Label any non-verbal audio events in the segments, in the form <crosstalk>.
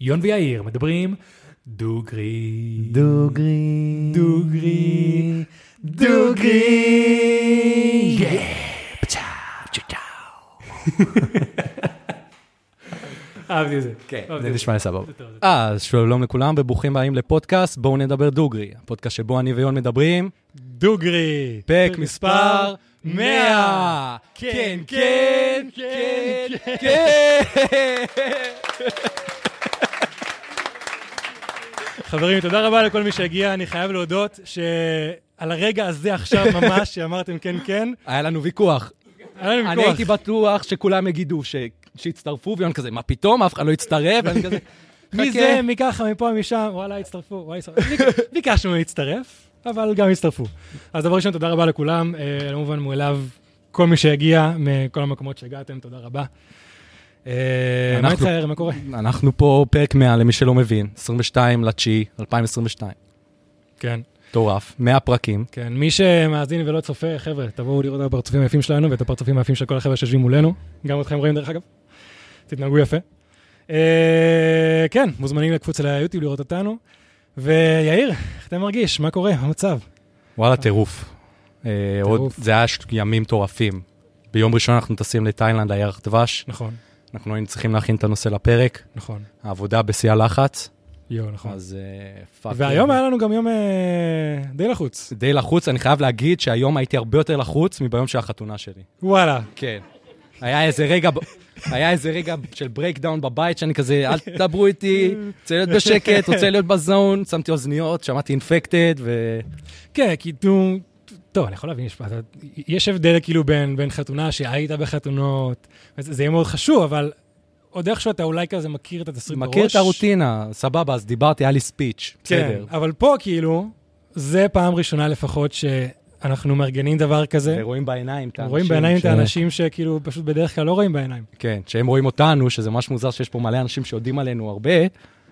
יון ויאיר מדברים דוגרי. דוגרי. דוגרי. דוגרי. <laughs> אהבתי את זה. כן, זה נשמע סבבה. טוב. אה, אז שלום לכולם וברוכים הבאים לפודקאסט, בואו נדבר דוגרי. הפודקאסט שבו אני ויון מדברים, דוגרי. פרק מספר 100. כן, כן, כן, כן. <laughs> חברים, תודה רבה לכל מי שהגיע. אני חייב להודות שעל הרגע הזה עכשיו <laughs> ממש, שאמרתם כן כן, היה לנו ויכוח. היה לנו אני ויכוח. הייתי בטוח שכולם יגידו ש- שיצטרפו, ויון כזה, מה פתאום, אף אחד לא יצטרף, ואני כזה, <laughs> מי. זה, מי ככה, מפה, משם, וואלה, הצטרפו, וואי, הצטרפו. <laughs> ביק- ביקשנו להצטרף, אבל גם הצטרפו. אז דבר ראשון, תודה רבה לכולם, אה, לא מובן מאליו, כל מי שהגיע מכל המקומות שהגעתם, תודה רבה. אה, מה יצער, מה קורה? אנחנו פה פרק 100 למי שלא מבין, 22 לתשיעי, 2022. כן, מטורף, 100 פרקים. כן. מי שמאזין ולא צופה, חבר'ה, תבואו לראות את הפרצופים היפים שלנו ואת הפרצופים היפים של כל החבר'ה שיושבים מולנו. גם אתכם רואים, דרך אגב. תתנהגו יפה. אה, כן, מוזמנים לקפוץ ליוטיוב לראות אותנו. ויאיר, איך אתה מרגיש? מה קורה? מה המצב? וואלה, טירוף. אה, זה היה ימים מטורפים. ביום ראשון אנחנו טסים לתאילנד, לירח דבש. נכון, אנחנו היינו צריכים להכין את הנושא לפרק. נכון. העבודה בשיא הלחץ. יואו, נכון. אז אה, fuck. והיום היה לנו גם יום אה, די לחוץ. די לחוץ, אני חייב להגיד שהיום הייתי הרבה יותר לחוץ מביום של החתונה שלי. וואלה. כן. היה איזה רגע, היה איזה רגע של breakdown בבית, שאני כזה, אל תדברו איתי, רוצה להיות בשקט, רוצה להיות בזון, שמתי אוזניות, שמעתי Infected, ו... כן, כי נו, טוב, אני יכול להבין, יש, יש הבדל כאילו בין, בין חתונה שהיית בחתונות, זה, זה יהיה מאוד חשוב, אבל עוד איכשהו אתה אולי כזה מכיר את התסריט בראש. מכיר את הרוטינה, סבבה, אז דיברתי, היה לי ספיץ', כן, בסדר. אבל פה כאילו, זה פעם ראשונה לפחות שאנחנו מארגנים דבר כזה. ורואים בעיניים את האנשים. רואים בעיניים את ש- האנשים שכאילו פשוט בדרך כלל לא רואים בעיניים. כן, שהם רואים אותנו, שזה ממש מוזר שיש פה מלא אנשים שיודעים עלינו הרבה,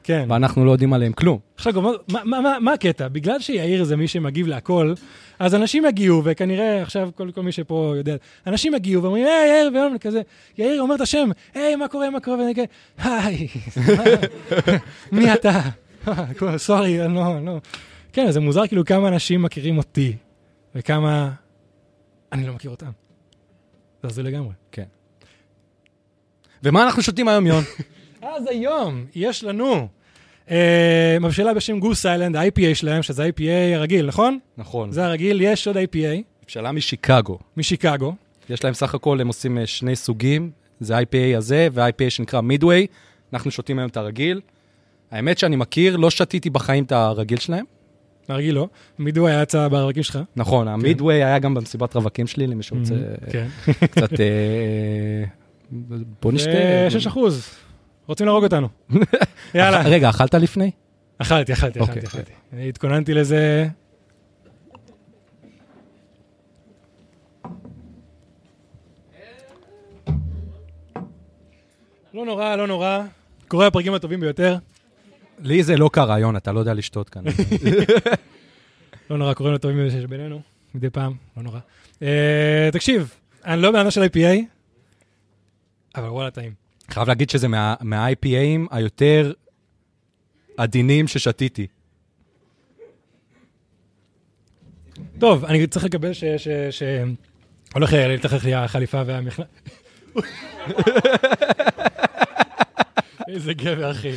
כן. ואנחנו לא יודעים עליהם כלום. עכשיו, גם, מה, מה, מה, מה הקטע? בגלל שיאיר זה מי שמגיב להכל, אז אנשים יגיעו, וכנראה עכשיו כל, כל מי שפה יודע, אנשים יגיעו ואומרים, היי, יאיר, ויום כזה, יאיר אומר את השם, היי, מה קורה, מה קורה, ואני כזה, היי, מי אתה? <laughs> סורי, אני לא, לא. כן, זה מוזר כאילו כמה אנשים מכירים אותי, וכמה אני לא מכיר אותם. זה הזוי לגמרי. ומה אנחנו שותים היום, יון? <laughs> אז היום יש לנו אה, מבשלה בשם גוס איילנד, ה-IPA שלהם, שזה ה-IPA הרגיל, נכון? נכון. זה הרגיל, יש עוד IPA ממשלה משיקגו. משיקגו. יש להם סך הכל, הם עושים אה, שני סוגים, זה ה-IPA הזה וה-IPA שנקרא מידווי. אנחנו שותים היום את הרגיל. האמת שאני מכיר, לא שתיתי בחיים את הרגיל שלהם. הרגיל לא. מידו היה יצא ברווקים שלך. נכון, המידווי היה גם במסיבת רווקים שלי, למי שרוצה כן. קצת... אה, בוא נשתה. 6 אחוז. רוצים להרוג אותנו. <laughs> יאללה. רגע, אכלת לפני? אכלתי, אכלתי, אוקיי. אכלתי, אכלתי. אני התכוננתי לזה. לא נורא, לא נורא. קורה הפרקים הטובים ביותר. לי זה לא קרה, יון, אתה לא יודע לשתות כאן. <laughs> <laughs> לא נורא, קוראים לטובים ביותר שבינינו, מדי פעם, לא נורא. אה, תקשיב, אני לא בענה של IPA, אבל וואלה, טעים. חייב להגיד שזה מה- מה-IPAים היותר עדינים ששתיתי. טוב, אני צריך לקבל ש... ש... ש... הולך להתרחך לי החליפה והמכנס. איזה גבר, אחי.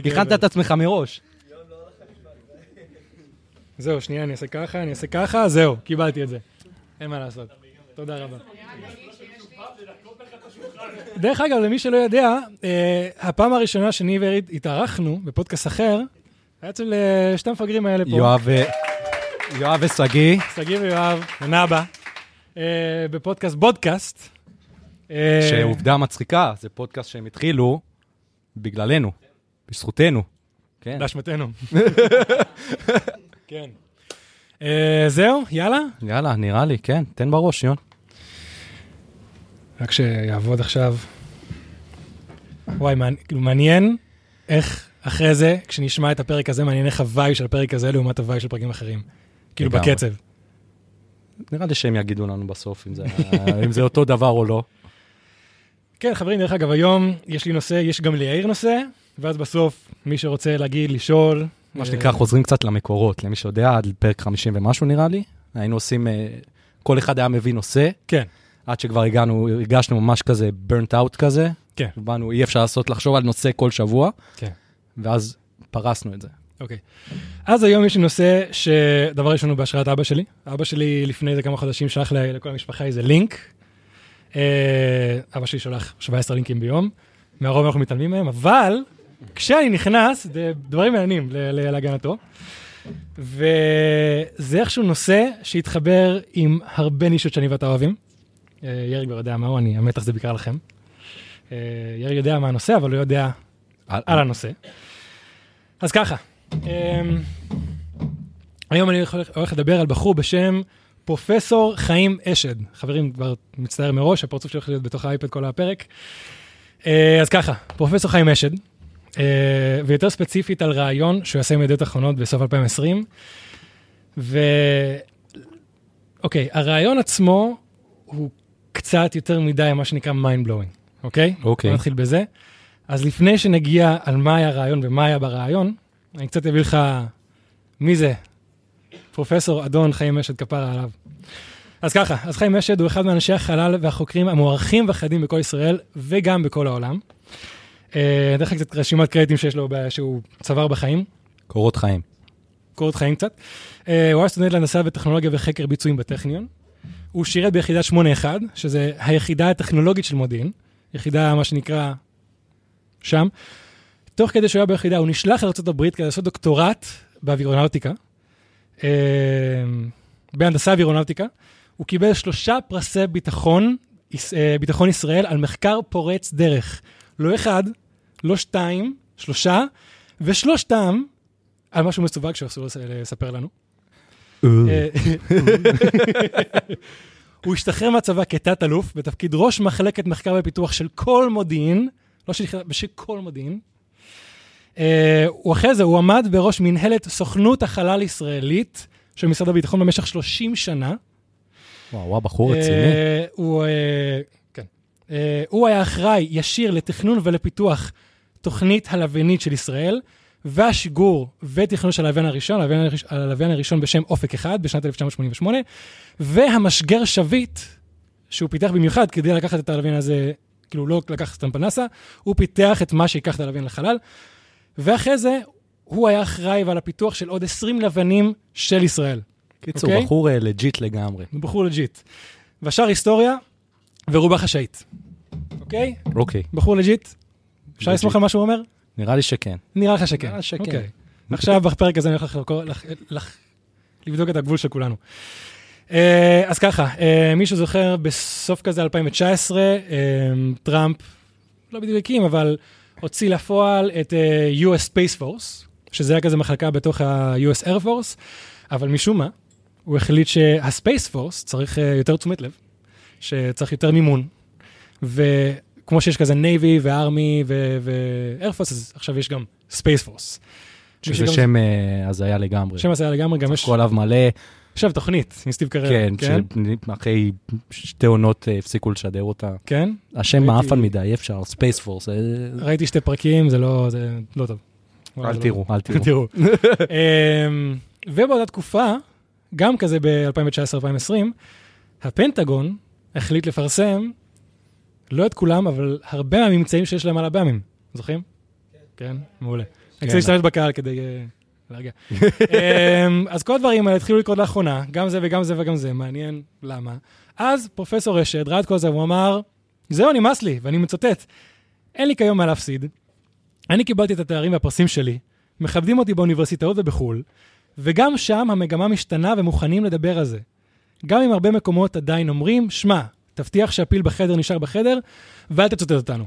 גבר. הכנת את עצמך מראש. זהו, שנייה, אני אעשה ככה, אני אעשה ככה, זהו, קיבלתי את זה. אין מה לעשות. תודה רבה. דרך אגב, למי שלא יודע, אה, הפעם הראשונה שאני ואירית התארחנו בפודקאסט אחר, היה אצל אה, שתי המפגרים האלה פה. יואב ו- יואב ושגיא, שגיא ויואב, ונאבה, אה, בפודקאסט בודקאסט. אה, שעובדה מצחיקה, זה פודקאסט שהם התחילו בגללנו, בזכותנו. כן. באשמתנו. <laughs> כן. אה, זהו, יאללה. יאללה, נראה לי, כן, תן בראש, יון. רק שיעבוד עכשיו. וואי, מעניין- כאילו, מעניין איך אחרי זה, כשנשמע את הפרק הזה, מעניין איך הוואי של הפרק הזה לעומת הוואי של פרקים אחרים. כאילו. בקצב. נראה לי שהם יגידו לנו בסוף אם זה, אם זה אותו דבר או לא. כן, חברים, דרך אגב, היום יש לי נושא, יש גם ליאיר נושא, ואז בסוף, מי שרוצה להגיד, לשאול... מה שנקרא, אה, חוזרים קצת למקורות, למי שיודע, עד פרק 50 ומשהו נראה לי. היינו עושים, אה, כל אחד היה מביא נושא, כן, עד שכבר הגענו, הרגשנו ממש כזה burnt out כזה. כן. באנו, אי אפשר לעשות, לחשוב על נושא כל שבוע, כן. ואז פרסנו את זה. אוקיי. אז היום יש לי נושא שדבר ראשון הוא בהשראת אבא שלי. אבא שלי לפני איזה כמה חודשים שלח ל- לכל המשפחה איזה לינק. אה, אבא שלי שולח 17 לינקים ביום, מהרוב אנחנו מתעלמים מהם, אבל כשאני נכנס, זה דברים מעניינים להגנתו. וזה איכשהו נושא שהתחבר עם הרבה נישות שאני ואתה אוהבים. אה, ירי כבר יודע מהו, אני אמתח זה בעיקר לכם. אה, ירי יודע מה הנושא, אבל לא יודע על הנושא. אז ככה, אמ, היום אני הולך לדבר על בחור בשם פרופסור חיים אשד. חברים, כבר מצטער מראש, הפרצוף שלי הולך להיות בתוך האייפד כל הפרק. אה, אז ככה, פרופסור חיים אשד, אה, ויותר ספציפית על רעיון שהוא יעשה עם ידיעות אחרונות בסוף 2020. ו... אוקיי, הרעיון עצמו הוא קצת יותר מדי מה שנקרא mind blowing, אוקיי? אוקיי. נתחיל בזה. אז לפני שנגיע על מה היה הרעיון ומה היה ברעיון, אני קצת אביא לך מי זה פרופסור אדון חיים אשד כפרה עליו. אז ככה, אז חיים אשד הוא אחד מאנשי החלל והחוקרים המוערכים והחדים בכל ישראל וגם בכל העולם. אה, אני אתן לך קצת רשימת קרדיטים שיש לו, שהוא צבר בחיים, קורות חיים. קורות חיים קצת. אה, הוא היה סטודנט להנדסה וטכנולוגיה וחקר ביצועים בטכניון. הוא שירת ביחידה 81, שזה היחידה הטכנולוגית של מודיעין, יחידה, מה שנקרא, שם. תוך כדי שהוא היה ביחידה, הוא נשלח לארה"ב כדי לעשות דוקטורט באווירונאוטיקה, אה, בהנדסה אווירונאוטיקה. הוא קיבל שלושה פרסי ביטחון, אה, ביטחון ישראל על מחקר פורץ דרך. לא אחד, לא שתיים, שלושה, ושלושתם על משהו מסווג שאסור לס- לספר לנו. הוא השתחרר מהצבא כתת-אלוף בתפקיד ראש מחלקת מחקר ופיתוח של כל מודיעין, לא של יחידה, של כל מודיעין. אה, הוא אחרי זה, הוא עמד בראש מנהלת סוכנות החלל הישראלית של משרד הביטחון במשך 30 שנה. וואו, וואו, בחור רציני. אה, הוא, אה, כן. הוא היה אחראי ישיר לתכנון ולפיתוח תוכנית הלוויינית של ישראל, והשיגור ותכנון של הלוויין הראשון, הלוויין הראש- הלוויין הראשון בשם אופק אחד בשנת 1988, והמשגר שביט, שהוא פיתח במיוחד כדי לקחת את הלוויין הזה, כאילו לא לקחת סתם פצצה, הוא פיתח את מה שיקח את הלוויין לחלל, ואחרי זה הוא היה אחראי ועל הפיתוח של עוד 20 לוויינים של ישראל. קיצור, אוקיי. בחור אה, legit לגמרי. בחור legit. והשאר היסטוריה ורובה חשאית. אוקיי? אוקיי, בחור legit? אפשר. לסמוך על מה שהוא אומר? נראה לי שכן. נראה לך שכן. נראה שכן. אוקיי. עכשיו בפרק הזה אני הולך לבדוק את הגבול של כולנו. אה, אז ככה, אה, מישהו זוכר בסוף כזה 2019, אה, טראמפ, לא בדיוק הקים, אבל הוציא לפועל את US Space Force, שזה היה כזה מחלקה בתוך ה-US Air Force, אבל משום מה, הוא החליט שה-Space Force צריך יותר תשומת לב, שצריך יותר מימון, וכמו שיש כזה ו-Army ו-Air Force, אז עכשיו יש גם Force. שזה שם אה, הזיה לגמרי. שם עשה לגמרי, גם יש צחקו עליו מלא, עכשיו תוכנית עם סטיב קארל. כן, כן? שאחרי שתי עונות אה, הפסיקו לשדר אותה. כן? השם ראיתי- מעפן מדי, אי אפשר, Space Force, ראיתי שתי פרקים, זה לא, זה לא טוב. אל זה תראו, לא- אל תראו. <laughs> תראו. אמ, ובאותה תקופה, גם כזה ב-2019-2020, הפנטגון החליט לפרסם, לא את כולם, אבל הרבה מהממצאים שיש להם על הבאמים. זוכרים? כן. מעולה. אני רוצה להשתמש בקהל כדי אה, להרגיע. אמ, אז כל הדברים האלה התחילו לקרות לאחרונה, גם זה וגם זה וגם זה, מעניין למה. אז פרופסור רשד ראה את כל זה, והוא אמר, זהו, נמאס לי, ואני מצטט, אין לי כיום מה להפסיד. אני קיבלתי את התארים והפרסים שלי, מכבדים אותי באוניברסיטאות ובחו"ל, וגם שם המגמה משתנה ומוכנים לדבר על זה. גם אם הרבה מקומות עדיין אומרים, שמע, תבטיח שהפיל בחדר נשאר בחדר, ואל תצטט אותנו.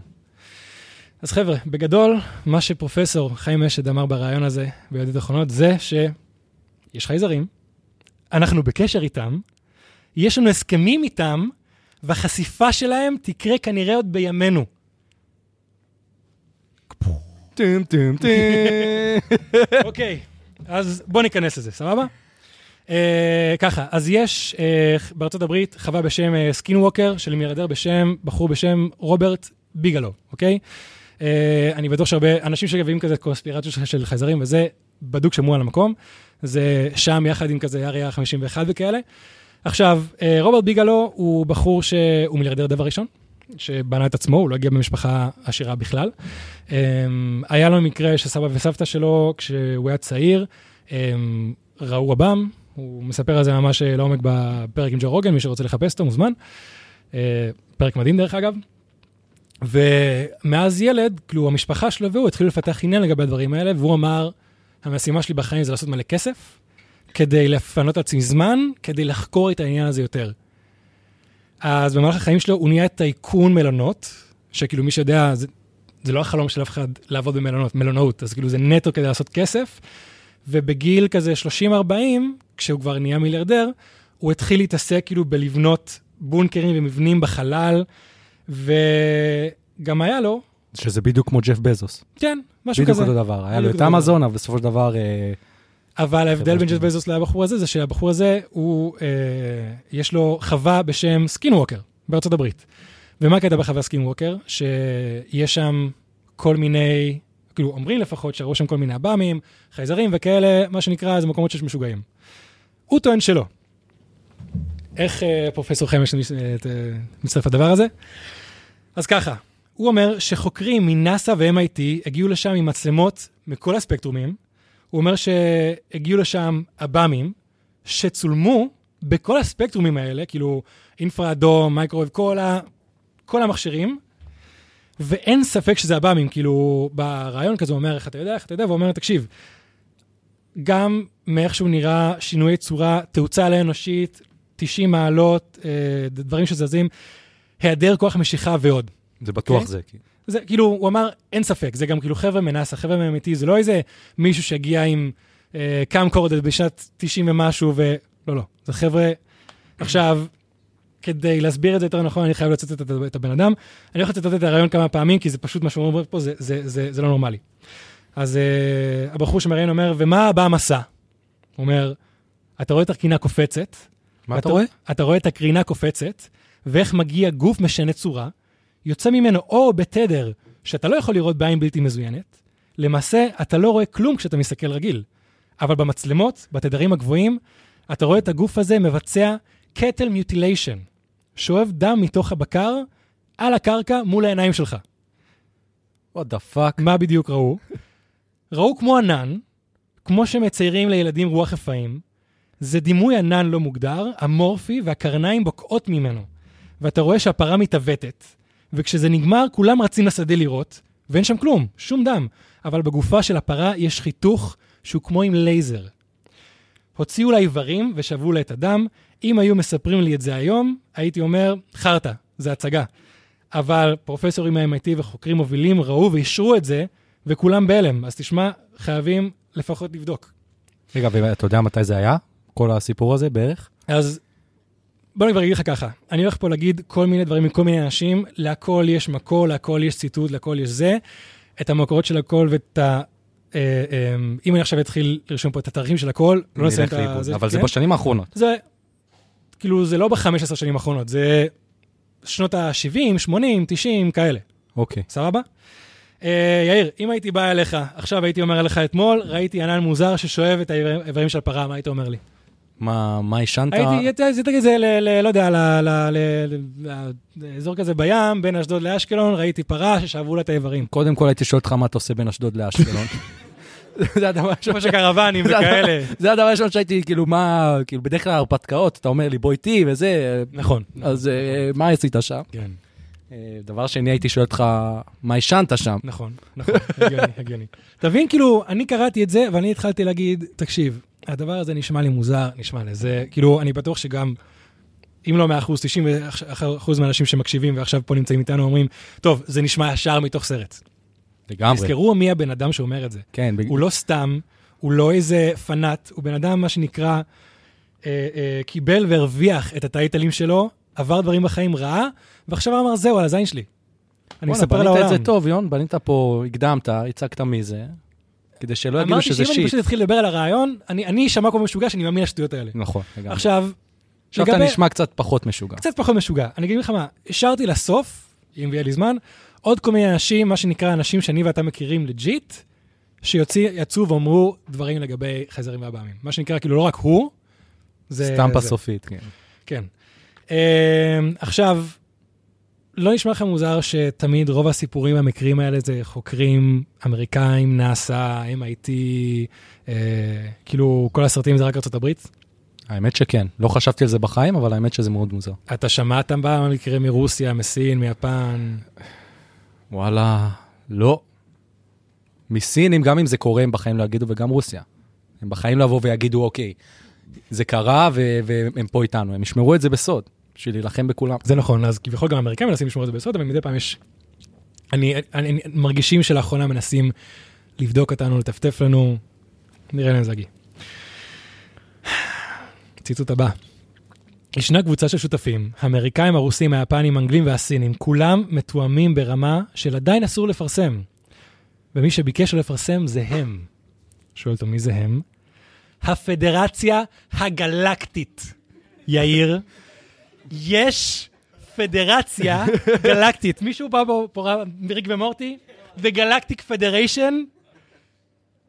אז חבר'ה, בגדול, מה שפרופסור חיים אשד אמר בריאיון הזה, בידיעות אחרונות, זה שיש חייזרים, אנחנו בקשר איתם, יש לנו הסכמים איתם, והחשיפה שלהם תקרה כנראה עוד בימינו. טים טים טים. <laughs> אוקיי, אז בוא ניכנס לזה, סבבה? אה, ככה, אז יש אה, בארצות הברית חווה בשם Skinwalker, של מיליארדר בשם, בחור בשם רוברט ביגלו, אוקיי? אה, אני בטוח שהרבה אנשים שמביאים כזה קונספירציות של- חייזרים וזה, בדוק שמעו על המקום. זה שם יחד עם כזה אריה 51 וכאלה. עכשיו, אה, רוברט ביגלו הוא בחור שהוא מיליארדר דבר ראשון, שבנה את עצמו, הוא לא הגיע במשפחה עשירה בכלל. אה, היה לו מקרה שסבא וסבתא שלו, כשהוא היה צעיר, אה, ראו עב"ם, הוא מספר על זה ממש אה, לעומק בפרק עם ג'ו רוגן, מי שרוצה לחפש אותו מוזמן. אה, פרק מדהים דרך אגב. ומאז ילד, כאילו המשפחה שלו והוא התחילו לפתח עניין לגבי הדברים האלה, והוא אמר, המשימה שלי בחיים זה לעשות מלא כסף, כדי לפנות לעצמי זמן, כדי לחקור את העניין הזה יותר. אז במהלך החיים שלו הוא נהיה טייקון מלונות, שכאילו מי שיודע, זה, זה לא החלום של אף אחד לעבוד במלונות, מלונאות, אז כאילו זה נטו כדי לעשות כסף. ובגיל כזה 30-40, כשהוא כבר נהיה מיליארדר, הוא התחיל להתעסק כאילו בלבנות בונקרים ומבנים בחלל, וגם היה לו, שזה בדיוק כמו ג'ף בזוס. כן, משהו בדיוק כזה. אותו דבר. היה לו בדיוק את אמזון, אבל בסופו של דבר... אה, אבל ההבדל בין ג'ף בזוס לבחור הזה, זה שהבחור הזה, הוא, אה, יש לו חווה בשם Skinwalker בארצות הברית. ומה הקטע בחווה Skinwalker? שיש שם כל מיני, כאילו אומרים לפחות שראו שם כל מיני עב"מים, חייזרים וכאלה, מה שנקרא, זה מקומות שיש משוגעים. הוא טוען שלא. איך אה, פרופסור חיים אשד אה, אה, מצטרף לדבר הזה? אז ככה, הוא אומר שחוקרים מנאסא ו-MIT הגיעו לשם עם מצלמות מכל הספקטרומים, הוא אומר שהגיעו לשם עב"מים שצולמו בכל הספקטרומים האלה, כאילו אינפרה אדום, microwave, כל, ה... כל המכשירים, ואין ספק שזה עב"מים, כאילו ברעיון כזה הוא אומר, איך אתה יודע, איך אתה יודע, והוא אומר, תקשיב, גם מאיך שהוא נראה, שינויי צורה, תאוצה על אנושית, 90 מעלות, אה, דברים שזזים, היעדר כוח משיכה ועוד. זה בטוח אוקיי. זה. כי- זה כאילו, הוא אמר, אין ספק, זה גם כאילו חבר'ה מנאסא, חבר'ה מאמיתי, זה לא איזה מישהו שהגיע עם אה, קאמקורדד בשנת 90 ומשהו, ו... לא, לא, זה חבר'ה... עכשיו, כדי להסביר את זה יותר נכון, אני חייב לצטט את, את הבן אדם. אני הולך לצטט את הרעיון כמה פעמים, כי זה פשוט מה שהוא אומר פה, זה, זה, זה, זה לא נורמלי. אז אה, הבחור שמראיין אומר, ומה הבא המסע? הוא אומר, אתה רואה את הקרינה קופצת, מה אתה רואה? אתה רואה את הקרינה קופצת, ואיך מגיע גוף משנה צורה, יוצא ממנו אור בתדר שאתה לא יכול לראות בעין בלתי מזוינת. למעשה, אתה לא רואה כלום כשאתה מסתכל רגיל. אבל במצלמות, בתדרים הגבוהים, אתה רואה את הגוף הזה מבצע קטל מיוטיליישן, שואב דם מתוך הבקר על הקרקע מול העיניים שלך. what the fuck. מה בדיוק ראו? ראו כמו ענן, כמו שמציירים לילדים רוח רפאים, זה דימוי ענן לא מוגדר, אמורפי, והקרניים בוקעות ממנו. ואתה רואה שהפרה מתעוותת, וכשזה נגמר, כולם רצים לשדה לראות, ואין שם כלום, שום דם. אבל בגופה של הפרה יש חיתוך שהוא כמו עם לייזר. הוציאו לה איברים ושבו לה את הדם. אם היו מספרים לי את זה היום, הייתי אומר, חרטא, זה הצגה. אבל פרופסורים מה-MIT וחוקרים מובילים ראו ואישרו את זה, וכולם בהלם. אז תשמע, חייבים לפחות לבדוק. רגע, ואתה יודע מתי זה היה? כל הסיפור הזה בערך? אז בוא אני כבר אגיד לך ככה, אני הולך פה להגיד כל מיני דברים מכל מיני אנשים, להכל יש מקור, להכל יש ציטוט, להכל יש זה. את המקורות של הכל ואת ה... אה, אה, אם אני עכשיו אתחיל לרשום פה את התאריכים של הכל, לא נסיים את. זה. אבל זה כן? בשנים האחרונות. זה, כאילו, זה לא ב-15 שנים האחרונות, זה שנות ה-70, 80, 90, כאלה. אוקיי. סבבה? אה, יאיר, אם הייתי בא אליך, עכשיו הייתי אומר לך אתמול, ראיתי ענן מוזר ששואב את האיברים של פרה, מה היית אומר לי? מה מה עישנת? הייתי, תגיד, זה, ל- לא יודע, לאזור כזה בים, בין אשדוד לאשקלון, ראיתי פרה ששאבו לה את האיברים. קודם כל הייתי שואל אותך מה אתה עושה בין אשדוד לאשקלון. <laughs> זה הדבר הראשון. כמו שקרוונים וכאלה. זה הדבר הראשון שהייתי, כאילו, מה, כאילו, בדרך כלל הרפתקאות, אתה אומר לי, בוא איתי וזה, נכון. אז אה, מה עשית שם? כן. אה, דבר שני, הייתי שואל אותך, מה עישנת שם? נכון, נכון, הגיוני, הגיוני. תבין, כאילו, אני קראתי את זה, ואני התחלתי להגיד, תקשיב, הדבר הזה נשמע לי מוזר, נשמע לזה, כאילו, אני בטוח שגם, אם לא 100 אחוז, 90 אחוז מהאנשים שמקשיבים ועכשיו פה נמצאים איתנו אומרים, טוב, זה נשמע ישר מתוך סרט. לגמרי. תזכרו מי הבן אדם שאומר את זה. כן, הוא לא סתם, הוא לא איזה פנאט, הוא בן אדם, מה שנקרא, אה, אה, קיבל והרוויח את הטייטלים שלו, עבר דברים בחיים רעה, ועכשיו אמר, זהו, על הזין שלי. אני בואנה, מספר בנית לעולם. את זה טוב, יון, בנית פה, הקדמת, הצגת מי זה, כדי שלא יגידו אמרתי שזה שאם אני שיט. פשוט אתחיל לדבר על הרעיון, אני אשמע כמו משוגע שאני מאמין לשטויות האלה. נכון, לגמרי. עכשיו, עכשיו אתה לגבי- נשמע קצת פחות משוגע. קצת פחות משוגע. אני אגיד לך מה, השארתי לסוף, אם יהיה לי זמן, עוד כל מיני אנשים, מה שנקרא אנשים שאני ואתה מכירים לג'יט, שיצאו ואמרו דברים לגבי חייזרים והבאמים. מה שנקרא, כאילו, לא רק הוא, זה... סטמפה זה. סופית, כן. כן. Uh, עכשיו, לא נשמע לכם מוזר שתמיד רוב הסיפורים והמקרים האלה זה חוקרים אמריקאים, נאסא, MIT, uh, כאילו כל הסרטים זה רק הברית? האמת שכן. לא חשבתי על זה בחיים, אבל האמת שזה מאוד מוזר. אתה שמעת מה מקרה מרוסיה, מסין, מיפן? וואלה, לא. מסינים, גם אם זה קורה, הם בחיים לא יגידו, וגם רוסיה. הם בחיים לא ויגידו, אוקיי, זה קרה ו- והם פה איתנו. הם ישמרו את זה בסוד, בשביל להילחם בכולם. זה נכון, אז כביכול גם האמריקאים מנסים לשמור את זה בסוד, אבל מדי פעם יש... אני, אני, אני מרגישים שלאחרונה מנסים לבדוק אותנו, לטפטף לנו, נראה להם זגי. <sighs> ציטוט הבא. ישנה קבוצה של שותפים, האמריקאים, הרוסים, היפנים, האנגלים והסינים, כולם מתואמים ברמה של עדיין אסור לפרסם. ומי שביקש לא לפרסם זה הם. שואל אותו, מי זה הם? הפדרציה הגלקטית. יאיר, יש פדרציה גלקטית. מישהו בא פה, ריק ומורטי? The Galactic Federation,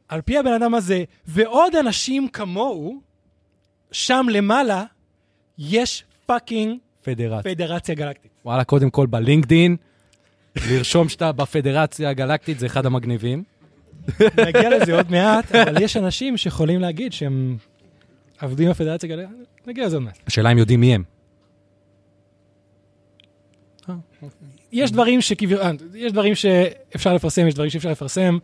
על פי הבן אדם הזה, ועוד אנשים כמוהו, שם למעלה, יש fucking פדרציה. פדרציה גלקטית. וואלה, קודם כל בלינקדין, לרשום שאתה בפדרציה הגלקטית זה אחד המגניבים. נגיע לזה עוד מעט, אבל יש אנשים שיכולים להגיד שהם עבדו עם הפדרציה הגלקטית. נגיע לזה עוד מעט. השאלה אם יודעים מי הם. יש דברים שכביכול, אה, יש דברים שאפשר לפרסם, יש דברים שאפשר לפרסם.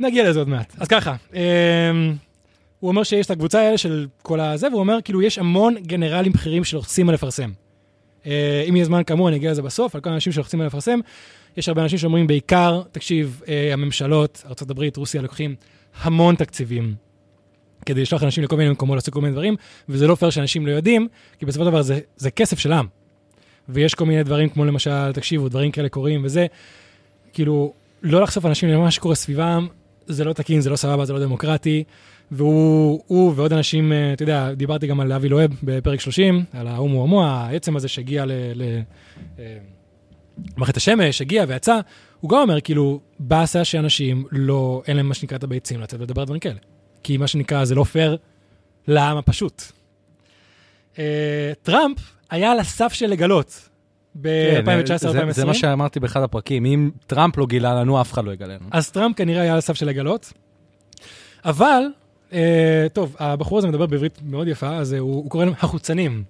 נגיע לזה עוד מעט. אז ככה, אמ, הוא אומר שיש את הקבוצה האלה של כל הזה, והוא אומר כאילו יש המון גנרלים בכירים שלוחצים על לפרסם. אה, אם יהיה זמן כאמור, אני אגיע לזה בסוף, על כל האנשים שלוחצים על לפרסם. יש הרבה אנשים שאומרים בעיקר, תקשיב, אה, הממשלות, ארה"ב, רוסיה, לוקחים המון תקציבים כדי לשלוח אנשים לכל מיני מקומות לעשות כל מיני דברים, וזה לא פייר שאנשים לא יודעים, כי בסופו של דבר זה, זה כסף של עם. ויש כל מיני דברים כמו למשל, תקשיבו, דברים כאלה קורים וזה, כאילו, לא לחשוף אנשים למה שקורה סביבם, זה לא תקין, זה לא סבבה, זה לא דמוקרטי. והוא הוא ועוד אנשים, אה, אתה יודע, דיברתי גם על אבי לוהב בפרק 30, על ההומו הומו, העצם הזה שהגיע ל... ל אה, השמש, הגיע ויצא, הוא גם אומר, כאילו, באסה שאנשים לא, אין להם מה שנקרא את הביצים לצאת ולדבר על דברים כאלה. כי מה שנקרא, זה לא פייר לעם הפשוט. אה, טראמפ היה על הסף של לגלות ב-2019-2020. זה, מה שאמרתי באחד הפרקים, אם טראמפ לא גילה לנו, אף אחד לא יגלה לנו. אז טראמפ כנראה היה על הסף של לגלות, אבל, טוב, הבחור הזה מדבר בעברית מאוד יפה, אז אה, הוא, הוא קורא להם החוצנים,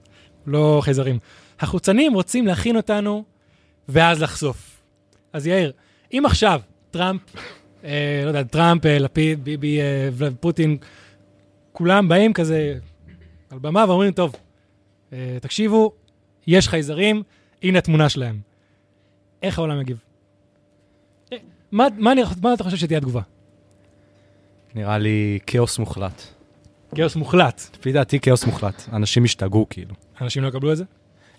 לא חייזרים. החוצנים רוצים להכין אותנו ואז לחשוף. אז יאיר, אם עכשיו טראמפ, אה, לא יודע, טראמפ, אה, לפיד, ביבי, אה, פוטין, כולם באים כזה על במה ואומרים, טוב, אה, תקשיבו, יש חייזרים, הנה התמונה שלהם. איך העולם יגיב? אה, מה, מה, אני, מה אתה חושב שתהיה התגובה? נראה לי כאוס מוחלט. כאוס מוחלט. לפי דעתי כאוס מוחלט. אנשים ישתגעו כאילו. אנשים לא יקבלו את זה?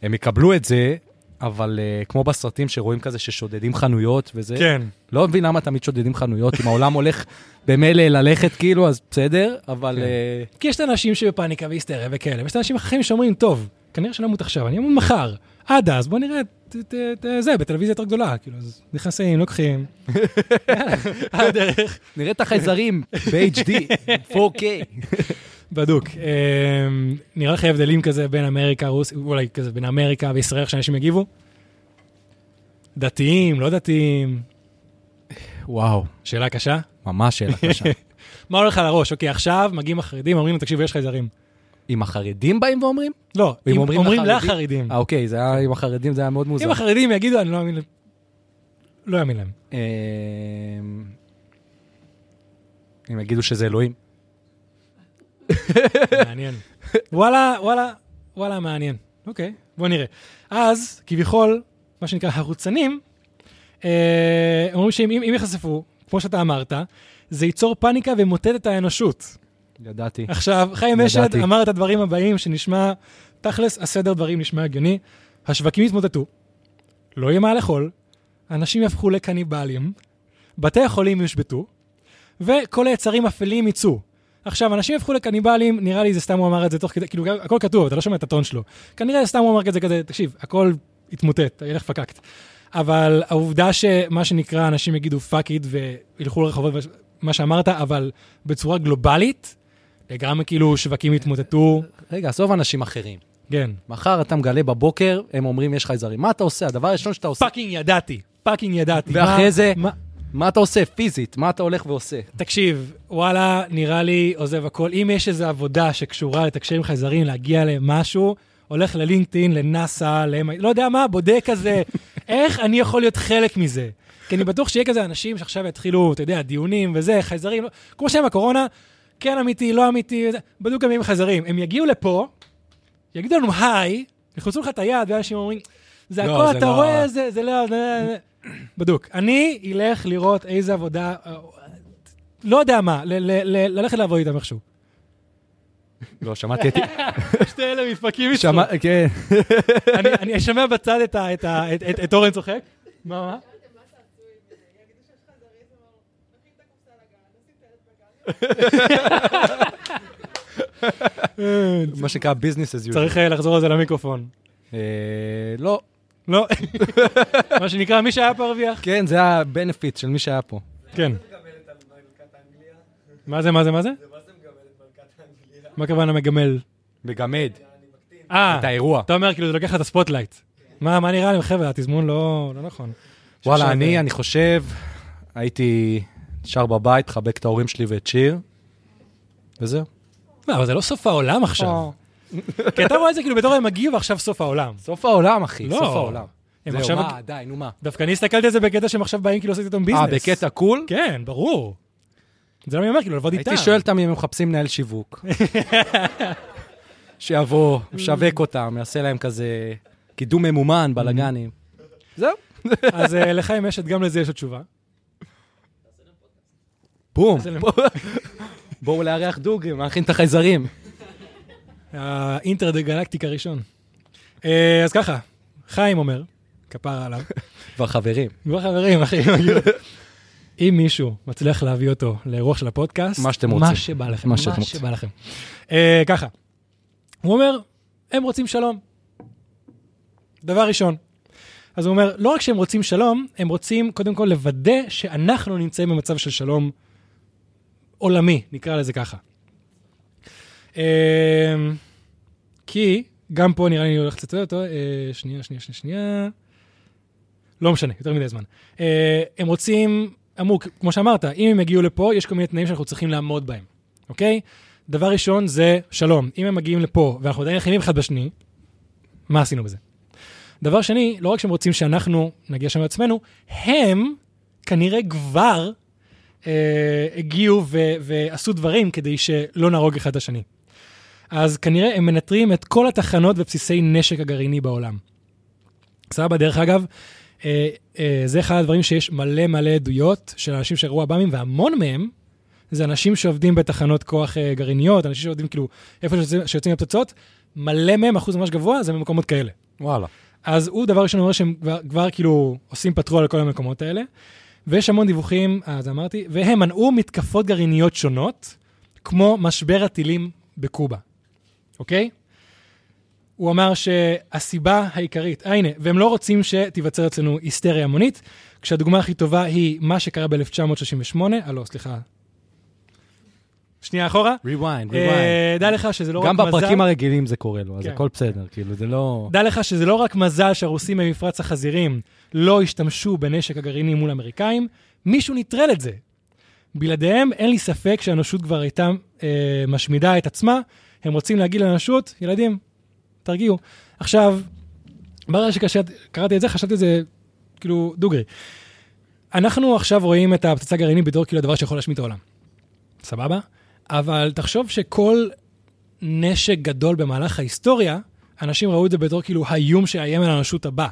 הם יקבלו את זה, אבל uh, כמו בסרטים שרואים כזה ששודדים חנויות וזה, כן. לא מבין למה תמיד שודדים חנויות, אם העולם הולך במילא ללכת כאילו, אז בסדר, אבל... כן. Uh, כי יש את האנשים שבפאניקה והיסטריה וכאלה, ויש את האנשים אחרים שאומרים, טוב, כנראה שלא אמות עכשיו, אני אמות מחר. עד אז, בוא נראה את, זה בטלוויזיה יותר גדולה, כאילו, אז נכנסים, לוקחים. <laughs> על הדרך. נראה את החייזרים ב-HD, 4K. בדוק. אמ, נראה לך הבדלים כזה בין אמריקה, רוסיה, אולי כזה בין אמריקה וישראל, איך שאנשים יגיבו? דתיים, לא דתיים? וואו, שאלה קשה. ממש שאלה קשה. <laughs> מה הולך על הראש? אוקיי, עכשיו מגיעים החרדים, אומרים, תקשיבו, יש חייזרים. אם החרדים באים ואומרים? לא, אם אומרים אומרים לחרדים? לחרדים. אה, אוקיי, זה היה עם החרדים, זה היה מאוד מוזר. אם החרדים יגידו, אני לא אאמין להם. לא אאמין להם. אם יגידו שזה אלוהים. מעניין. וואלה, וואלה, וואלה, מעניין. אוקיי, בוא נראה. אז, כביכול, מה שנקרא הרוצנים, אה, אומרים שאם אם, אם יחשפו, כמו שאתה אמרת, זה ייצור פאניקה וימוטט את האנושות. ידעתי. עכשיו, חיים אשד. אמר את הדברים הבאים שנשמע, תכלס, הסדר דברים נשמע הגיוני. השווקים יתמוטטו, לא יהיה מה לאכול, אנשים יהפכו לקניבלים, בתי החולים יושבתו, וכל היצרים אפלים יצאו. עכשיו, אנשים יהפכו לקניבלים, נראה לי זה סתם הוא אמר את זה תוך כדי, כאילו, הכל כתוב, אתה לא שומע את הטון שלו. כנראה סתם הוא אמר את זה כזה, תקשיב, הכל יתמוטט, ילך פקקט. אבל העובדה שמה שנקרא, אנשים יגידו fuck it וילכו לרחובות, מה שאמרת, אבל בצורה גלובלית, לגמרי כאילו שווקים יתמוטטו, רגע, עזוב אנשים אחרים. כן. מחר אתה מגלה בבוקר, הם אומרים יש חייזרים. מה אתה עושה? הדבר הראשון שאתה עושה, fucking ידעתי, fucking ידעתי. ואחרי זה- מה- אתה עושה פיזית? מה אתה הולך ועושה? תקשיב, וואלה, נראה לי עוזב הכל. אם יש איזו עבודה שקשורה לתקשר עם חייזרים, להגיע למשהו, הולך ללינקדאין, לנאסא, ל... לא יודע מה, בודק כזה, <laughs> איך אני יכול להיות חלק מזה? כי אני בטוח שיהיה כזה אנשים שעכשיו יתחילו, אתה יודע, דיונים וזה, חייזרים, לא- כמו שהם הקורונה, כן אמיתי, לא אמיתי, בדיוק גם עם חייזרים. הם יגיעו לפה, יגידו לנו היי, יחוצו לך את היד, ואנשים אומרים, זה לא, הכל, זה אתה לא- רואה, זה, זה לא... זה- זה-" בדוק. אני אלך לראות איזה עבודה, לא יודע מה, ל- ל- ל- ללכת לעבוד איתם איכשהו. לא, שמעתי את... <laughs> שתי אלה מתפקים איתך. שמע... כן. אני- שומע בצד את אורן צוחק. מה, מה? <laughs> מה שנקרא business as usual. צריך אה, לחזור על זה למיקרופון. אה, לא. לא. <laughs> מה שנקרא, מי שהיה פה הרוויח. כן, זה ה-benefit של מי שהיה פה. כן. מה זה, מה זה, מה זה? מה הכוונה מגמל? מגמד. אה, את האירוע. אתה אומר, כאילו, זה לוקח את ה spotlight. מה מה נראה לי, חבר'ה, התזמון לא לא נכון. וואלה, אני, אה, אני חושב, הייתי נשאר בבית, חבק את ההורים שלי ואת שיר, וזהו. לא, אבל זה לא סוף העולם עכשיו. כי אתה רואה את זה כאילו בתור הם הגיעו ועכשיו סוף העולם. סוף העולם, אחי, לא. סוף העולם. הם זהו, עכשיו... מה, די, נו מה. דווקא אני הסתכלתי על זה בקטע שהם עכשיו באים כאילו לעשות איתם ביזנס. אה, בקטע cool? כן, ברור. זה לא מי אומר, כאילו, לעבוד איתם. הייתי שואל אותם אם הם מחפשים מנהל שיווק. <laughs> שיבוא, משווק אותם, יעשה להם כזה קידום ממומן, בלאגנים. זהו. אז אה, לחיים אשת, גם לזה יש לו תשובה. בום. <laughs> בואו לארח דוגרי, מארחים את החייזרים. האינטר דה גלקטיק הראשון. אה, אז ככה, חיים אומר, כפרה עליו, <laughs> כבר חברים. כבר חברים, אחי, <laughs> כאילו, אם מישהו מצליח להביא אותו לאירוח של הפודקאסט, מה שאתם רוצים. מה שבא לכם, מה מה שאתם רוצים. שבא לכם. אה, ככה, הוא אומר, הם רוצים שלום. דבר ראשון. אז הוא אומר, לא רק שהם רוצים שלום, הם רוצים קודם כל לוודא שאנחנו נמצאים במצב של שלום עולמי, נקרא לזה ככה. אה, כי, גם פה נראה לי אני הולך לצטט אותו, אה, שנייה, שנייה, שנייה, שנייה. לא משנה, יותר מדי זמן. אה, הם רוצים, אמרו, כמו שאמרת, אם הם יגיעו לפה, יש כל מיני תנאים שאנחנו צריכים לעמוד בהם, אוקיי? דבר ראשון זה שלום. אם הם מגיעים לפה ואנחנו עדיין נלחמים אחד בשני, מה עשינו בזה? דבר שני, לא רק שהם רוצים שאנחנו נגיע שם בעצמנו, הם כנראה כבר הגיעו ו- ועשו דברים כדי שלא נהרוג אחד את השני. אז כנראה הם מנטרים את כל התחנות ובסיסי נשק הגרעיני בעולם. סבבה, דרך אגב, אה, אה, זה אחד הדברים שיש מלא מלא עדויות של אנשים שראו עב"מים, והמון מהם זה אנשים שעובדים בתחנות כוח אה, גרעיניות, אנשים שעובדים כאילו איפה שיוצאים- שיוצאים הפצצות, מלא מהם, אחוז ממש גבוה, זה במקומות כאלה. וואלה. אז הוא דבר ראשון אומר שהם כבר, כבר כאילו עושים פטרול על כל המקומות האלה, ויש המון דיווחים, אה, אז אמרתי, והם מנעו מתקפות גרעיניות שונות, כמו משבר הטילים בקובה, אוקיי? הוא אמר שהסיבה העיקרית, אה הנה, והם לא רוצים שתיווצר אצלנו היסטריה המונית, כשהדוגמה הכי טובה היא מה שקרה ב-1938, אה לא, סליחה. שנייה אחורה. rewind, rewind. אה, דע לך שזה לא רק גם מזל. בפרקים הרגילים זה קורה לו, אז כן. הכל בסדר, כאילו, זה לא... דע לך שזה לא רק מזל שהרוסים במפרץ החזירים לא השתמשו בנשק הגרעיני מול האמריקאים, מישהו נטרל את זה. בלעדיהם אין לי ספק שהאנושות כבר הייתה אה, משמידה את עצמה, הם רוצים להגיד לאנושות, ילדים, תרגיעו. עכשיו, ברגע שקראתי את זה, חשבתי את זה כאילו דוגרי. אנחנו עכשיו רואים את הפצצה הגרעינית בתור כאילו הדבר שיכול להשמיד את העולם. סבבה? אבל תחשוב שכל נשק גדול במהלך ההיסטוריה, אנשים ראו את זה בתור כאילו האיום שיאיים על האנושות הבא.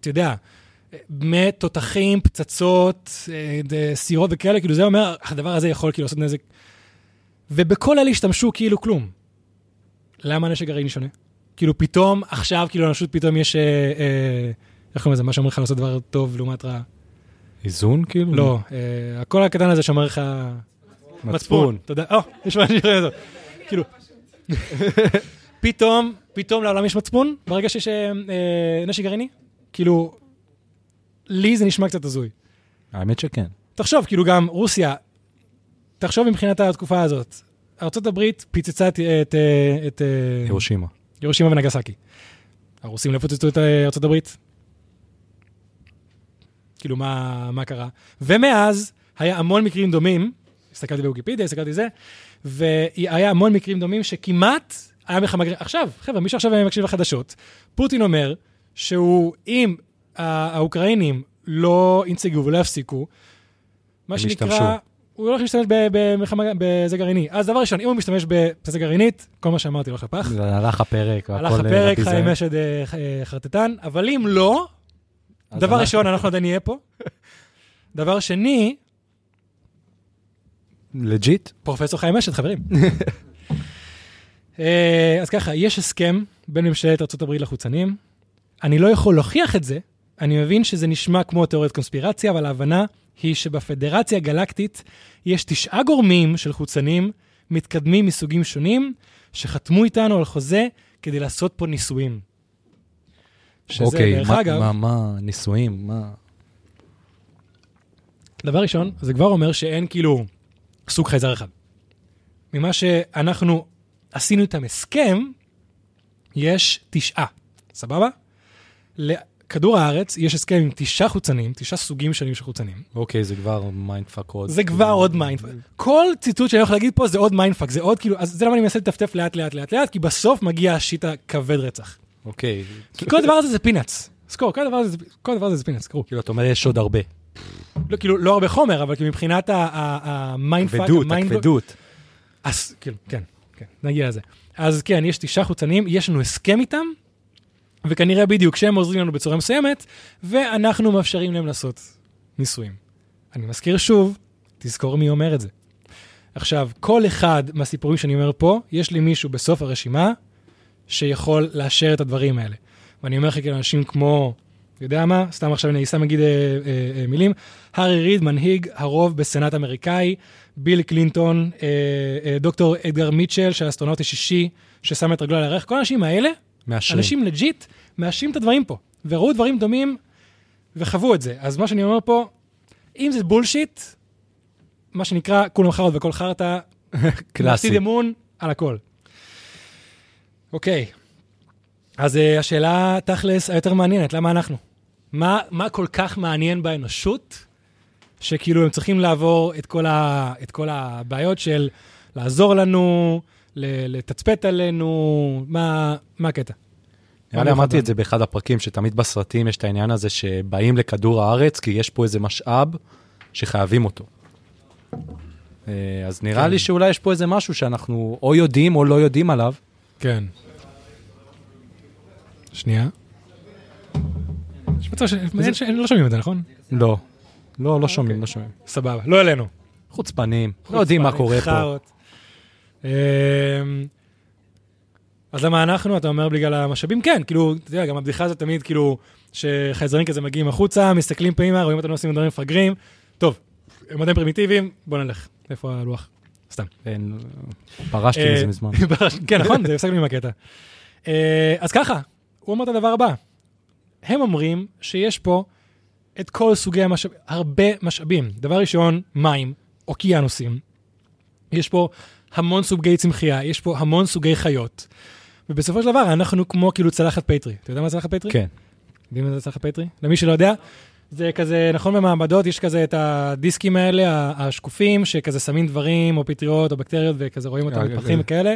אתה יודע, מתותחים, פצצות, אה, סירות וכאלה, כאילו זה אומר, הדבר הזה יכול כאילו לעשות נזק. ובכל אלה השתמשו כאילו כלום. למה הנשק גרעיני שונה? כאילו פתאום, עכשיו כאילו לאנושות פתאום יש, אה, אה, איך קוראים לזה, מה שאומר לך לעשות דבר טוב לעומת רע. איזון, כאילו? לא, אה, הקול הקטן הזה שאומר לך... מצפון. תודה. או, יש משהו כזה. כאילו, פתאום, פתאום לעולם יש מצפון ברגע שיש אה, אה, נשק גרעיני? כאילו, לי זה נשמע קצת הזוי. האמת שכן. תחשוב, כאילו גם רוסיה, תחשוב מבחינת התקופה הזאת. ארה"ב פיצצה את, את, את אה, הירושימה. הירושימה ונגסקי. הרוסים לא פוצצו את אה, הברית? כאילו, מה, מה קרה? ומאז היה המון מקרים דומים, הסתכלתי בוויקיפדיה, הסתכלתי זה, והיה המון מקרים דומים שכמעט היה מלחמה... גר- עכשיו, חבר'ה, מי שעכשיו מקשיב לחדשות, פוטין אומר שהוא, אם האוקראינים לא ינצגו ולא יפסיקו, מה שנקרא... ישתמשו. הוא הולך להשתמש במלחמה, בזה גרעיני. אז דבר ראשון, אם הוא משתמש בפצצה גרעינית, כל מה שאמרתי הולך לפח. הלך הפרק, והכל... הלך הפרק, אה, חיים בזה. אשד אה, אה, חרטטן, אבל אם לא, דבר ראשון, אנחנו עדיין נהיה פה. <laughs> דבר שני, לג'יט? פרופסור חיים אשד, חברים. <laughs> אה, אז ככה, יש הסכם בין ממשלת ארה"ב לחוצנים. אני לא יכול להוכיח את זה, אני מבין שזה נשמע כמו תיאוריית קונספירציה, אבל ההבנה היא שבפדרציה הגלקטית יש תשעה גורמים של חוצנים מתקדמים מסוגים שונים, שחתמו איתנו על חוזה כדי לעשות פה ניסויים. שזה, אוקיי, דרך מה- אגב, מה, מה, נישואים, מה... דבר ראשון, זה כבר אומר שאין כאילו סוג חייזר אחד. ממה שאנחנו עשינו איתם הסכם, יש תשעה, סבבה? לכדור הארץ יש הסכם עם תשעה חוצנים, תשעה סוגים שונים של חוצנים. אוקיי, זה כבר mindfuck עוד. זה כבר עוד mindfuck. כל ציטוט שאני הולך להגיד פה זה עוד mindfuck, זה עוד כאילו, אז זה למה אני מנסה לטפטף לאט לאט לאט לאט, כי בסוף מגיע ה shit הכבד רצח. אוקיי. כי כל הדבר הזה זה peanuts. זכור, כל הדבר הזה, כל הדבר הזה זה peanuts, קראו. כאילו, אתה אומר, יש עוד הרבה. לא, כאילו, לא הרבה חומר, אבל כאילו מבחינת ה mindfuck, כבדות, ה mind- הכבדות. אז כאילו, כן, כן, נגיע לזה. אז כן, יש תשעה חוצנים, יש לנו הסכם איתם, וכנראה בדיוק שהם עוזרים לנו בצורה מסוימת, ואנחנו מאפשרים להם לעשות ניסויים. אני מזכיר שוב, תזכור מי אומר את זה. עכשיו, כל אחד מהסיפורים שאני אומר פה, יש לי מישהו בסוף הרשימה שיכול לאשר את הדברים האלה. ואני אומר לך כאילו אנשים כמו, יודע מה, סתם עכשיו אני שם נגיד אה, אה, אה, מילים, הארי ריד, מנהיג הרוב בסנאט האמריקאי, ביל קלינטון, אה, אה, דוקטור אדגר מיטשל, שהאסטרונאוט השישי, ששם את רגלו על הירח, כל האנשים האלה, מאשרים. אנשים legit, מאשרים את הדברים פה, וראו דברים דומים וחוו את זה. אז מה שאני אומר פה, אם זה bullshit, מה שנקרא, כולם חראות וכל חרטא, <laughs> קלאסי. להפסיד אמון על הכל. אוקיי, אז uh, השאלה תכלס היותר מעניינת, למה אנחנו? מה, מה כל כך מעניין באנושות, שכאילו הם צריכים לעבור את כל, ה, את כל הבעיות של לעזור לנו, לתצפת עלינו, מה, מה הקטע? נראה לי אמרתי את זה באחד הפרקים, שתמיד בסרטים יש את העניין הזה שבאים לכדור הארץ, כי יש פה איזה משאב שחייבים אותו. אה, אז נראה כן. לי שאולי יש פה איזה משהו שאנחנו או יודעים או לא יודעים עליו. כן. שנייה. יש מצב ש... אין ש- לא שומעים את זה, נכון? לא. לא, לא שומעים, לא שומעים. סבבה, לא אלינו. חוצפנים, לא יודעים מה קורה פה. אמ, אז למה אנחנו? אתה אומר בגלל המשאבים? כן, כאילו, אתה יודע, גם הבדיחה הזאת תמיד, כאילו, שחייזרים כזה מגיעים החוצה, מסתכלים פנימה, רואים אותנו עושים דברים מפגרים. טוב, הם עדיין פרימיטיביים, בוא נלך. איפה הלוח? סתם. פרשתי אה, מזה מזמן. <laughs> כן, נכון, זה הפסקנו עם הקטע. אה, אז ככה, הוא אומר את הדבר הבא. הם אומרים שיש פה את כל סוגי המשאבים, הרבה משאבים. דבר ראשון, מים, אוקיינוסים. יש פה המון סוגי צמחייה, יש פה המון סוגי חיות. ובסופו של דבר, אנחנו כמו כאילו צלחת פטרי. אתה יודע מה צלחת פטרי? כן. יודעים מה זה צלחת פטרי? למי שלא יודע, זה כזה, נכון במעבדות, יש כזה את הדיסקים האלה, השקופים, שכזה שמים דברים, או פטריות, או בקטריות, וכזה רואים אותם אה, מתפתחים אה. וכאלה.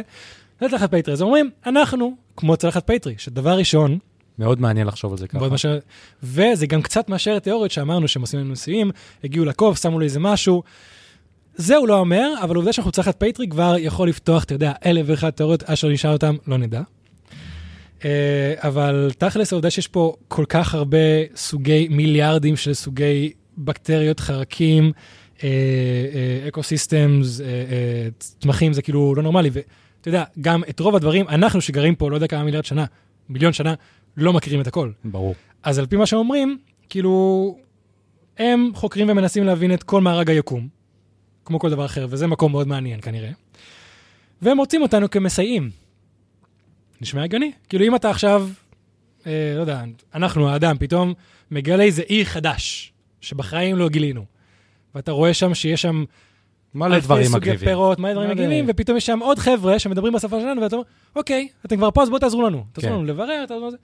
זה צלחת פטרי. אז אומרים, אנחנו כמו צלחת פטרי, שדבר ראשון, מאוד מעניין לחשוב על זה ככה. מאשר, וזה גם קצת מאשר תיאוריות שאמרנו שהם עושים לנו ניסויים, הגיעו לקוף, שמו לי איזה משהו. זה הוא לא אומר, אבל העובדה שאנחנו צלחת פטרי כבר יכול לפתוח, אתה יודע, אלף ואחת תיאוריות, אשר נשאל אותם, לא נדע. אה, אבל תכלס העובדה שיש פה כל כך הרבה סוגי, מיליארדים של סוגי בקטריות, חרקים, אקו סיסטמס, צמחים, זה כאילו לא נורמלי. ואתה יודע, גם את רוב הדברים, אנחנו שגרים פה, לא יודע כמה מיליארד שנה, מיליון שנה, לא מכירים את הכל. ברור. אז על פי מה שהם אומרים, כאילו, הם חוקרים ומנסים להבין את כל מארג היקום, כמו כל דבר אחר, וזה מקום מאוד מעניין כנראה. והם רוצים אותנו כמסייעים. נשמע הגיוני? כאילו, אם אתה עכשיו אה, לא יודע, אנחנו, האדם, פתאום מגלה איזה אי חדש, שבחיים לא גילינו. ואתה רואה שם שיש שם מלא דברים אלפי סוגי מגניבים. פירות, מלא דברים. מגניבים, ופתאום יש שם עוד חבר'ה שמדברים בשפה שלנו, ואתה אומר, אוקיי, אתם כבר פה, אז בואו תעזרו לנו. תעזרו כן. לנו לברר, תעזרו לנו.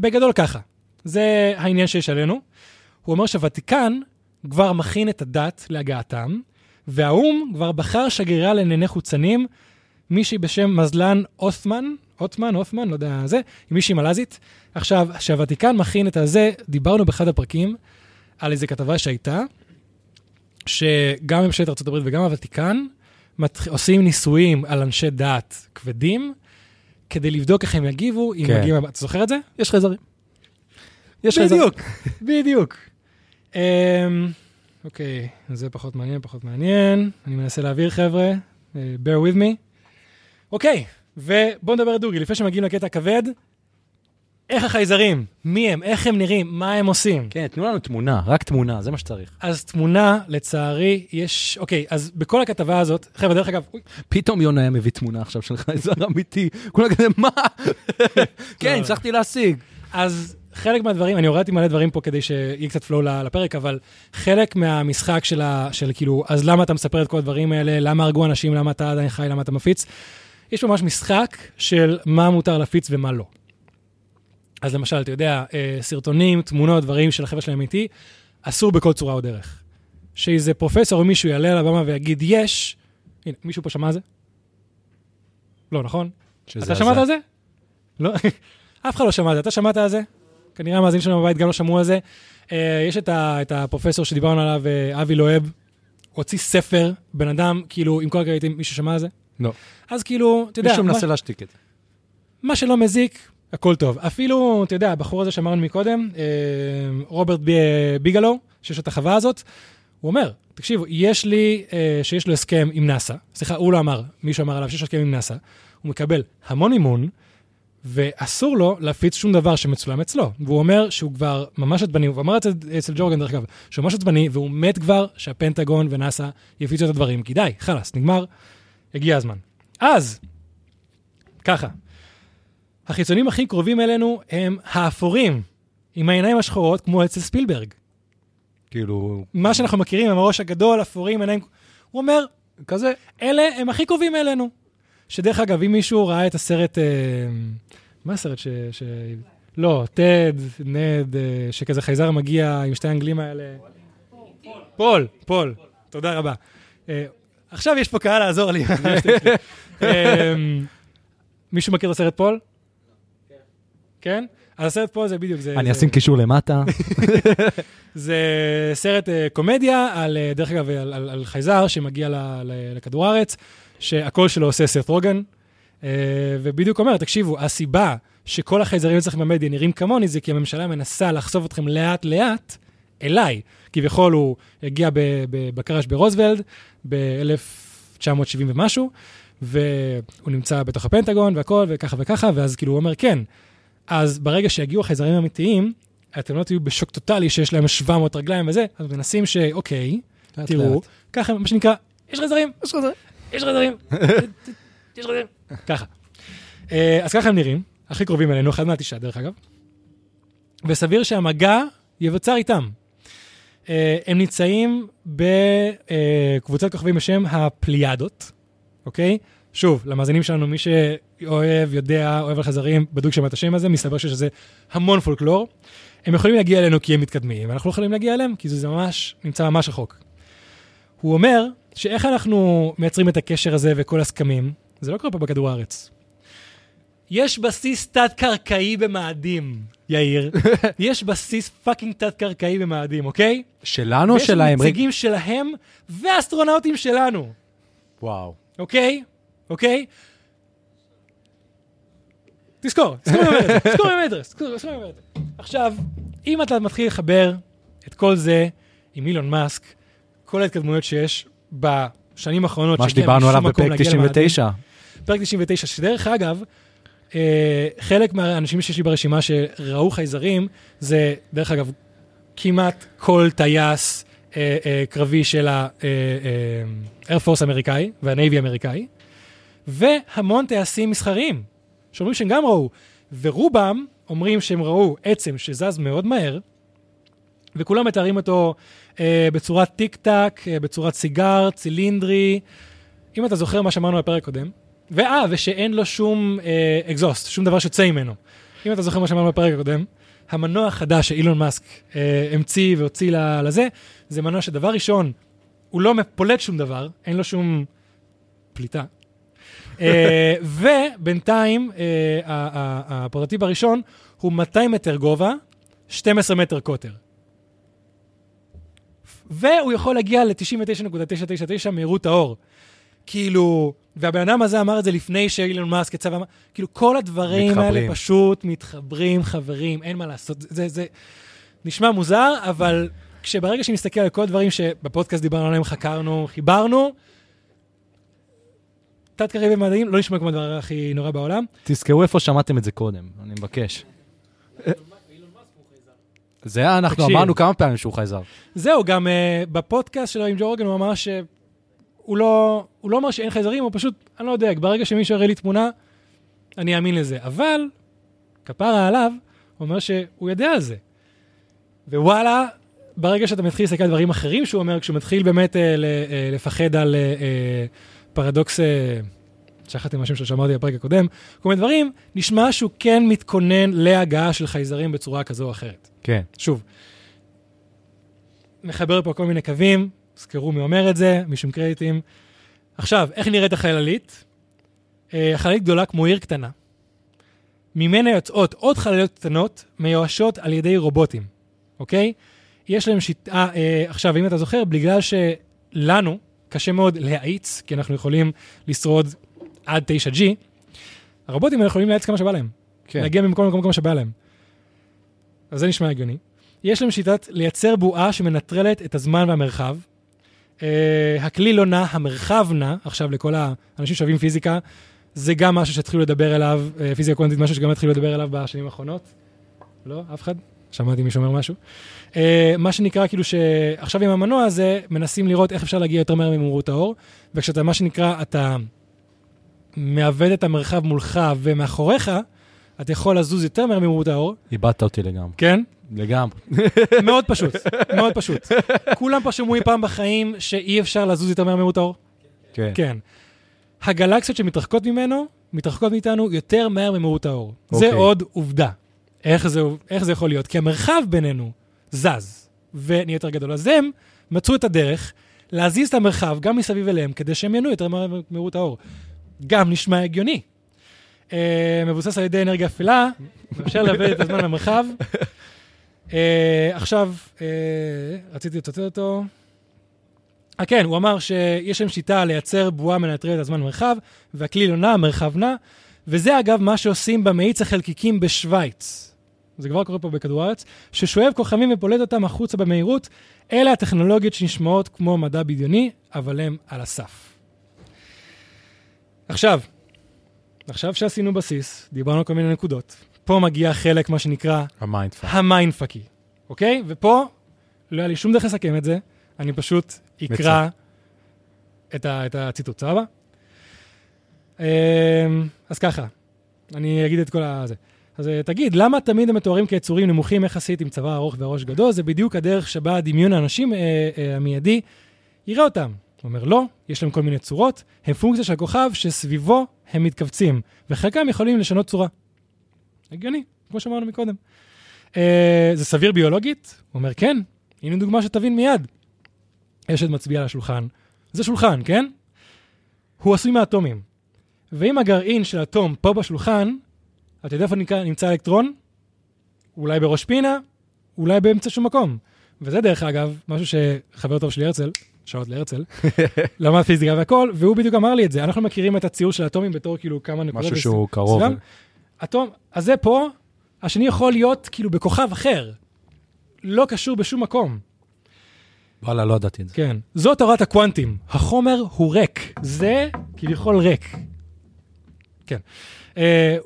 בגדול ככה. זה העניין שיש עלינו. הוא אומר שהוותיקן כבר מכין את הדת להגעתם, והאו"ם כבר בחר שגרירה לענייני חוצנים, מישהי בשם מזלן אוסמן, אוטמן, אופמן, לא יודע זה, היא מישהי מלזית. עכשיו, כשהוותיקן מכין את הזה, דיברנו באחד הפרקים על איזו כתבה שהייתה, שגם ממשלת ארה"ב וגם הוותיקן מת... עושים ניסויים על אנשי דת כבדים, כדי לבדוק איך הם יגיבו, אם כן. מגיעים... אתה זוכר את זה? יש חייזרים. יש חייזרים. בדיוק, בדיוק. <laughs> אמ, אוקיי, זה פחות מעניין, פחות מעניין. אני מנסה להעביר, חבר'ה. אה, bear with me. אוקיי, ובואו נדבר דוגרי, לפני שמגיעים לקטע הכבד. איך החייזרים? מי הם? איך הם נראים? מה הם עושים? כן, תנו לנו תמונה, רק תמונה, זה מה שצריך. אז תמונה, לצערי, יש... אוקיי, אז בכל הכתבה הזאת, חבר'ה, דרך אגב, פתאום יונה היה מביא תמונה עכשיו של חייזר אמיתי. כולם כזה, מה? <laughs> כן, לא. הצלחתי להשיג. אז חלק מהדברים, אני הורדתי מלא דברים פה כדי שיהיה קצת פלואו לפרק, אבל חלק מהמשחק של, ה, של כאילו, אז למה אתה מספר את כל הדברים האלה, למה הרגו אנשים, למה אתה עדיין חי, למה אתה מפיץ, יש ממש משחק של מה מותר להפיץ ומה לא. אז למשל, אתה יודע, אה, סרטונים, תמונות, דברים של החבר'ה שלהם איתי, אסור בכל צורה או דרך. שאיזה פרופסור או מישהו יעלה על הבמה ויגיד, יש, הנה, מישהו פה שמע זה? לא, נכון? אתה שמעת על זה? לא, <laughs> אף אחד לא שמע על זה. אתה שמעת על זה? כנראה המאזינים שלנו בבית גם לא שמעו על זה. אה, יש את, ה, את הפרופסור שדיברנו עליו, אה, אבי לוהב, הוציא ספר, בן אדם, כאילו, עם כל הקרדיטים, מישהו שמע על זה? לא. אז כאילו, אתה יודע, מישהו מנסה להשתיק את זה. מה שלא מזיק, הכל טוב. אפילו, אתה יודע, הבחור הזה שאמרנו מקודם, אה, רוברט ביגלו, שיש את החווה הזאת, הוא אומר, תקשיבו, יש לי, אה, שיש לו הסכם עם נאסא, סליחה, הוא לא אמר, מישהו אמר עליו שיש הסכם עם נאסא, הוא מקבל המון אימון, ואסור לו להפיץ שום דבר שמצולם אצלו. והוא אומר שהוא כבר ממש עצבני, הוא אמר את זה אצל ג'ורגן דרך אגב, שהוא ממש עצבני, והוא מת כבר שהפנטגון ונאסא יפיצו את הדברים, כי די, חלאס, נגמר, הגיע הזמן. אז, ככה, החיצונים הכי קרובים אלינו הם האפורים, עם העיניים השחורות, כמו אצל ספילברג. כאילו, מה שאנחנו מכירים, עם הראש הגדול, אפורים, עיניים... הוא אומר, כזה. אלה הם הכי קרובים אלינו. שדרך אגב, אם מישהו ראה את הסרט, אה, מה הסרט ש... ש... לא, טד, נד, אה, שכזה חייזר מגיע עם שתי האנגלים האלה. פול, פול, תודה רבה. אה, עכשיו יש פה קהל לעזור לי. אה, מישהו מכיר את הסרט פול? כן? אז הסרט פול זה בדיוק, זה... אני אשים קישור למטה. <laughs> זה סרט אה, קומדיה, על, אה, דרך אגב, על, על, על חייזר שמגיע ל, ל, לכדור הארץ, שהקול שלו עושה סת' רוגן, אה, ובדיוק אומר, תקשיבו, הסיבה שכל החייזרים אצלכם במדיה נראים כמוני, זה כי הממשלה מנסה לחשוף אתכם לאט-לאט אליי. כביכול הוא הגיע ב crash ברוזוול ב-1970 ומשהו, והוא נמצא בתוך הפנטגון והכל, וככה וככה, ואז כאילו הוא אומר, כן. אז ברגע שיגיעו החייזרים האמיתיים, אתם לא תהיו בשוק טוטאלי שיש להם 700 רגליים וזה, אז מנסים שאוקיי, תראו, ככה, מה שנקרא, יש חייזרים, יש חייזרים, יש חייזרים, <laughs> יש חייזרים, ככה. אה, אז ככה הם נראים, הכי קרובים אלינו, אחד מהתשעה דרך אגב, וסביר שהמגע יבוצר איתם. אה, הם נמצאים בקבוצת כוכבים בשם הפליאדות, אוקיי? שוב, למאזינים שלנו, מי שאוהב, יודע, אוהב על חזרים, בדוק שם את השם הזה, מסתבר שיש לזה המון פולקלור. הם יכולים להגיע אלינו כי הם מתקדמים, ואנחנו לא יכולים להגיע אליהם כי זה ממש, נמצא ממש רחוק. הוא אומר שאיך אנחנו מייצרים את הקשר הזה וכל הסכמים, זה לא קורה פה בכדור הארץ. יש בסיס תת-קרקעי במאדים, יאיר. <laughs> יש בסיס fucking תת-קרקעי במאדים, אוקיי? שלנו או ויש שלהם? רגע, נציגים שלהם ואסטרונאוטים שלנו, וואו. אוקיי? אוקיי? תזכור, תזכור מי אומר את זה, תזכור מי אומר את זה, תזכור מי אומר את זה. עכשיו, אם אתה מתחיל לחבר את כל זה עם אילון מאסק, כל ההתקדמויות שיש בשנים האחרונות, מה שדיברנו עליו בפרק להגיע למאדים, 99. פרק 99, שדרך אגב, אה, חלק מהאנשים שיש לי ברשימה שראו חייזרים, זה דרך אגב כמעט כל טייס אה, אה, קרבי של ה Air Force האמריקאי וה Navy האמריקאי, והמון טייסים מסחריים, שאומרים שהם גם ראו, ורובם אומרים שהם ראו עצם שזז מאוד מהר, וכולם מתארים אותו אה, בצורת טיק טק, אה, בצורת סיגר, צילינדרי, אם אתה זוכר מה שאמרנו בפרק קודם, ואה, ושאין לו שום אה, exhaust, שום דבר שיוצא ממנו. אם אתה זוכר מה שאמרנו בפרק הקודם, המנוע החדש שאילון מאסק אה, המציא והוציא לזה, זה מנוע שדבר ראשון, הוא לא פולט שום דבר, אין לו שום פליטה. אה, ובינתיים, אה, הפרוטוטיפ הראשון הוא 200 מטר גובה, 12 מטר קוטר. והוא יכול להגיע ל-99.999 מהירות האור. כאילו, והבן אדם הזה אמר את זה לפני שאילון מאסק יצא ואמר, כאילו, כל הדברים מתחברים. האלה פשוט מתחברים, חברים, אין מה לעשות. זה, זה, זה נשמע מוזר, אבל כשברגע שנסתכל על כל הדברים שבפודקאסט דיברנו עליהם, חקרנו, חיברנו, תת קרבי במדעים לא נשמע כמו הדבר הכי נורא בעולם. תזכרו איפה שמעתם את זה קודם, אני מבקש. זה אנחנו אמרנו כמה פעמים שהוא חייזר. זהו, גם uh, בפודקאסט שלו עם ג'ו הוא אמר שהוא לא, הוא לא אומר שאין חייזרים, הוא פשוט, אני לא יודע, ברגע שמישהו יראה לי תמונה, אני אאמין לזה. אבל, כפרה עליו, הוא אומר שהוא יודע על זה. ווואלה, ברגע שאתה מתחיל להסתכל על דברים אחרים שהוא אומר, כשהוא מתחיל באמת uh, לפחד על uh, פרדוקס... Uh, שכחתי מהשם שלו שאמרתי בפרק הקודם, כל מיני דברים, נשמע שהוא כן מתכונן להגעה של חייזרים בצורה כזו או אחרת. כן. שוב, מחבר פה כל מיני קווים, זכרו מי אומר את זה, משום קרדיטים. עכשיו, איך נראית החללית? אה, החללית גדולה כמו עיר קטנה. ממנה יוצאות עוד חלליות קטנות מיואשות על ידי רובוטים, אוקיי? יש להם שיטה, אה, עכשיו, אם אתה זוכר, בגלל שלנו קשה מאוד להאיץ, כי אנחנו יכולים לשרוד עד 9G, הרובוטים האלה יכולים להאיץ כמה שבא להם. כן. להגיע ממקום למקום כמה שבא להם. אז זה נשמע הגיוני. יש להם שיטת לייצר בועה שמנטרלת את הזמן והמרחב. Uh, הכלי לא נע, המרחב נע. עכשיו, לכל האנשים שאוהבים פיזיקה, זה גם משהו שהתחילו לדבר אליו, uh, פיזיקה קוונטית, משהו שגם התחילו לדבר אליו בשנים האחרונות. לא? אף אחד? שמעתי מישהו אומר משהו. Uh, מה שנקרא, כאילו שעכשיו עם המנוע הזה, מנסים לראות איך אפשר להגיע יותר מהר ממהירות האור, וכשאתה, מה שנקרא, אתה מעוות את המרחב מולך ומאחוריך, אתה יכול לזוז יותר מהר ממהירות האור. איבדת אותי לגמרי. כן? לגמרי. <laughs> מאוד פשוט, מאוד פשוט. כולם פה שמעו אי פעם בחיים שאי אפשר לזוז יותר מהר ממהירות האור? כן. כן. הגלקסיות שמתרחקות ממנו, מתרחקות מאיתנו יותר מהר ממהירות האור. Okay. זה אוקיי. עוד עובדה. איך זה, איך זה יכול להיות? כי המרחב בינינו זז ונהיה יותר גדול. אז הם מצאו את הדרך להזיז את המרחב גם מסביב אליהם, כדי שהם ינועו יותר מהר ממהירות האור. גם נשמע הגיוני. Uh, מבוסס על ידי אנרגיה אפלה, מאפשר לאבד את הזמן במרחב. Uh, עכשיו, uh, רציתי לצטט אותו. אה, כן, הוא אמר שיש להם שיטה לייצר בועה מנטרלת הזמן במרחב, והכלי לא נע, המרחב נע, וזה אגב מה שעושים במאיץ החלקיקים בשוויץ. זה כבר קורה פה בכדור הארץ, ששואב כוכבים ופולט אותם החוצה במהירות. אלה הטכנולוגיות שנשמעות כמו מדע בדיוני, אבל הן על הסף. עכשיו, עכשיו שעשינו בסיס, דיברנו על כל מיני נקודות, פה מגיע חלק, מה שנקרא... ה mindfuck. ה mindfuck י, אוקיי? ופה לא היה לי שום דרך לסכם את זה, אני פשוט אקרא את, ה, את הציטוט, סבבה? אז ככה, אני אגיד את כל הזה. אז אה, תגיד, למה תמיד הם מתוארים כיצורים נמוכים יחסית עם צוואר ארוך וראש גדול? זה בדיוק הדרך שבה דמיון האנשים אה, אה, המיידי יראה אותם. הוא אומר, לא, יש להם כל מיני צורות, הם פונקציה של הכוכב שסביבו הם מתכווצים, וחלקם יכולים לשנות צורה. הגיוני, כמו שאמרנו מקודם. אה, זה סביר ביולוגית? הוא אומר, כן, הנה דוגמה שתבין מיד. אשת מצביעה על השולחן. זה שולחן, כן? הוא עשוי מאטומים. ואם הגרעין של אטום פה בשולחן, אתה יודע איפה נמצא האלקטרון? אולי בראש פינה, אולי באמצע שום מקום. וזה דרך אגב, משהו שחבר טוב שלי הרצל, שעות להרצל, <laughs> למד פיזיקה והכל, והוא בדיוק אמר לי את זה. אנחנו מכירים את הציור של אטומים בתור כאילו כמה נקודות. משהו שהוא קרוב. אטום, אז זה פה, השני יכול להיות כאילו בכוכב אחר, לא קשור בשום מקום. וואלה, לא ידעתי את זה. כן. זו תורת הקוונטים. החומר הוא ריק. זה כביכול ריק. כן. אה,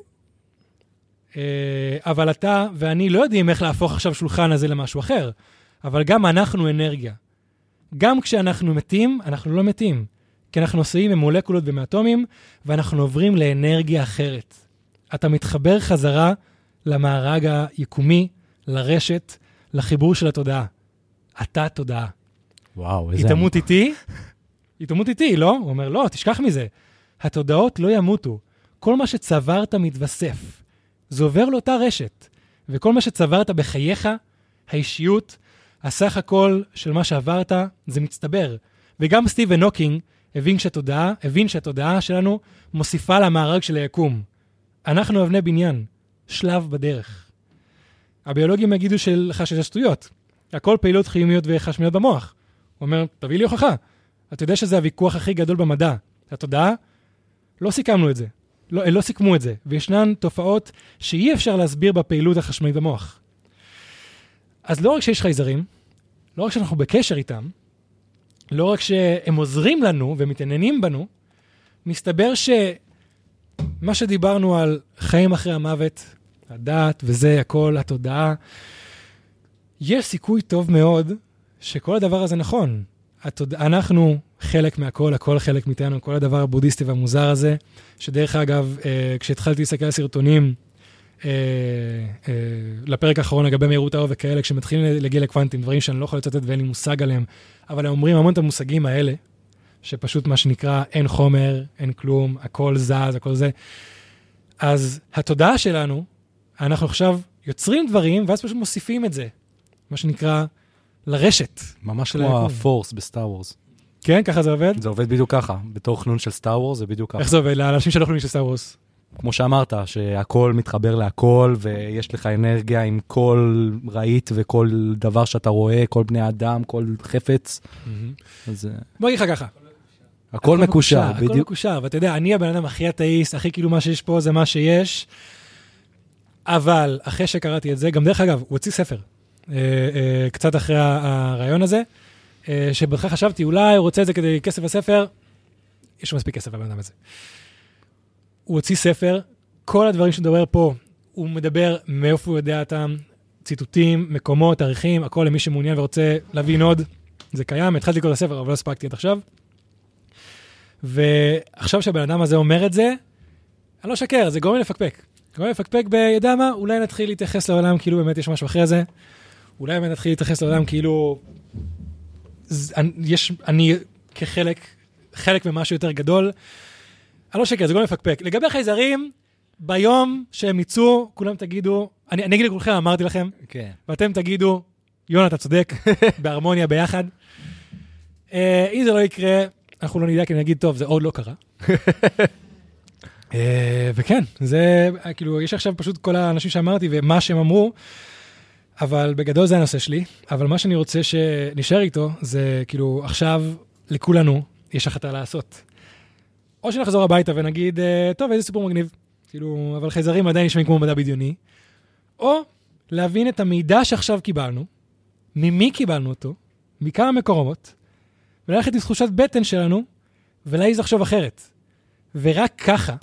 אה, אבל אתה ואני לא יודעים איך להפוך עכשיו שולחן הזה למשהו אחר, אבל גם אנחנו אנרגיה. גם כשאנחנו מתים, אנחנו לא מתים. כי אנחנו עשויים ממולקולות ומאטומים, ואנחנו עוברים לאנרגיה אחרת. אתה מתחבר חזרה למארג היקומי, לרשת, לחיבור של התודעה. אתה תודעה. וואו, היא איזה... תמות איתי, היא תמות איתי, לא? הוא אומר, לא, תשכח מזה. התודעות לא ימותו. כל מה שצברת מתווסף. זה עובר לאותה רשת. וכל מה שצברת בחייך, האישיות, הסך הכל של מה שעברת, זה מצטבר. וגם סטיבן הוקינג הבין שהתודעה, הבין שהתודעה שלנו מוסיפה למארג של היקום. אנחנו אבני בניין, שלב בדרך. הביולוגים יגידו לך שזה שטויות. הכל פעילות כימיות וחשמליות במוח. הוא אומר, תביא לי הוכחה. אתה יודע שזה הוויכוח הכי גדול במדע. התודעה? לא סיכמנו את זה. לא, לא סיכמו את זה. וישנן תופעות שאי אפשר להסביר בפעילות החשמלית במוח. אז לא רק שיש חייזרים, לא רק שאנחנו בקשר איתם, לא רק שהם עוזרים לנו ומתעניינים בנו, מסתבר שמה שדיברנו על חיים אחרי המוות, הדת וזה, הכל, התודעה, יש סיכוי טוב מאוד שכל הדבר הזה נכון. התוד... אנחנו חלק מהכל, הכל חלק מאיתנו, כל הדבר הבודהיסטי והמוזר הזה, שדרך אגב, אה, כשהתחלתי להסתכל על סרטונים, אה, אה, לפרק האחרון לגבי מהירות האור וכאלה, כשמתחילים להגיע לקוונטים, דברים שאני לא יכול לצטט ואין לי מושג עליהם, אבל הם אומרים המון את המושגים האלה, שפשוט מה שנקרא אין חומר, אין כלום, הכל זז, הכל זה. אז התודעה שלנו, אנחנו עכשיו יוצרים דברים, ואז פשוט מוסיפים את זה, מה שנקרא, לרשת. ממש כמו. הפורס בסטאר וורס. כן, ככה זה עובד? זה עובד בדיוק ככה. בתור חנון של סטאר וורס זה בדיוק ככה. איך זה עובד? לאנשים שלא יכולים של סטאר וורס. כמו שאמרת, שהכל מתחבר להכל, ויש לך אנרגיה עם כל רהיט וכל דבר שאתה רואה, כל בני אדם, כל חפץ. אז אה, בוא נגיד לך ככה. הכל מקושר, הכל בדיוק. מקושר, ואתה יודע, אני הבן אדם הכי אתאיסט, הכי כאילו מה שיש פה זה מה שיש, אבל אחרי שקראתי את זה, גם דרך אגב, הוא הוציא ספר, קצת אחרי הרעיון הזה, אה, שבכלל חשבתי, אולי הוא רוצה את זה כדי כסף לספר, יש לו מספיק כסף לבן אדם הזה. הוא הוציא ספר, כל הדברים שהוא מדבר פה, הוא מדבר מאיפה הוא יודע אותם, ציטוטים, מקומות, תאריכים, הכל למי שמעוניין ורוצה להבין עוד. זה קיים, התחלתי לקרוא את הספר, אבל לא הספקתי עד עכשיו. ועכשיו שהבן אדם הזה אומר את זה, אני לא אשקר, זה גורם לפקפק. גורם לפקפק ב, יודע מה, אולי נתחיל להתייחס לעולם כאילו באמת יש משהו אחרי זה. אולי באמת נתחיל להתייחס לעולם כאילו... יש, אני כחלק, חלק ממשהו יותר גדול. אני לא אשקר, זה גורם לי לפקפק. לגבי חייזרים, ביום שהם יצאו, כולם תגידו, אני, אני אגיד לכולכם, אמרתי לכם, כן. ואתם תגידו, יונה, אתה צודק, <laughs> בהרמוניה ביחד. אה, אם זה לא יקרה, אנחנו לא נדע, כי אני אגיד, טוב, זה עוד לא קרה. <laughs> אה, וכן, זה, אה, כאילו, יש עכשיו פשוט כל האנשים שאמרתי ומה שהם אמרו, אבל בגדול זה הנושא שלי. אבל מה שאני רוצה שנשאר איתו, זה כאילו, עכשיו לכולנו יש החלטה לעשות. או שנחזור הביתה ונגיד, אה, טוב, איזה סיפור מגניב. כאילו, אבל חייזרים עדיין נשמעים כמו מדע בדיוני. או להבין את המידע שעכשיו קיבלנו, ממי קיבלנו אותו, מכמה מקומות, וללכת עם תחושת בטן שלנו, ולהעיז לחשוב אחרת. ורק ככה,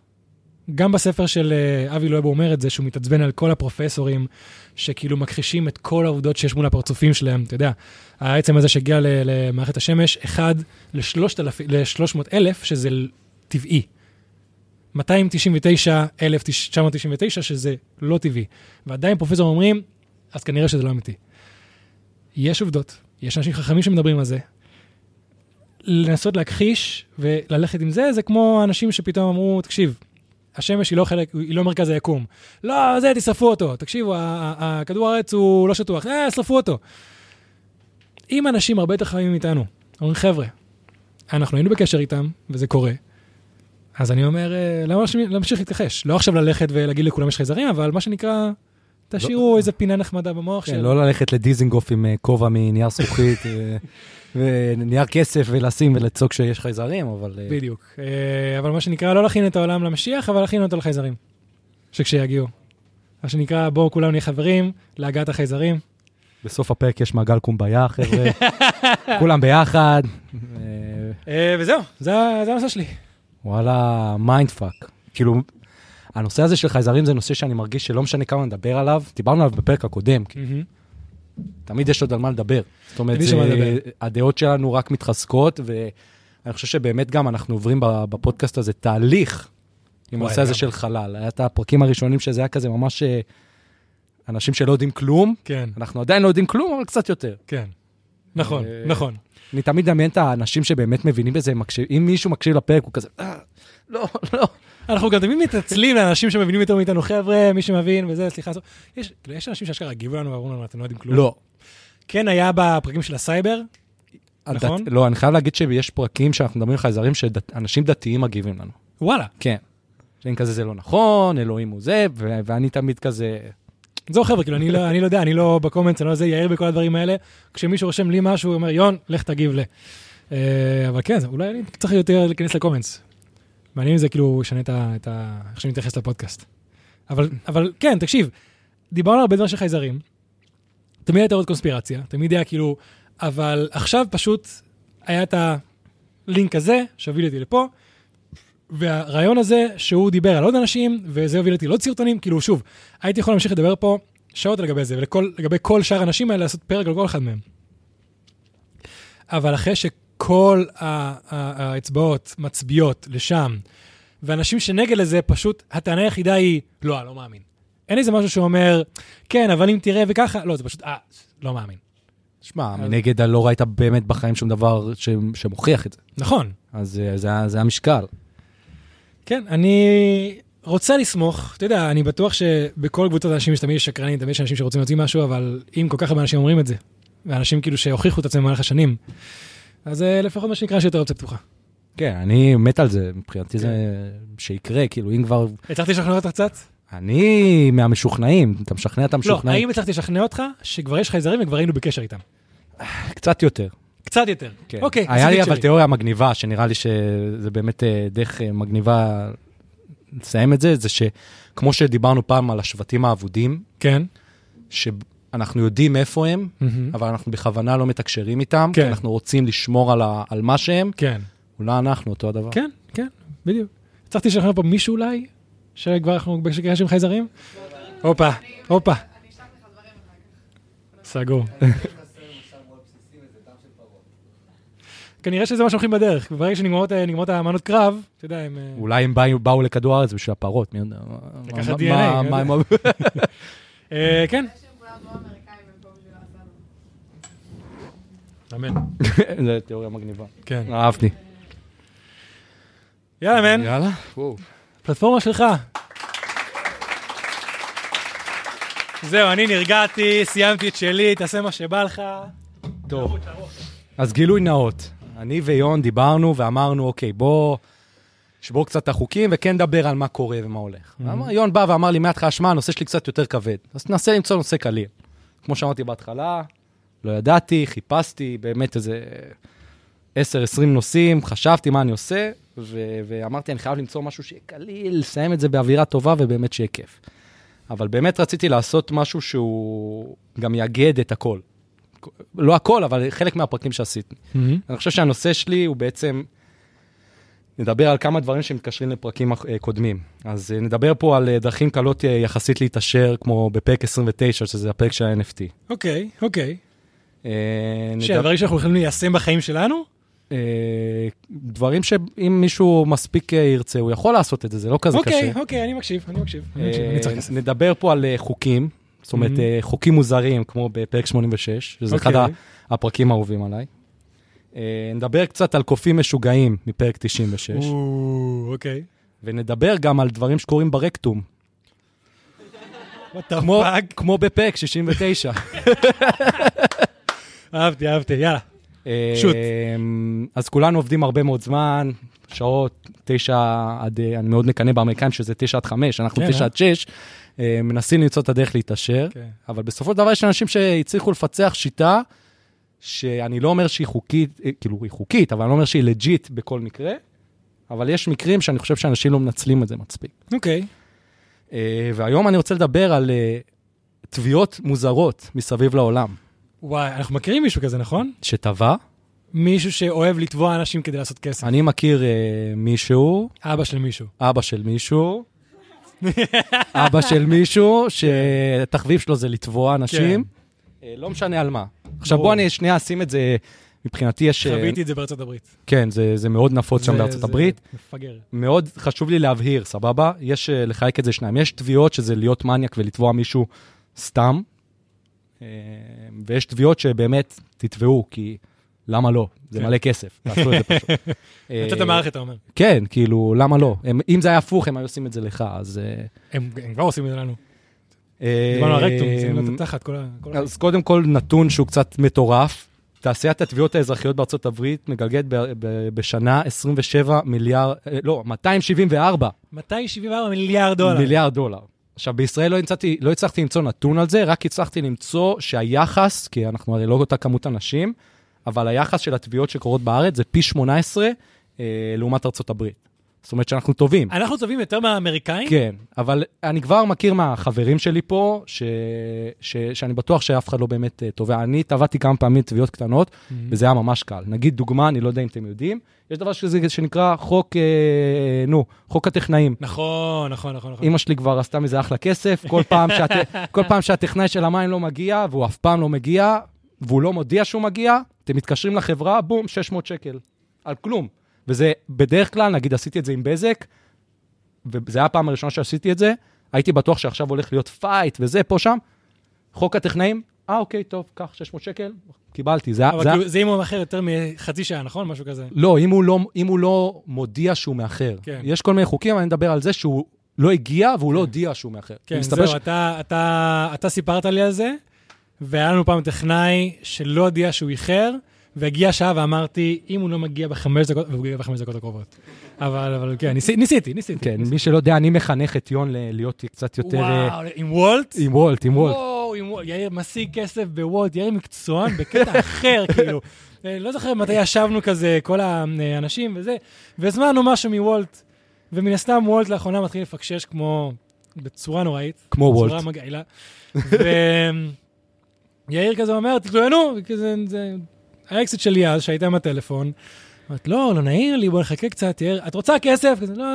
גם בספר של אה, אבי לואב אומר את זה, שהוא מתעצבן על כל הפרופסורים שכאילו מכחישים את כל העובדות שיש מול הפרצופים שלהם, אתה יודע, העצם הזה שהגיע למערכת השמש, אחד ל-300 אלף, שזה טבעי. 299,999, שזה לא טבעי. ועדיין פרופסורים אומרים, אז כנראה שזה לא אמיתי. יש עובדות, יש אנשים חכמים שמדברים על זה. לנסות להכחיש וללכת עם זה, זה כמו אנשים שפתאום אמרו, תקשיב, השמש היא לא חלק, היא לא מרכז היקום. לא, זה, תשרפו אותו. תקשיבו, כדור הארץ הוא לא שטוח, אה, שרפו אותו. אם אנשים הרבה יותר חכמים מאיתנו, אומרים, חבר'ה, אנחנו היינו בקשר איתם, וזה קורה, אז אני אומר, אה, למה להמשיך להתכחש? לא עכשיו ללכת ולהגיד לכולם יש חייזרים, אבל מה שנקרא, תשאירו איזה פינה נחמדה במוח כן, של... לא ללכת לדיזינגוף עם אה, כובע מנייר זכוכית אה, ונייר כסף ולשים ולצעוק שיש חייזרים, אבל... אה, בדיוק. אבל מה שנקרא, לא להכין את העולם למשיח, אבל להכין אותו לחייזרים. שכשיגיעו. מה שנקרא, בואו כולנו נהיה חברים להגעת החייזרים. בסוף הפרק יש מעגל קומביה, חבר'ה. <laughs> כולם ביחד. וזהו, זה הנושא שלי. וואלה, mindfuck. כאילו, הנושא הזה של חייזרים זה נושא שאני מרגיש שלא משנה כמה נדבר עליו, דיברנו עליו בפרק הקודם, כי תמיד יש עוד על מה לדבר. זאת אומרת, זה-. הדעות שלנו רק מתחזקות, ואני חושב שבאמת גם אנחנו עוברים בפודקאסט הזה תהליך עם הנושא הזה. של חלל. היה את הפרקים הראשונים שזה היה כזה ממש אה, אנשים שלא יודעים כלום, כן, אנחנו עדיין לא יודעים כלום, אבל קצת יותר. כן. נכון, אה, נכון. אני תמיד מדמיין את האנשים שבאמת מבינים בזה, אם מישהו מקשיב לפרק, הוא כזה, "אה, לא, לא. אנחנו גם תמיד מתעצלים לאנשים שמבינים יותר מאיתנו, חבר'ה, מי שמבין וזה, סליחה. יש כאילו, יש אנשים שאשכרה הגיבו לנו ואמרו לנו, אתם לא יודעים כלום. לא. כן היה בפרקים של הסייבר, נכון? לא, אני חייב להגיד שיש פרקים שאנחנו מדברים על חייזרים שאנשים דתיים מגיבים לנו. וואלה. כן. שהם כזה, זה לא נכון, אלוהים הוא זה, ו- ואני תמיד כזה, זהו חבר'ה, כאילו, אני לא, אני לא יודע, אני לא בקומנטס, אני לא זה, יאיר בכל הדברים האלה. כשמישהו רושם לי משהו, הוא אומר, יון, לך תגיב ל... אה, אבל כן, אולי אני צריך יותר להיכנס לקומנטס. מעניין אם זה כאילו ישנה את ה... איך שאני מתייחס לפודקאסט. אבל, אבל כן, תקשיב, דיברנו על הרבה דברים של חייזרים, תמיד הייתה עוד קונספירציה, תמיד היה כאילו, אבל עכשיו פשוט היה את הלינק הזה, שהוביל אותי לפה, והרעיון הזה שהוא דיבר על עוד אנשים, וזה הוביל אותי לעוד סרטונים, כאילו שוב, הייתי יכול להמשיך לדבר פה שעות לגבי זה, ולגבי כל שאר האנשים האלה לעשות פרק על כל אחד מהם. אבל אחרי שכל ה- האצבעות מצביעות לשם, ואנשים שנגד לזה, פשוט הטענה היחידה היא, לא, אני לא מאמין. אין איזה משהו שאומר, כן, אבל אם תראה וככה, לא, זה פשוט, אה, לא מאמין. שמע, אז- מנגד לא ראית באמת בחיים שום דבר ש- שמוכיח את זה. נכון, אז אה, זה זה המשקל. כן, אני רוצה לסמוך, אתה יודע, אני בטוח שבכל קבוצות אנשים יש תמיד שקרנים, תמיד יש אנשים שרוצים להוציא משהו, אבל אם כל כך הרבה אנשים אומרים את זה, ואנשים כאילו שהוכיחו את עצמם במהלך השנים, אז אה, לפחות מה שנקרא יש יותר אופציה פתוחה. כן, אני מת על זה, מבחינתי כן. זה שיקרה, כאילו, אם כבר... הצלחתי לשכנע אותך קצת? אני מהמשוכנעים, אתה משכנע את לא, המשוכנעים. האם הצלחתי לשכנע אותך שכבר יש חייזרים וכבר היינו בקשר איתם? קצת יותר. קצת יותר. כן. אוקיי, היה לי אבל. תיאוריה מגניבה, שנראה לי שזה באמת אה, דרך אה, מגניבה לסיים את זה, זה שכמו שדיברנו פעם על השבטים האבודים, כן. שאנחנו יודעים איפה הם. אבל אנחנו בכוונה לא מתקשרים איתם, כן. כי אנחנו רוצים לשמור על, ה, על מה שהם, כן. אולי אנחנו אותו הדבר. כן, כן, בדיוק. הצלחתי לשכנע פה מישהו אולי, שכבר אנחנו בקשר עם חייזרים? הופה, הופה. סגור. <laughs> כנראה שזה מה שהולכים בדרך, ברגע שנגמרות אה, האמנות קרב, אתה יודע, הם... אה, אולי הם באו, לכדור הארץ בשביל הפרות, מי יודע. לקחת DNA. הם- <laughs> אה, כן, אמן. <laughs> זה תיאוריה מגניבה. כן. אהבתי. יאללה, מן, יאללה. וואו. פלטפורמה שלך. זהו, אני נרגעתי, סיימתי את שלי, תעשה מה שבא לך. טוב. אז גילוי נאות. אני ויון דיברנו ואמרנו, אוקיי, בוא נשבור קצת את החוקים וכן נדבר על מה קורה ומה הולך. אמר- יון בא ואמר לי מההתחלה, שמע, הנושא שלי קצת יותר כבד. אז תנסה למצוא נושא קליל. כמו שאמרתי בהתחלה, לא ידעתי, חיפשתי באמת איזה 10-20 נושאים, חשבתי מה אני עושה, ו- ואמרתי, אני חייב למצוא משהו שיהיה קליל, לסיים את זה באווירה טובה ובאמת שיהיה כיף. אבל באמת רציתי לעשות משהו שהוא גם יאגד את הכל. לא הכל, אבל חלק מהפרקים שעשיתי. אני חושב שהנושא שלי הוא בעצם, נדבר על כמה דברים שמתקשרים לפרקים אה, קודמים. אז אה, נדבר פה על אה, דרכים קלות יחסית להתעשר, כמו בפרק 29, שזה הפרק של ה-NFT. אוקיי, אוקיי. אה, שאלה נדבר- דברים שאנחנו יכולים ליישם בחיים שלנו? דברים שאם מישהו מספיק ירצה, הוא יכול לעשות את זה, זה לא כזה אוקיי, קשה. אוקיי, מקשיב, אני מקשיב. אני מקשיב, אני צריך כסף. נדבר פה על חוקים, זאת אומרת, Mhm. אה, חוקים מוזרים, כמו בפרק 86, שזה אחד אוקיי. הפרקים האהובים עליי. אה, נדבר קצת על קופים משוגעים מפרק 96, או, אוקיי. ונדבר גם על דברים שקורים ברקטום, כמו-? כמו בפרק 69. <laughs> אהבתי, אהבתי, יאללה. אה, שוט. אז כולנו עובדים הרבה מאוד זמן, שעות, תשע עד, אה, אני מאוד מקנא באמריקאים שזה תשע עד חמש, אנחנו כן, תשע אה? עד שש, אה, מנסים למצוא את הדרך להתעשר, כן. אבל בסופו של דבר יש אנשים שהצליחו לפצח שיטה, שאני לא אומר שהיא חוקית, אה, כאילו היא חוקית, אבל אני לא אומר שהיא לג'יט בכל מקרה, אבל יש מקרים שאני חושב שאנשים לא מנצלים את זה מספיק. אוקיי. אה, והיום אני רוצה לדבר על אה, תביעות מוזרות מסביב לעולם, וואי, אנחנו מכירים מישהו כזה, נכון? שטבע. מישהו שאוהב לתבוע אנשים כדי לעשות כסף. אני מכיר אה, מישהו, אבא של מישהו. אבא של מישהו, אבא של מישהו, שתחביב שלו זה לתבוע אנשים, אה, לא משנה על מה. עכשיו. בוא אני שנייה אשים את זה, מבחינתי יש... אה, חוויתי את זה בארצות הברית. כן, זה, זה מאוד נפוץ שם זה- בארצות זה הברית. מפגר. מאוד חשוב לי להבהיר, סבבה? יש אה, לחלק את זה שניים. יש תביעות שזה להיות מניאק ולתבוע מישהו סתם, אה, ויש תביעות שבאמת תתבעו, כי למה לא? זה כן. מלא כסף, תעשו את זה פשוט. <laughs> נתת אה, מערכת, אתה אומר. כן, כאילו, למה לא? הם, אם זה היה הפוך, הם היו עושים את זה לך, אז... הם כבר עושים את זה לנו. דיברנו על רקטום, שימו לו את התחת, כל ה... אז קודם כל, נתון שהוא קצת מטורף. תעשיית התביעות האזרחיות בארצות הברית מגלגלת בשנה 27 מיליארד, אה, לא, 274 274 מיליארד דולר. מיליארד דולר. עכשיו, בישראל לא, הצעתי, לא הצלחתי למצוא נתון על זה, רק הצלחתי למצוא שהיחס, כי אנחנו הרי לא אותה כמות אנשים, אבל היחס של התביעות שקורות בארץ זה פי 18 אה, לעומת ארצות הברית. זאת אומרת שאנחנו טובים. אנחנו טובים יותר מהאמריקאים? כן, אבל אני כבר מכיר מהחברים שלי פה, ש... ש... שאני בטוח שאף אחד לא באמת אה, תובע. אני טבעתי כמה פעמים תביעות קטנות, Mm-hmm. וזה היה ממש קל. נגיד דוגמה, אני לא יודע אם אתם יודעים, יש דבר שזה, שנקרא חוק, אה, נו, חוק הטכנאים. נכון, נכון, נכון. נכון. אימא שלי כבר עשתה מזה אחלה כסף, כל פעם, שהט... <laughs> כל פעם שהטכנאי של המים לא מגיע, והוא אף פעם לא מגיע, והוא לא מודיע שהוא מגיע, אתם מתקשרים לחברה, בום, 600 שקל. על כלום. וזה בדרך כלל, נגיד עשיתי את זה עם בזק, וזו הייתה הפעם הראשונה שעשיתי את זה, הייתי בטוח שעכשיו הולך להיות fight וזה, פה, שם. חוק הטכנאים, אה, אוקיי, טוב, קח 600 שקל, קיבלתי. זה, אבל זה, כאילו, זה אם הוא מאחר יותר מחצי שעה, נכון? משהו כזה. לא, אם הוא לא, אם הוא לא מודיע שהוא מאחר. כן. יש כל מיני חוקים, אני מדבר על זה שהוא לא הגיע והוא לא הודיע שהוא מאחר. כן, זהו, אתה, אתה, אתה סיפרת לי על זה, והיה לנו פעם טכנאי שלא הודיע שהוא איחר, והגיע שעה ואמרתי, אם הוא לא מגיע בחמש דקות, והוא הגיע בחמש דקות הקרובות. אבל, אבל כן, ניסי, ניסיתי, ניסיתי. כן, מי שלא יודע, אני מחנך את יון להיות קצת יותר... אה, וואו, עם וולט? עם וולט, עם וולט. וואו, עם וולט. יאיר משיג כסף בוולט, יאיר מקצוען בקטע <laughs> אחר, כאילו. אה, לא זוכר מתי ישבנו כזה, כל האנשים וזה, והזמנו משהו מוולט, ומן הסתם וולט לאחרונה מתחיל לפקשש כמו, בצורה נוראית. כמו וולט. בצורה מגעילה. <laughs> ויאיר כזה אומר, תתלוננו, כזה, זה... האקסיט שלי אז, שהייתה עם הטלפון, אמרת, לא, לא נעיר לי, בוא נחכה קצת, יאיר, את רוצה כסף? כזה, לא,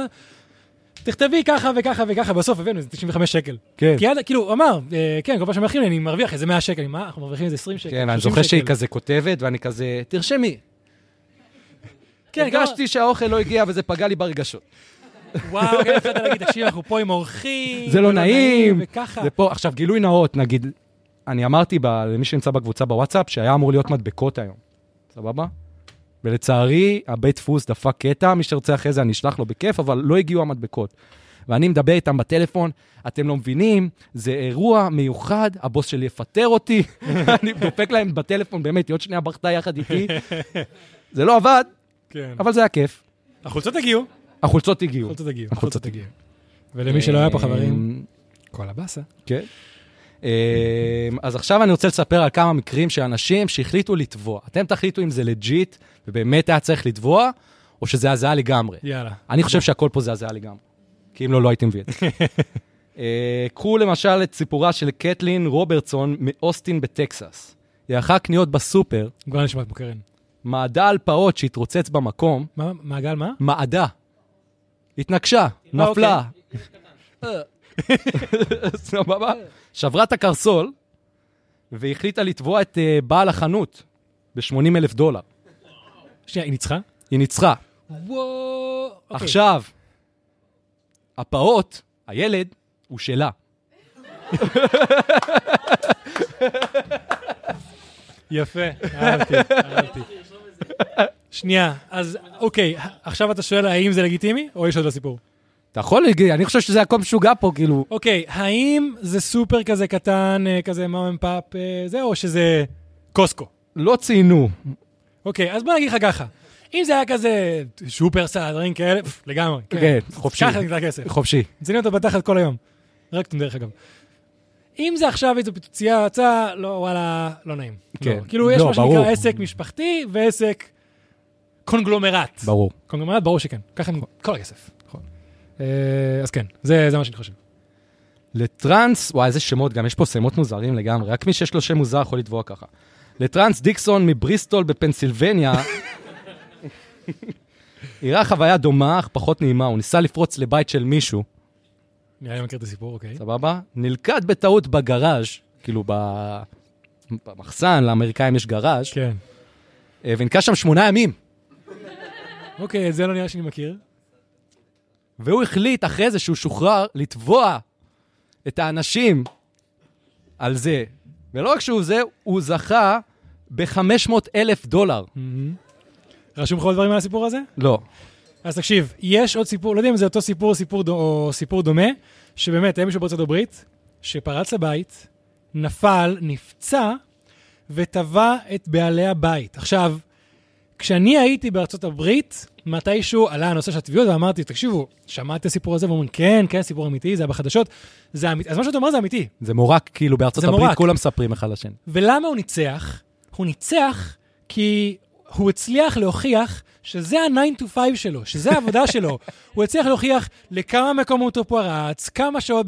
תכתבי ככה וככה וככה, בסוף הבאנו איזה 95 שקל. כן. כי עד, כאילו, הוא אמר, אה, כן, כל פעם שמרוויחים לי, אני מרוויח איזה 100 שקל, מה, אנחנו מרוויחים איזה 20 שקל, כן, אני 30 זוכר שהיא. כזה כותבת, ואני כזה, תרשמי. כן, הרגשתי שהאוכל לא הגיע וזה פגע לי ברגשות. וואו, כן, התחלת להגיד, תקשיב, אנחנו פה עם אורחים. זה לא נעים. וככה. זה פה, עכשיו, גילוי נאות, נגיד, אני אמרתי למי שנמצא בקבוצה בוואטסאפ, שהיה אמור להיות מדבקות היום, סבבה? ולצערי, הבית דפוס דפק קטע, מי שרוצה אחרי זה אני אשלח לו בכיף, אבל לא הגיעו המדבקות. ואני מדבר איתם בטלפון, אתם לא מבינים, זה אירוע מיוחד, הבוס שלי יפטר אותי, <laughs> אני דופק להם בטלפון, באמת, היא עוד שנייה בכתה יחד איתי. זה לא עבד, כן. אבל זה היה כיף. החולצות הגיעו. החולצות הגיעו. החולצות הגיעו. החולצות החולצות הגיעו. ולמי שלא היה פה חברים, כל הבאסה. כן. אמ, אז עכשיו אני רוצה לספר על כמה מקרים של אנשים שהחליטו לתבוע. אתם תחליטו אם זה legit ובאמת היה צריך לתבוע, או שזה הזיה לגמרי. יאללה. אני חושב שהכל פה זה הזיה לגמרי. כי אם לא, לא הייתי מביא את זה. <laughs> אה, קחו למשל את סיפורה של קטלין רוברטסון מאוסטין בטקסס. היא ערכה קניות בסופר, כבר נשמעת קרן. מעדה על פעוט שהתרוצץ במקום, מה, מעגל מה? מעדה. התנגשה, נפלה. <laughs> סבבה? שברה את הקרסול, והחליטה לתבוע את אה, בעל החנות ב-80 אלף דולר. שנייה, היא ניצחה? היא ניצחה. וואו. אוקיי. עכשיו, הפעוט, הילד, הוא שלה. יפה, אהבתי, אהבתי. שנייה, אז אוקיי, עכשיו אתה שואל האם זה לגיטימי, או יש עוד לסיפור? אתה יכול להגיד, אני חושב שזה הכל משוגע פה, כאילו... אוקיי, האם זה סופר כזה קטן, אה, כזה מאם פאפ, אה, זה, או שזה קוסקו? לא ציינו. אוקיי, אז בוא נגיד לך ככה. אם זה היה כזה שופרסל, דברים כאלה, פף, לגמרי. כן, חופשי. קח את הכסף. חופשי. מציינים אותו בתחת כל היום. רק דרך אגב. אם זה עכשיו איזו פיצוצייה יצא, לא, וואלה, לא נעים. כן. לא. כאילו, יש לא, מה שנקרא. עסק משפחתי ועסק קונגלומרט. ברור. קונגלומרט, ברור שכן. ככה כל הכסף. אה, אז כן, זה זה מה שאני חושב. לטרנס, וואי, איזה שמות, גם יש פה שמות מוזרים לגמרי, רק מי שיש לו שם מוזר יכול לתבוע ככה. לטרנס דיקסון מבריסטול בפנסילבניה, <laughs> אירע חוויה דומה, אך פחות נעימה, הוא ניסה לפרוץ לבית של מישהו, נראה לי מכיר את הסיפור, אוקיי. סבבה? נלכד בטעות בגראז', כאילו. במחסן, לאמריקאים יש גראז', כן. אה, ונקע שם שמונה ימים. אוקיי, את זה לא נראה שאני מכיר. והוא החליט אחרי זה שהוא שוחרר לתבוע את האנשים על זה. ולא רק שהוא זה, הוא זכה ב-500 אלף דולר. מהמם. רשום לך עוד דברים על הסיפור הזה? לא. אז תקשיב, יש עוד סיפור, לא יודע אם זה אותו סיפור, סיפור דו, או סיפור דומה, שבאמת, היה מישהו בארצות הברית, שפרץ לבית, נפל, נפצע, וטבע את בעלי הבית. עכשיו, כשאני הייתי בארצות הברית, מתישהו עלה הנושא של התביעות, ואמרתי, תקשיבו, שמעת את הסיפור הזה? ואומרים, כן, כן, סיפור אמיתי, זה היה בחדשות, זה אמיתי. אז מה שאתה אומר זה אמיתי. זה מורק, כאילו בארצות הברית מורק. כולם מספרים אחד לשני. ולמה הוא ניצח? הוא ניצח כי הוא הצליח להוכיח שזה ה-9 to 5 שלו, שזה העבודה <laughs> שלו. הוא הצליח להוכיח לכמה מקומות הוא פרץ, כמה שעות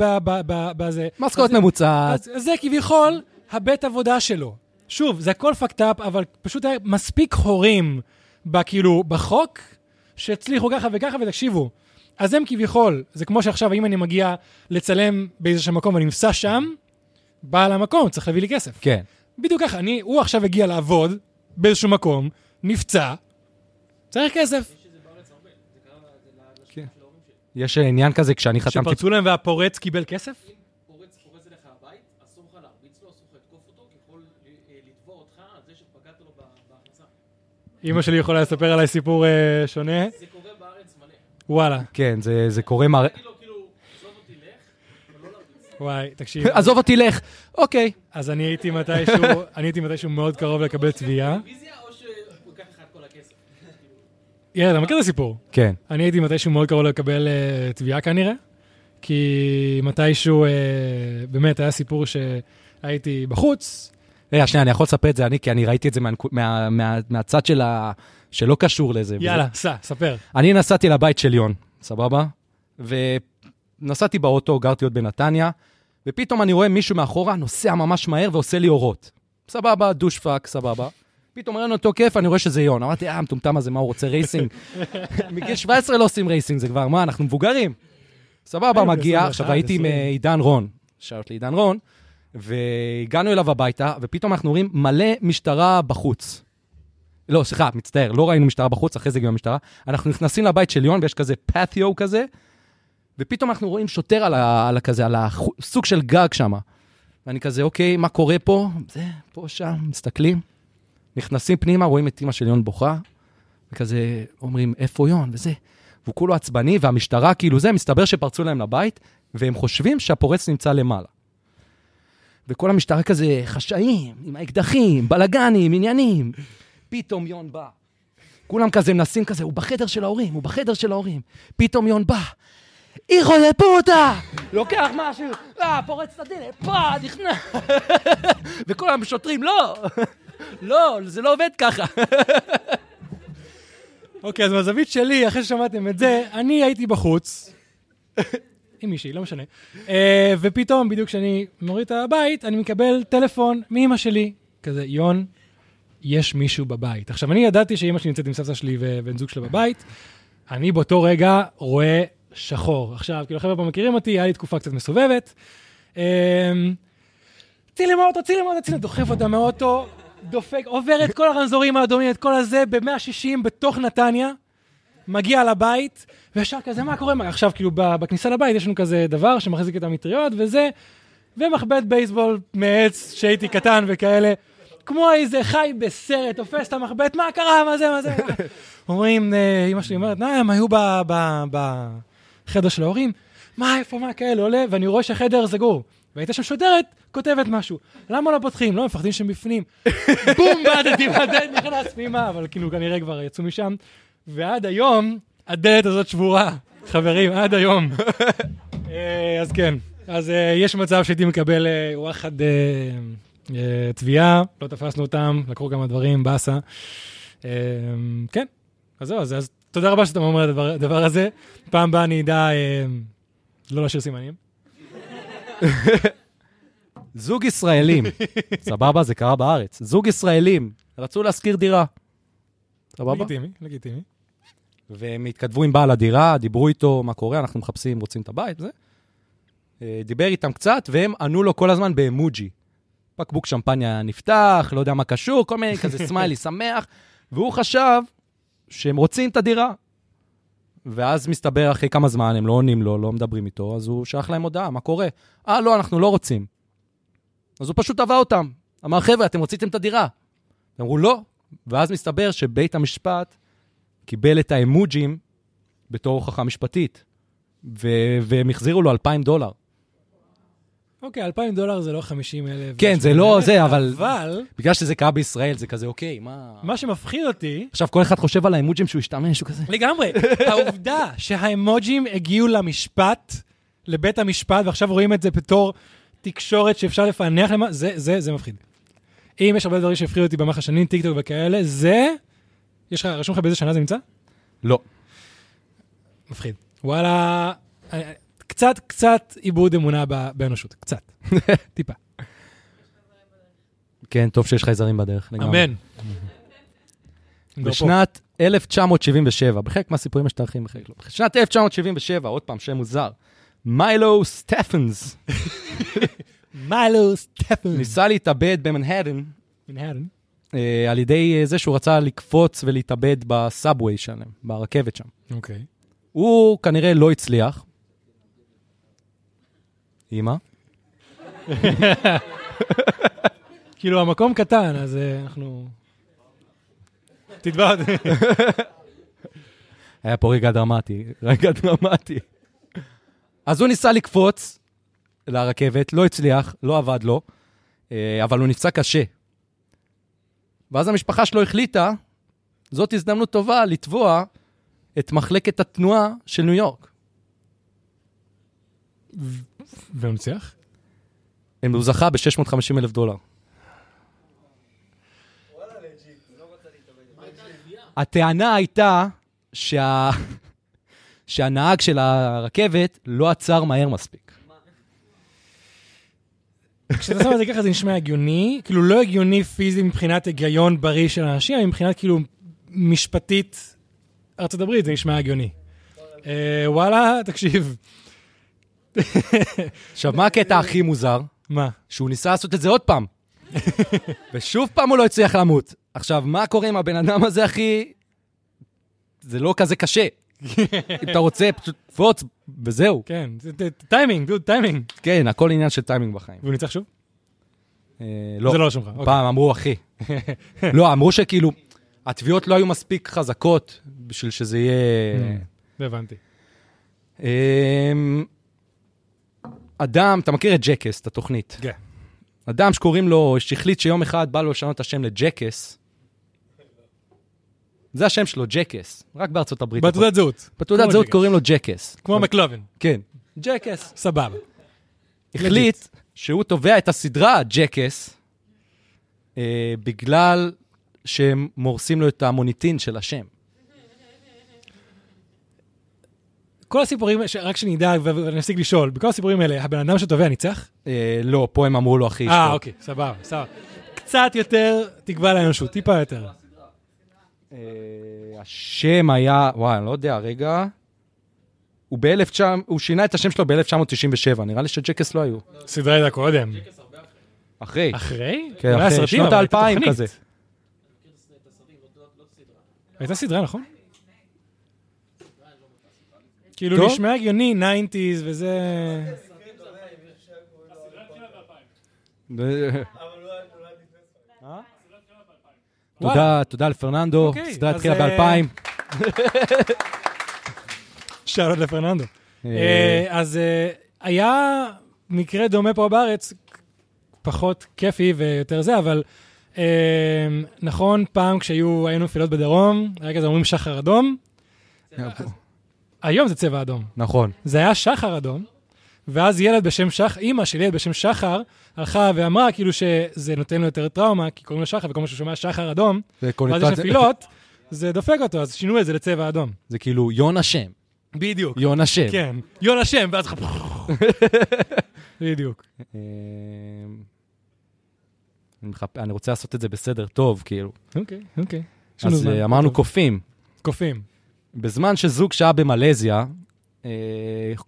בזה. משכורת ממוצעת. אז זה כביכול הבית עבודה שלו. שוב, זה הכל fucked up, אבל פשוט היה מספיק הורים, ב- כאילו, בחוק, שהצליחו ככה וככה, ותקשיבו, אז הם כביכול, זה כמו שעכשיו, אם אני מגיע לצלם באיזשהו מקום ואני נפסע שם, בעל המקום צריך להביא לי כסף. כן. בדיוק ככה, אני, הוא עכשיו הגיע לעבוד באיזשהו מקום, נפצע, צריך כסף. יש עניין כזה כשאני חתמתי... שפרצו להם והפורץ קיבל כסף? אימא שלי יכולה לספר עליי סיפור אה, שונה. זה קורה בארץ מלא. וואלה, כן, זה, זה קורה כאילו, לא. וואי, תקשיב. <laughs> עזוב אותי, לך. אוקיי. אז אני הייתי מתישהו, <laughs> אני הייתי מתישהו מאוד קרוב לקבל תביעה. או שהוא ייקח לך את כל הכסף? יאללה, אתה מכיר את הסיפור? כן. אני הייתי מתישהו מאוד קרוב לקבל אה, תביעה כנראה, כי מתישהו, אה, באמת, היה סיפור שהייתי בחוץ, רגע, שנייה, אני יכול לספר את זה אני, כי אני ראיתי את זה מהצד של ה... שלא קשור לזה. יאללה, סע, ספר. אני נסעתי לבית של יון, סבבה? ונסעתי באוטו, גרתי עוד בנתניה, ופתאום אני רואה מישהו מאחורה נוסע ממש מהר ועושה לי אורות. סבבה, douchebag, סבבה. פתאום ראינו אותו כיף, אני רואה שזה יון. אמרתי, אה, המטומטם הזה, מה הוא רוצה racing? <laughs> מגיל 17 לא עושים racing, זה כבר, מה, אנחנו מבוגרים. סבבה, מגיע, עכשיו 21, הייתי עם 20. אה, עידן רון, שאלת לעידן רון, והגענו אליו הביתה, ופתאום אנחנו רואים מלא משטרה בחוץ. לא, סליחה, מצטער, לא ראינו משטרה בחוץ, אחרי זה הגיעה המשטרה. אנחנו נכנסים לבית של יון, ויש כזה פתיו כזה, ופתאום אנחנו רואים שוטר על, ה, על הכזה, על הסוג של גג שם. ואני כזה, אוקיי, מה קורה פה? זה, פה, שם, מסתכלים. נכנסים פנימה, רואים את אימא של יון בוכה, וכזה אומרים, איפה יון? וזה. והוא כולו עצבני, והמשטרה, כאילו זה, מסתבר שפרצו להם לבית, והם חושבים שהפורץ נמצא למעלה. וכל המשטרה כזה חשאים, עם האקדחים, בלאגנים, עניינים. פתאום יון בא. כולם כזה מנסים כזה, הוא בחדר של ההורים, הוא בחדר של ההורים. פתאום יון בא. היכו דה פוטה! לוקח משהו, אה, פורץ את הדלת, פה, נכנס. <laughs> וכולם שוטרים, לא! לא, זה לא עובד ככה. <laughs> אוקיי, אז מהזווית שלי, אחרי ששמעתם את זה, אני הייתי בחוץ, עם מישהי, לא משנה, אה, ופתאום, בדיוק כשאני מוריד את הבית, אני מקבל טלפון מאמא שלי, כזה, יון, יש מישהו בבית. עכשיו, אני ידעתי שאימא שלי נמצאת עם סבתא שלי ובן זוג שלה בבית, אני באותו רגע רואה שחור. עכשיו, כאילו, החבר'ה פה מכירים אותי, היה לי תקופה קצת מסובבת. אמ, צילם מהאוטו, צילם מהאוטו, צילם, דוחף אותה מהאוטו, דופק, עובר את כל הרמזורים האדומים, את כל הזה, ב-160 בתוך נתניה, מגיע לבית, וישר כזה, מה קורה? עכשיו, כאילו, בכניסה לבית יש לנו כזה דבר שמחזיק את המטריות, וזה, ומחבט בייסבול מעץ, שהייתי קטן וכאלה. כמו איזה חי בסרט, תופס את המחבט, מה קרה, מה זה, מה זה? <laughs> אומרים, אה, אמא שלי אומרת, נה, הם היו בחדר של ההורים, מה, איפה, מה, כאלה, עולה, ואני רואה שהחדר סגור. והייתה שם שוטרת, כותבת משהו. למה לא פותחים? לא, מפחדים שהם בפנים. <laughs> בום, בעדתי מהדלת, נכנס פנימה, אבל כאילו כנראה כבר יצאו משם. ועד היום, הדלת הזאת שבורה. חברים, עד היום. <laughs> אה, אז כן, אז אה, יש מצב שהייתי מקבל אה, וואחד תביעה, לא תפסנו אותם, לקחו כמה דברים, באסה. כן, אז זהו, אז, תודה רבה שאתה אומר את הדבר- הזה. פעם הבאה אני אדע לא להשאיר סימנים. <laughs> זוג ישראלים, סבבה? זה קרה בארץ. זוג ישראלים, רצו להשכיר דירה. סבבה? לגיטימי, לגיטימי. והם התכתבו עם בעל הדירה, דיברו איתו, מה קורה, אנחנו מחפשים, רוצים את הבית, זה. אה, דיבר איתם קצת, והם ענו לו כל הזמן באמוג'י. בקבוק שמפניה נפתח, לא יודע מה קשור, כל מיני כזה סמיילי שמח, והוא חשב שהם רוצים את הדירה. ואז מסתבר, אחרי כמה זמן, הם לא עונים לו, לא מדברים איתו, אז הוא שלח להם הודעה, מה קורה? אה, לא, אנחנו לא רוצים. אז הוא פשוט תבע אותם. אמר, חבר'ה, אתם רציתם את הדירה. אמרו, לא. ואז מסתבר שבית המשפט קיבל את האמוג'ים בתור הוכחה משפטית, ו- והם החזירו לו 2,000 דולר. אוקיי, 2,000 דולר זה לא 50 אלף. כן, זה לא זה, אבל- אבל בגלל שזה קרה בישראל, זה כזה, אוקיי, מה... מה שמפחיד אותי, עכשיו כל אחד חושב על האמוג'ים שהוא השתמש, הוא כזה... לגמרי, <laughs> העובדה שהאמוג'ים הגיעו למשפט, לבית המשפט, ועכשיו רואים את זה בתור תקשורת שאפשר לפענח למה, זה, זה, זה מפחיד. אם יש הרבה דברים שהפחידו אותי במהלך השנים, טיקטוק וכאלה, זה... יש לך, רשום לך באיזה שנה זה נמצא? לא. מפחיד. וואלה, אה, קצת, קצת איבוד אמונה באנושות, קצת. <laughs> טיפה. כן, טוב שיש חייזרים בדרך. לגמרי. אמן. <laughs> בשנת 1977, בחלק מהסיפורים יש תאריכים, בחלק לא. בשנת 1977, עוד פעם, שם מוזר, מיילו סטפנס <laughs> מיילו סטפן. ניסה להתאבד במנהטן מנהטן. אה, על ידי אה, זה שהוא רצה לקפוץ ולהתאבד בסאבווי שלהם, ברכבת שם. אוקיי. הוא כנראה לא הצליח. אמא? <laughs> כאילו, המקום קטן, אז אה, אנחנו... תתבע אותי. <laughs> היה פה רגע דרמטי, רגע דרמטי. אז הוא ניסה לקפוץ לרכבת, לא הצליח, לא עבד לו, אה, אבל הוא נפצע קשה. ואז המשפחה שלו החליטה, זאת הזדמנות טובה לתבוע את מחלקת התנועה של ניו יורק. והוא ניצח? הוא זכה ב-650 אלף דולר. הטענה הייתה שה... <laughs> שהנהג של הרכבת לא עצר מהר מספיק. כשאתה שם את זה ככה זה נשמע הגיוני, כאילו לא הגיוני פיזי מבחינת היגיון בריא של אנשים, אבל מבחינת כאילו משפטית ארצות הברית זה נשמע הגיוני. אה, וואלה, תקשיב, עכשיו, מה הקטע הכי מוזר? מה? שהוא ניסה לעשות את זה עוד פעם. ושוב פעם הוא לא הצליח למות. עכשיו, מה קורה עם הבן אדם הזה, אחי? זה לא כזה קשה. <laughs> אם אתה רוצה, פשוט תקפוץ, וזהו. כן, טיימינג, דוד, טיימינג. כן, הכל עניין של טיימינג בחיים. והוא ניצח שוב? אה, לא, זה לא לך. אוקיי. פעם אמרו, אחי. <laughs> לא, אמרו שכאילו, התביעות לא היו מספיק חזקות בשביל שזה יהיה... זה הבנתי. אמ, אדם, אתה מכיר את Jackass, את התוכנית. כן. אדם שקוראים לו, שהחליט שיום אחד בא לו לשנות את השם ל Jackass. זה השם שלו, Jackass, רק בארצות הברית. בתעודת זהות. בתעודת זהות. קוראים לו Jackass. כמו McLovin. כן. Jackass. סבבה. החליט שהוא תובע את הסדרה Jackass אה, בגלל שהם הורסים לו את המוניטין של השם. כל הסיפורים, רק שנדע ואני אפסיק לשאול, בכל הסיפורים האלה, הבן אדם שתובע ניצח? אה, לא, פה הם אמרו לו, אחי, אה. אוקיי, סבבה, סבבה. קצת יותר תקווה לאנושות, טיפה יותר. אה, השם היה, וואי, אני לא יודע, רגע. הוא ב-1900, הוא שינה את השם שלו ב-1997, נראה לי שג'קס לא היו. סדרה הייתה קודם. אחרי. אחרי? כן, אחרי, שנות האלפיים. כזה. הייתה סדרה, נכון? כאילו. נשמע הגיוני, 90's וזה... תודה, תודה לפרננדו, אוקיי, הסדרה אז, התחילה אה, ב-2000. שאלות לפרננדו. אה, אז אה, היה מקרה דומה פה בארץ, פחות כיפי ויותר זה, אבל נכון, פעם כשהיינו נפילות בדרום, היה כזה אומרים שחר אדום, היום זה צבע אדום. נכון. זה היה שחר אדום, ואז ילד בשם שחר, אימא של ילד בשם שחר, הלכה ואמרה כאילו שזה נותן לו יותר טראומה, כי קוראים לו שחר, וכל מה שהוא שומע שחר אדום, ואז יש נפילות, זה דופק אותו, אז שינו את זה לצבע אדום. זה כאילו יונה שם. בדיוק. יונה שם. כן, יונה שם, ואז... בדיוק. אה, אני רוצה לעשות את זה בסדר טוב, כאילו. אוקיי, אוקיי. אז. אה, אמרנו. קופים. קופים. בזמן שזוג שהה במלזיה,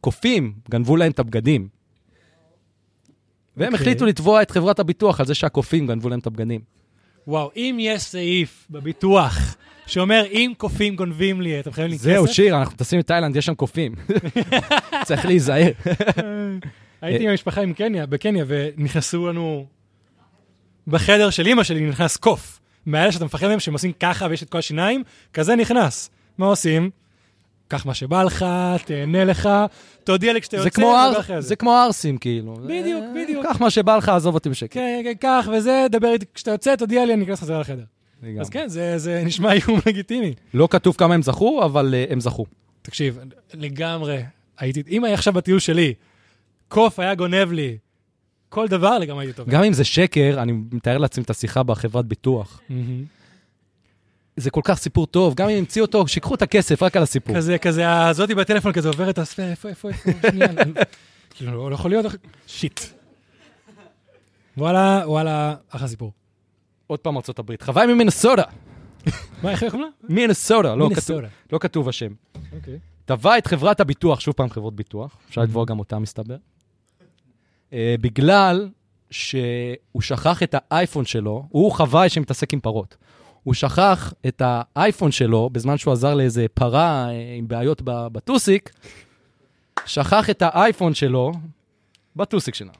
קופים גנבו להם את הבגדים. והם אוקיי. החליטו לתבוע את חברת הביטוח על זה שהקופים גנבו להם את הבגדים. וואו, אם יש סעיף בביטוח שאומר, אם קופים גונבים לי, אתם חייבים לי כסף? זהו, שיר, אנחנו טסים לתאילנד, יש שם קופים. <laughs> צריך להיזהר. <laughs> הייתי עם המשפחה עם קניה, בקניה, ונכנסו לנו בחדר של אימא שלי נכנס קוף. מאלה שאתה מפחד מהם שהם עושים ככה ויש את כל השיניים, כזה נכנס. מה עושים? קח מה שבא לך, תהנה לך, תודיע לי כשאתה יוצא, נדבר אחרי זה. זה כמו ערסים, כאילו. בדיוק, אה, בדיוק. קח מה שבא לך, עזוב אותי בשקט. כן, כן, קח וזה, דבר איתי כשאתה יוצא, תודיע לי, אני אכנס חזרה לחדר. אז כן, זה, זה נשמע איום <laughs> לגיטימי. לא כתוב כמה הם זכו, אבל אה, הם זכו. תקשיב, לגמרי, הייתי, אם היה עכשיו בטיול שלי, קוף היה גונב לי כל דבר, לגמרי הייתי טוב. גם אם זה שקר, אני מתאר לעצמי את השיחה בחברת ביטוח. זה כל כך סיפור טוב, גם אם המציאו אותו, שיקחו את הכסף רק על הסיפור. כזה, כזה, הזאתי בטלפון כזה עוברת, איפה, איפה, איפה, <laughs> שנייה, כאילו, לא לא יכול להיות, שיט. וואלה, וואלה, אחלה סיפור. עוד פעם ארצות הברית. חוואי ממינסודה. מה, איך קוראים לה? מינסודה, לא כתוב- השם. אוקיי. תבע את חברת הביטוח, שוב פעם חברות ביטוח, אפשר לתבוע גם אותה מסתבר, אה, בגלל שהוא שכח את האייפון שלו, הוא חוואי שמתעסק עם פרות. הוא שכח את האייפון שלו בזמן שהוא עזר לאיזה פרה אה, עם בעיות בטוסיק, שכח את האייפון שלו בטוסיק שלה.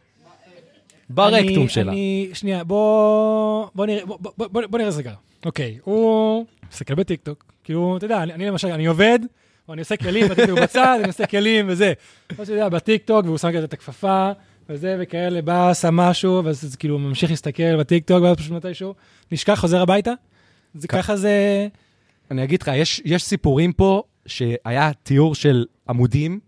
ברקטום שלה. אני, שנייה, בוא, בוא נראה, בוא, בוא, בוא, בוא נראה רגע. אוקיי, הוא מסתכל בטיקטוק, כאילו, אתה יודע, אני, אני למשל, אני עובד, או אני עושה כלים, בטיקטוק הוא בצד, אני עושה כלים וזה. אז אתה יודע, בטיקטוק, והוא שם כזה את הכפפה, וזה, וכאלה, בא, שם משהו, ואז כאילו ממשיך להסתכל בטיקטוק, ואז פשוט מתישהו, נשכח, חוזר הביתה. זה כ- ככה זה... אני אגיד לך, יש, יש סיפורים פה שהיה תיאור של עמודים,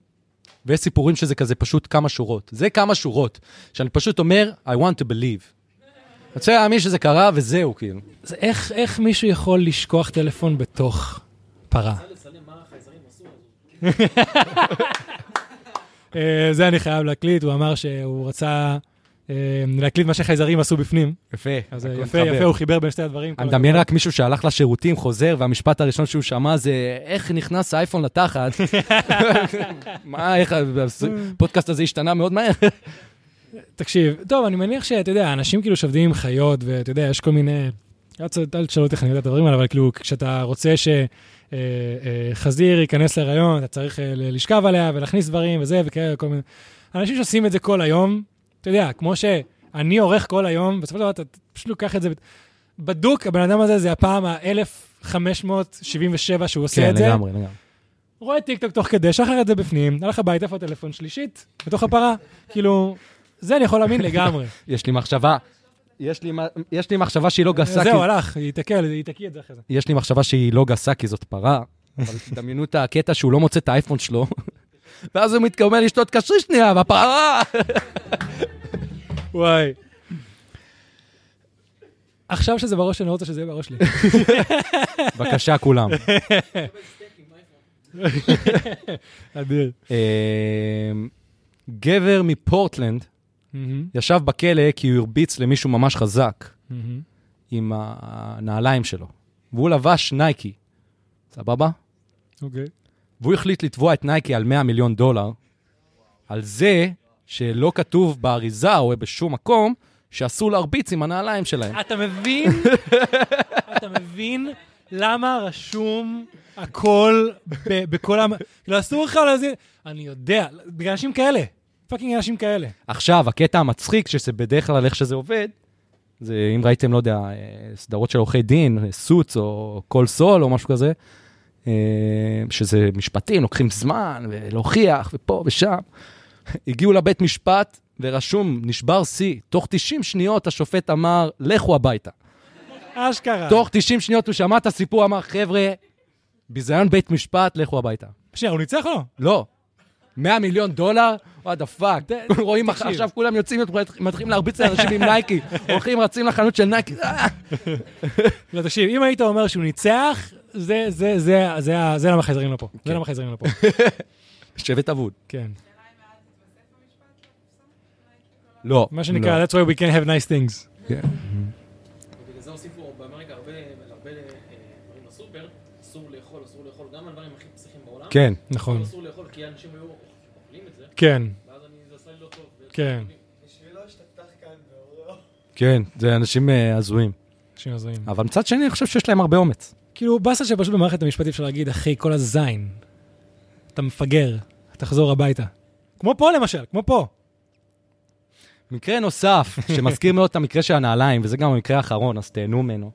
ויש סיפורים שזה כזה פשוט כמה שורות. זה כמה שורות, שאני פשוט אומר, I want to believe. אני רוצה להאמין שזה קרה, וזהו, כאילו. זה איך, איך מישהו יכול לשכוח טלפון בתוך פרה? <laughs> אה, זה אני חייב להקליט, הוא אמר שהוא רצה להקליט מה שחייזרים עשו בפנים. יפה. אז הכל יפה, מתחבר. יפה, הוא חיבר בין שתי הדברים. אני מדמיין. רק מישהו שהלך לשירותים, חוזר, והמשפט הראשון שהוא שמע זה, איך נכנס האייפון לתחת? <laughs> <laughs> מה, איך, הפודקאסט הזה השתנה מאוד מהר. תקשיב, טוב, אני מניח שאתה יודע, אנשים כאילו שעובדים עם חיות, ואתה יודע, יש כל מיני... אל תש- אל תשאלו אותי איך אני יודע את הדברים האלה, אבל כאילו, כשאתה רוצה שחזיר ייכנס להיריון, אתה צריך אה, לשכב עליה ולהכניס דברים וזה וכאלה, כל מיני... אנשים שעושים את זה כל היום, אתה יודע, כמו שאני עורך כל היום, בסופו של דבר אתה פשוט לוקח את זה... בדוק, הבן אדם הזה זה הפעם ה-1577 שהוא עושה כן, את זה. לגמרי, לגמרי. רואה טיקטוק תוך כדי, שחרר את זה בפנים, הלך הביתה, איפה הטלפון שלישית? בתוך הפרה. <laughs> כאילו, זה אני יכול להאמין לגמרי. <laughs> יש לי מחשבה, יש לי, יש לי מחשבה שהיא לא גסה, כי- זהו, הלך, ייתקע, ייתקי את זה אחרי זה. יש לי מחשבה שהיא לא גסה כי זאת פרה, אבל תדמיינו את הקטע שהוא לא מוצא את האייפון שלו, <laughs> ואז הוא מתקומם לאשתו, תתקשרי שנייה, והפרה... וואי. עכשיו שזה בראש, אני רוצה שזה יהיה בראש שלי. בבקשה, כולם. אדיר. אמ, גבר מפורטלנד ישב בכלא כי הוא הרביץ למישהו ממש חזק. עם הנעליים שלו, והוא לבש נייקי, סבבה? אוקיי. והוא החליט לתבוע את נייקי על 100 מיליון דולר, על זה שלא כתוב באריזה או בשום מקום שאסור להרביץ עם הנעליים שלהם. אתה מבין? <laughs> אתה מבין למה רשום הכל ב- בכל ה... לא אסור לך להזין... אני יודע, בגלל אנשים כאלה. fucking אנשים כאלה. עכשיו, הקטע המצחיק, שזה בדרך כלל איך שזה עובד, זה אם ראיתם, לא יודע, אה, סדרות של עורכי דין, Suits או Call Saul או משהו כזה, אה, שזה משפטים, לוקחים זמן, ולהוכיח, ופה ושם. הגיעו לבית משפט, ורשום, נשבר שיא, תוך 90 שניות השופט אמר, לכו הביתה. אשכרה. תוך 90 שניות הוא שמע את הסיפור, אמר, חבר'ה, ביזיון בית משפט, לכו הביתה. שנייה, הוא ניצח או לא? לא. 100 מיליון דולר? what the fuck. רואים. עכשיו כולם יוצאים, מתחילים להרביץ לאנשים עם נייקי. <laughs> הולכים, רצים לחנות של נייקי. אה! <laughs> לא, תקשיב, אם היית אומר שהוא ניצח, זה, זה, זה, זה, זה, למה חייזרים לפה. זה למה חייזרים לפה. <laughs> שבט אבוד. כן. לא. מה שנקרא, that's why we can have nice things. כן. ובגלל זה הוסיפו באמריקה הרבה, אסור לאכול, אסור לאכול, גם על דברים הכי פסיכיים בעולם. כן. נכון. אסור לאכול כי אנשים היו אוכלים את זה, כן, ואז אני, זה עשה לי לא טוב. כן. בשבילו שתפתח כאן ואורו. כן, זה אנשים אה, הזויים. אנשים הזויים. אבל מצד שני, אני חושב שיש להם הרבה אומץ. כאילו, באסה שפשוט במערכת המשפטית אפשר להגיד, אחי, כל הזין, אתה מפגר, תחזור הביתה. כמו פה למשל, כמו פה. מקרה נוסף, שמזכיר מאוד את המקרה של הנעליים, וזה גם המקרה האחרון, אז תהנו ממנו.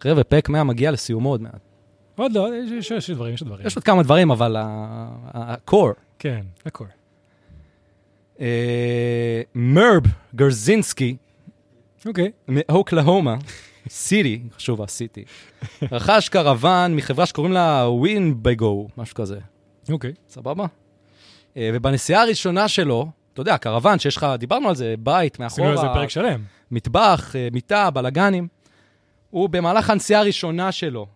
חבר'ה, פרק 100 מגיע לסיומו עוד מעט. עוד לא, יש- יש יש דברים, יש דברים. יש עוד כמה דברים, אבל ה-core. כן, הכל. אה, מרב גרזינסקי, אוקיי. מאוקלהומה, סיטי, חשוב הסיטי, רכש קרוון מחברה שקוראים לה ווינבגו, משהו כזה. אוקיי. סבבה? אה, ובנסיעה הראשונה שלו, אתה יודע, קרוון שיש לך, דיברנו על זה, בית עשינו על זה מאחורה, פרק שלם. מטבח, אה, מיטה, בלאגנים. הוא במהלך הנסיעה הראשונה שלו,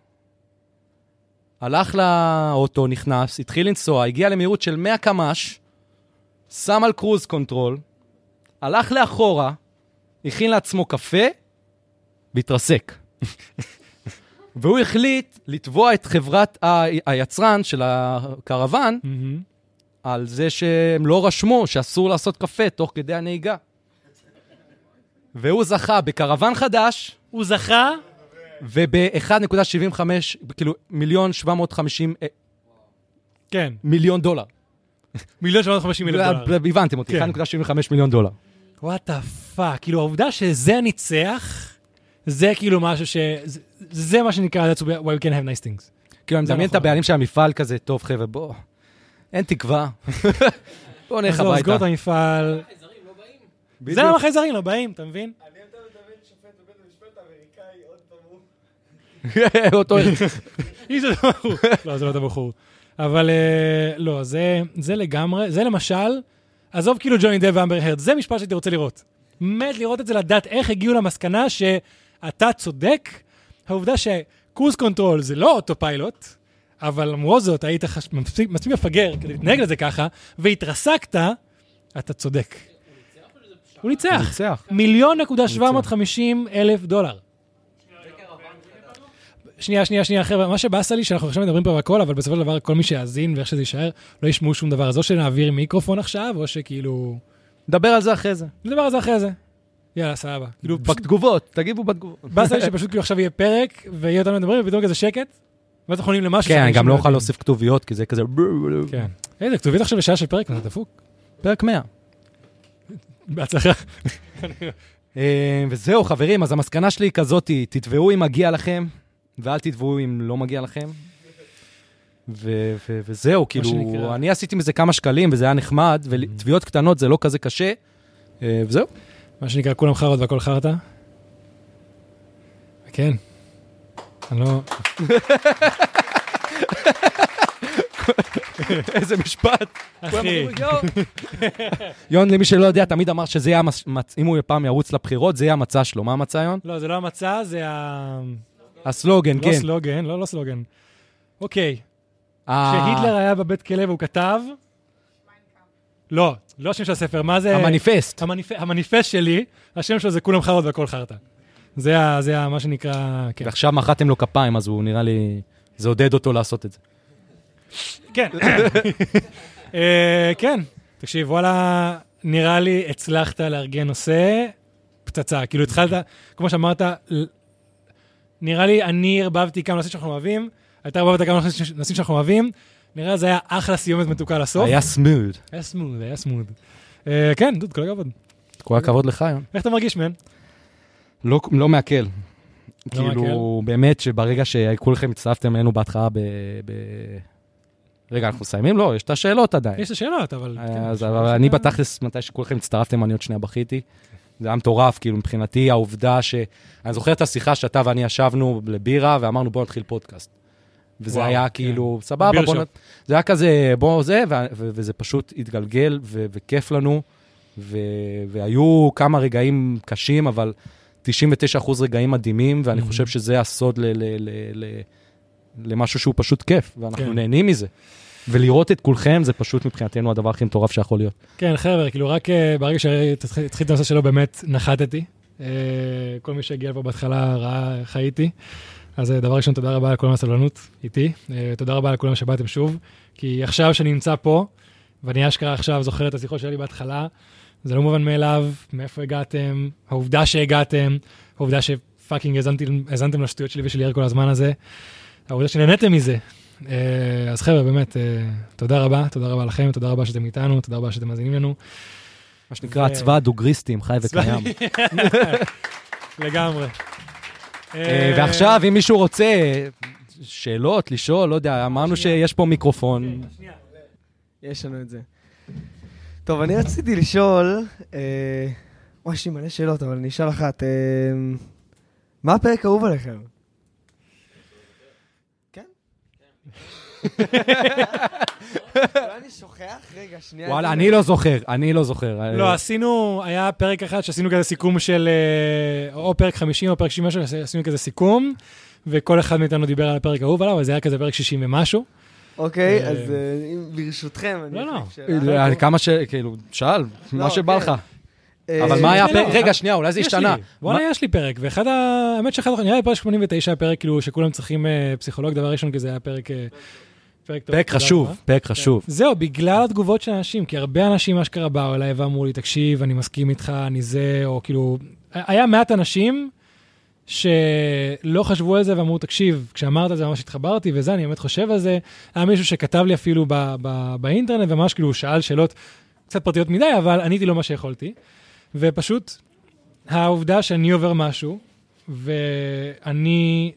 הלך לאוטו, נכנס, התחיל לנסוע, הגיע למהירות של 100 קמ"ש, שם על cruise control, הלך לאחורה, הכין לעצמו קפה, והתרסק. <laughs> והוא החליט לתבוע את חברת ה- היצרן של הקרוון מהמם. על זה שהם לא רשמו שאסור לעשות קפה תוך כדי הנהיגה. והוא זכה בקרוון חדש, הוא זכה, וב-1.75, כאילו, מיליון 750 אה, כן, מיליון דולר. מיליון 750 אלף דולר. הבנתם אותי, כן. 1.75 מיליון דולר. what the fuck, כאילו העובדה שזה ניצח, זה כאילו משהו ש... זה- זה מה שנקרא, that's why we can have nice things. כאילו, אני מדמיין את נכון. הבעלים של המפעל כזה, טוב, חבר'ה, בוא, אין תקווה. <laughs> בוא נלך אז לא, סגור הביתה. את המפעל. לא באים. זה בדיוק. למה חייזרים לא באים, אתה מבין? אני יותר מדמיין שופט בבית המשפט האמריקאי, עוד פעם הוא. אותו מי <laughs> זה הבחור? לא, זה לא אותו בחור. אבל אה, לא, זה, זה לגמרי, זה למשל, עזוב כאילו ג'וני דפ ואמבר הרד, זה משפט שהייתי רוצה לראות. מת לראות את זה, לדעת איך הגיעו למסקנה שאתה צודק. העובדה ש cruise control זה לא autopilot, אבל למרות זאת היית חש... מספיק, מספיק מפגר כדי להתנהג לזה ככה, והתרסקת, אתה צודק. הוא ניצח. ניצח. מיליון נקודה 750 אלף דולר. שנייה, שנייה, שנייה, חבר'ה, מה שבאסה לי, שאנחנו עכשיו מדברים פה והכל, אבל בסופו של דבר, כל מי שיאזין ואיך שזה יישאר, לא ישמעו שום דבר. אז או שנעביר מיקרופון עכשיו, או שכאילו... נדבר על זה אחרי זה. נדבר על זה אחרי זה. יאללה, סבבה. כאילו, בתגובות, תגיבו בתגובות. באסה לי שפשוט כאילו עכשיו יהיה פרק, ויהיה אותנו מדברים, ופתאום כזה שקט, ואז אנחנו עונים למשהו. כן, אני גם לא אוכל יודעים. להוסיף כתוביות, כי זה כזה... כן. איזה כתובית עכשיו לשעה של פרק, זה דפוק. פרק 100. בהצלחה. אה, וזהו, חברים, אז המסקנה שלי היא כזאת, תתבעו אם מגיע לכם, ואל תתבעו אם לא מגיע לכם. ו- ו- וזהו, כאילו, שנקרא. אני עשיתי מזה כמה שקלים, וזה היה נחמד, ותביעות קטנות זה לא כזה קשה, אה, וזהו. מה שנקרא, כולם חארות והכל חרטא. כן. אני לא... <laughs> איזה משפט. אחי, יון, למי שלא יודע, תמיד אמר שזה יהיה, מצ- אם הוא פעם ירוץ לבחירות, זה יהיה המצע שלו. מה המצע, יון? לא, זה לא המצע, זה ה... הסלוגן, לא כן. סלוגן, לא, לא סלוגן. אוקיי, ה- כשהיטלר היה בבית כלא והוא כתב... לא, לא השם של הספר, מה זה... המניפסט. המניפ... המניפסט שלי, השם שלו זה כולם חארות והכל חרטא. זה ה- זה ה- מה שנקרא... כן. ועכשיו מחאתם לו כפיים, אז הוא נראה לי... זה עודד אותו לעשות את זה. כן. <coughs> אה, כן, תקשיב, וואלה, נראה לי הצלחת לארגן נושא פצצה. כאילו התחלת, כמו שאמרת, נראה לי אני ערבבתי כמה נושאים שאנחנו אוהבים, אתה ערבבת כמה נושאים שאנחנו אוהבים, נראה לי זה היה אחלה סיומת מתוקה לסוף. היה סמוד. היה סמוד, היה סמוד. אה, כן, דוד, כל הכבוד. כל הכבוד לך. איך אתה מרגיש, מן? לא, לא מעכל. לא כאילו, באמת שברגע שכולכם הצטרפתם אלינו בהתחלה ב... ב... רגע, אנחנו מסיימים? לא, יש את השאלות עדיין. יש את השאלות, אבל... אז אני בתכלס, מתי שכולכם הצטרפתם, אני עוד שנייה בכיתי. זה היה מטורף, כאילו, מבחינתי העובדה ש... אני זוכר את השיחה שאתה ואני ישבנו לבירה, ואמרנו, בוא נתחיל פודקאסט. וזה וואו, היה כן. כאילו, סבבה, בביר בוא שופ. נ... זה היה כזה, בוא זה, ו- ו- וזה פשוט התגלגל, ו- וכיף לנו. ו- והיו כמה רגעים קשים, אבל 99% רגעים מדהימים, ואני Mhm. חושב שזה הסוד ל- ל- ל- ל- למשהו שהוא פשוט כיף, ואנחנו כן. נהנים מזה. ולראות את כולכם זה פשוט מבחינתנו הדבר הכי מטורף שיכול להיות. כן, חבר'ה, כאילו רק אה, ברגע שהתחיל את הנושא שלו, באמת נחתתי. אה, כל מי שהגיע לפה בהתחלה ראה איך הייתי. אז אה, דבר ראשון, תודה רבה לכולם על הסבלנות איתי. תודה רבה לכולם שבאתם שוב. כי עכשיו שאני נמצא פה, ואני אשכרה עכשיו זוכר את השיחות שלי בהתחלה, זה לא מובן מאליו, מאיפה הגעתם, העובדה שהגעתם, העובדה שפאקינג האזנתם לשטויות שלי ושל יאיר כל הזמן הזה, העובדה שנהניתם מזה. אה, אז חבר'ה, באמת, אה, תודה רבה, תודה רבה לכם, תודה רבה שאתם איתנו, תודה רבה שאתם מאזינים לנו. מה שנקרא ו- צבא הדוגריסטים, חי וקיים. <laughs> לגמרי. אה, ועכשיו, אם מישהו רוצה שאלות, לשאול, לא יודע, אמרנו שיש פה מיקרופון. יש לנו את זה. טוב, אני רציתי לשאול, אה, וואי, יש לי מלא שאלות, אבל אני אשאל אחת. אה, מה הפרק האהוב עליכם? כן? אולי אני שוכח? רגע, שנייה. וואלה, אני לא זוכר, אני לא זוכר. לא, עשינו, היה פרק אחד שעשינו כזה סיכום של, אה, או פרק 50 או פרק 60 משהו, עשינו כזה סיכום, וכל אחד מאיתנו דיבר על הפרק האהוב עליו, אבל זה היה כזה פרק 60 ומשהו. אוקיי, אה, אז אה, ברשותכם, אני לא, לא. אה, כמה ש... כאילו, שאל, מה שבא כן. לך. אה, אבל מה היה לא, לא, הפרק? רגע, שנייה, אולי זה השתנה. וואלה, יש לי פרק, ואחד ה... האמת שאחד, נראה לי פרק 89 פרק כאילו שכולם צריכים אה, פסיכולוג, דבר ראשון, כי זה היה פרק... אה, פרק טוב. פרק חשוב. פרק חשוב. זהו, בגלל התגובות של אנשים, כי הרבה אנשים אשכרה באו אליי ואמרו לי, תקשיב, אני מסכים איתך, אני זה, או כאילו... היה מעט אנשים שלא חשבו על זה ואמרו, תקשיב, כשאמרת את זה ממש התחברתי וזה, אני באמת חושב על זה. היה מישהו שכתב לי אפילו באינטרנט, וממש כאילו שאל שאלות קצת פרטיות מדי, אבל עניתי לו מה שיכולתי. ופשוט, העובדה שאני עובר משהו, ואני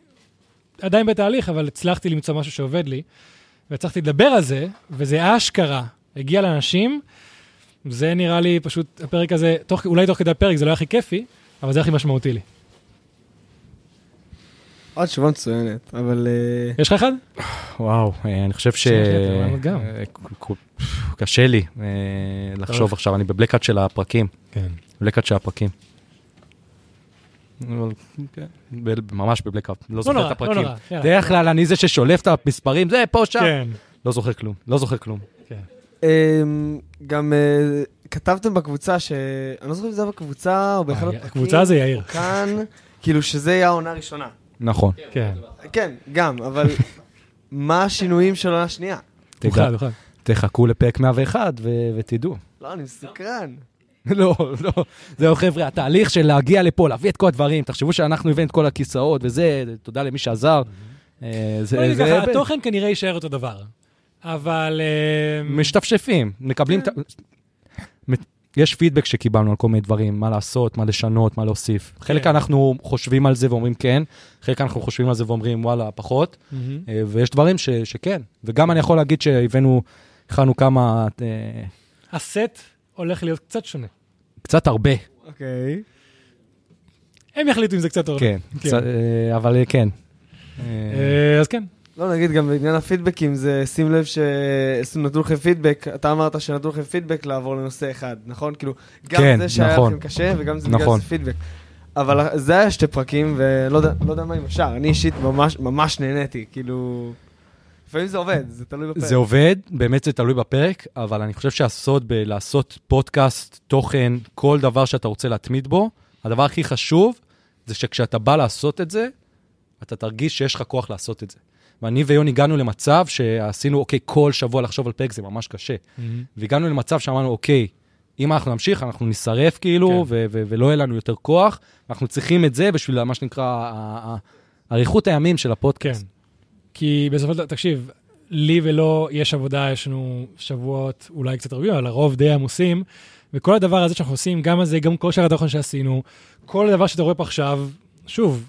עדיין בתהליך, אבל הצלחתי למצוא משהו שעובד לי, והצלחתי לדבר על זה, וזה אשכרה הגיע לאנשים, זה נראה לי פשוט, הפרק הזה, תוך, אולי תוך כדי הפרק זה לא היה הכי כיפי, אבל זה הכי משמעותי לי. עוד תשובה מצוינת, אבל... אה, יש לך אחד? וואו, אה, אני חושב ש... אה, קשה לי לחשוב עכשיו, אני בבלקאט של הפרקים. כן. בלקאט של הפרקים. כן, ממש בבלקאט, לא זוכר נורא, את לא הפרקים. יאללה. בדרך כלל אני זה ששולף את המספרים, זה פה, שם. כן. לא זוכר כלום, לא זוכר כלום. אמ, גם כתבתם בקבוצה ש... אני לא זוכר אם זה היה בקבוצה או באחד הפרקים. הקבוצה זה יאיר. כאן, כאילו שזה יהיה העונה הראשונה. נכון. כן. כן, גם, אבל <laughs> מה השינויים של העונה השנייה? תוכל, תוכל. תחכו לפרק 101 ו- ותדעו. לא, אני מסקרן. <laughs> לא, לא. זהו, חבר'ה, התהליך של להגיע לפה, להביא את כל הדברים, תחשבו שאנחנו הבאנו את כל הכיסאות וזה, תודה למי שעזר. אה, זה- ככה, התוכן כנראה יישאר אותו דבר. אבל... אה, משתפשפים, מקבלים את ה... יש פידבק שקיבלנו על כל מיני דברים, מה לעשות, מה לשנות, מה להוסיף. חלק כן. אנחנו חושבים על זה ואומרים כן, חלק אנחנו חושבים על זה ואומרים וואלה, פחות, מהמם. אה, ויש דברים ש- שכן. וגם אני יכול להגיד שהבאנו, הכנו כמה, אה, הסט הולך להיות קצת שונה. קצת הרבה, אוקיי. הם יחליטו אם זה קצת או לא. כן, כן. קצת, אה, אבל כן. אז כן. לא, נגיד גם בעניין הפידבקים, זה שים לב שנתנו לכם פידבק, אתה אמרת שנתנו לכם פידבק לעבור לנושא אחד, נכון? כאילו, גם כן, זה שהיה נכון. לכם קשה וגם זה בגלל נכון. שזה פידבק. אבל זה היה שתי פרקים, ולא יודע, לא יודע מה עם השאר, אני אישית ממש ממש נהניתי, כאילו... לפעמים זה עובד, זה תלוי בפרק. זה עובד, באמת זה תלוי בפרק, אבל אני חושב שהסוד בלעשות פודקאסט, תוכן, כל דבר שאתה רוצה להתמיד בו, הדבר הכי חשוב זה שכשאתה בא לעשות את זה, אתה תרגיש שיש לך כוח לעשות את זה. ואני ויון הגענו למצב שעשינו, אוקיי, כל שבוע לחשוב על פרק זה ממש קשה. והגענו למצב שאמרנו, אוקיי, אם אנחנו נמשיך, אנחנו נשרף כאילו, כן. ו- ו- ולא יהיה לנו יותר כוח, אנחנו צריכים את זה בשביל מה שנקרא אריכות הימים של כן. הפודקאסט. כי בסופו של דבר, תקשיב, לי ולא יש עבודה, יש לנו שבועות אולי קצת רבים, אבל הרוב די עמוסים, וכל הדבר הזה שאנחנו עושים, גם הזה, גם כל שאר התוכן שעשינו, כל דבר שאתה רואה פה עכשיו, שוב,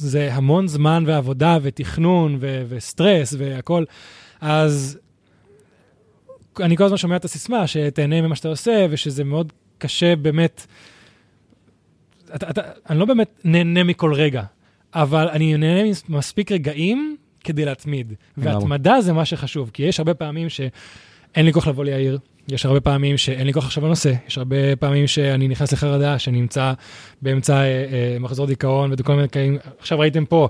זה המון זמן ועבודה ותכנון ו- וסטרס והכל, אז אני כל הזמן שומע את הסיסמה, שתהנה ממה שאתה עושה, ושזה מאוד קשה באמת, אתה, אתה, אני לא באמת נהנה מכל רגע, אבל אני נהנה מספיק רגעים כדי להתמיד. והתמדה זה מה שחשוב, כי יש הרבה פעמים שאין לי כוח לבוא ליאיר, יש הרבה פעמים שאין לי כוח עכשיו לנושא, יש הרבה פעמים שאני נכנס לחרדה, שאני נמצא באמצע אה, אה, מחזור דיכאון וכל מיני כאלה. עכשיו ראיתם פה,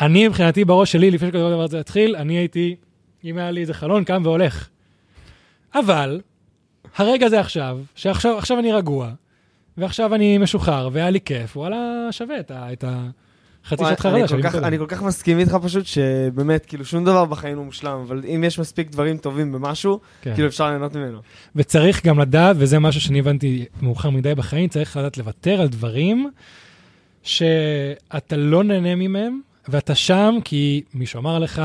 אני מבחינתי בראש שלי, לפני שכל דבר הזה יתחיל, אני הייתי, אם היה לי איזה חלון, קם והולך. אבל, הרגע זה עכשיו, שעכשיו עכשיו אני רגוע, ועכשיו אני משוחרר, והיה לי כיף, וואלה, שווה את, ה, את החצי וואי, שעת חרדה אני כל כך- מסכים איתך פשוט, שבאמת, כאילו, שום דבר בחיים לא מושלם, אבל אם יש מספיק דברים טובים במשהו, כן. כאילו אפשר ליהנות ממנו. וצריך גם לדעת, וזה משהו שאני הבנתי מאוחר מדי בחיים, צריך לדעת לוותר על דברים שאתה לא נהנה ממהם, ואתה שם כי מישהו אמר לך,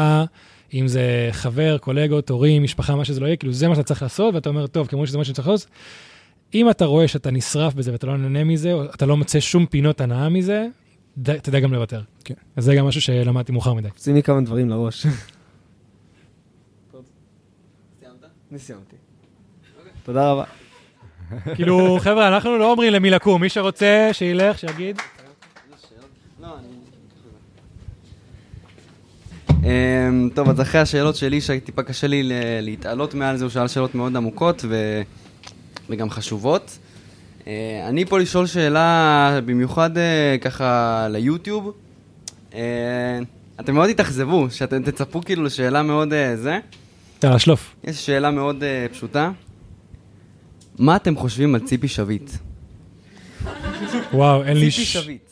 אם זה חבר, קולגות, הורים, משפחה, מה שזה לא יהיה, כאילו זה מה שאתה צריך לעשות, ואתה אומר, טוב, כמו שזה מה שאני צריך לעשות, אם אתה רואה שאתה נשרף בזה ואתה לא נהנה מזה, או אתה לא מוצא שום פינות הנאה מזה, תדע גם לוותר. כן. אז זה גם משהו שלמדתי מאוחר מדי. שים לי כמה דברים לראש. אני סיימתי. תודה רבה. כאילו, חבר'ה, אנחנו לא אומרים למי לקום, מי שרוצה, שילך, שיגיד. אמ, טוב, אז אחרי השאלות שלי, שטיפה קשה לי ל- להתעלות מעל זה, הוא שאל שאלות מאוד עמוקות ו... וגם חשובות. אה, אני פה לשאול שאלה, במיוחד אה, ככה ליוטיוב. אה, אתם מאוד תתאכזבו, שאתם תצפו כאילו לשאלה מאוד זה. יאללה, שלוף. יש שאלה מאוד פשוטה. מה אתם חושבים על ציפי שביט? וואו, אין לי... ציפי ש- שביט.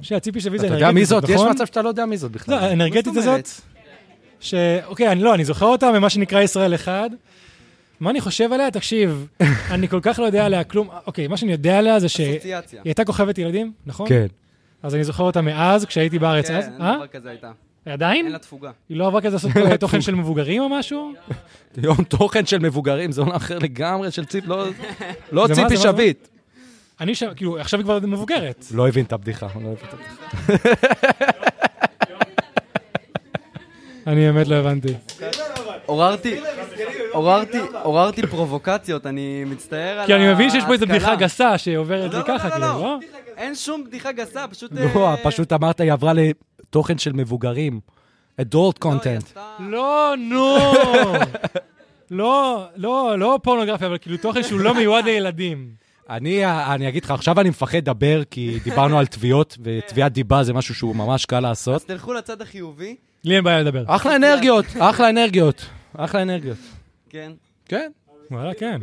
שנייה, ציפי שביט זה אתה יודע מי אנרגטית, זאת? יש נכון? מצב שאתה לא יודע מי זאת בכלל. לא, האנרגטית? הזאת, ש... אוקיי, אני לא, אני זוכר אותה ממה שנקרא ישראל אחד. מה אני חושב עליה? תקשיב, <laughs> אני כל כך לא יודע עליה כלום. אוקיי, מה שאני יודע עליה זה שהיא אסוציאציה. הייתה כוכבת ילדים, נכון? כן. אז אני זוכר אותה מאז, כשהייתי בארץ אז. כן, אין אה? דבר כזה הייתה. עדיין? אין לה תפוגה. היא לא עברה כזה לעשות <laughs> אה, תוכן של מבוגרים או משהו? יום תוכן של מבוגרים, זה עולם אחר לגמרי של ציפ, לא- <laughs> לא זה מה, ציפי זה מה, זה שביט. אני שם, כאילו, עכשיו היא כבר מבוגרת. לא הבין את הבדיחה, לא הבין את הבדיחה. אני באמת לא הבנתי. עוררתי, עוררתי, עוררתי פרובוקציות, אני מצטער על כי אני מבין שיש פה איזו ההשכלה. בדיחה גסה שעוברת לי לא, ככה, לא, כאילו, לא, לא? אין שום בדיחה גסה, פשוט... לא, אה, פשוט אמרת, היא עברה לתוכן של מבוגרים. לא, content. עשתה- לא, נו. לא, לא, לא פורנוגרפיה, אבל כאילו תוכן שהוא לא מיועד לילדים. אני, אני אגיד לך, עכשיו אני מפחד לדבר, כי דיברנו על תביעות, ותביעת דיבה זה משהו שהוא ממש קל לעשות. אז תלכו לצד החיובי, לי אין בעיה לדבר. אחלה אנרגיות, אחלה אנרגיות, אחלה אנרגיות. כן. כן. וואלה, כן.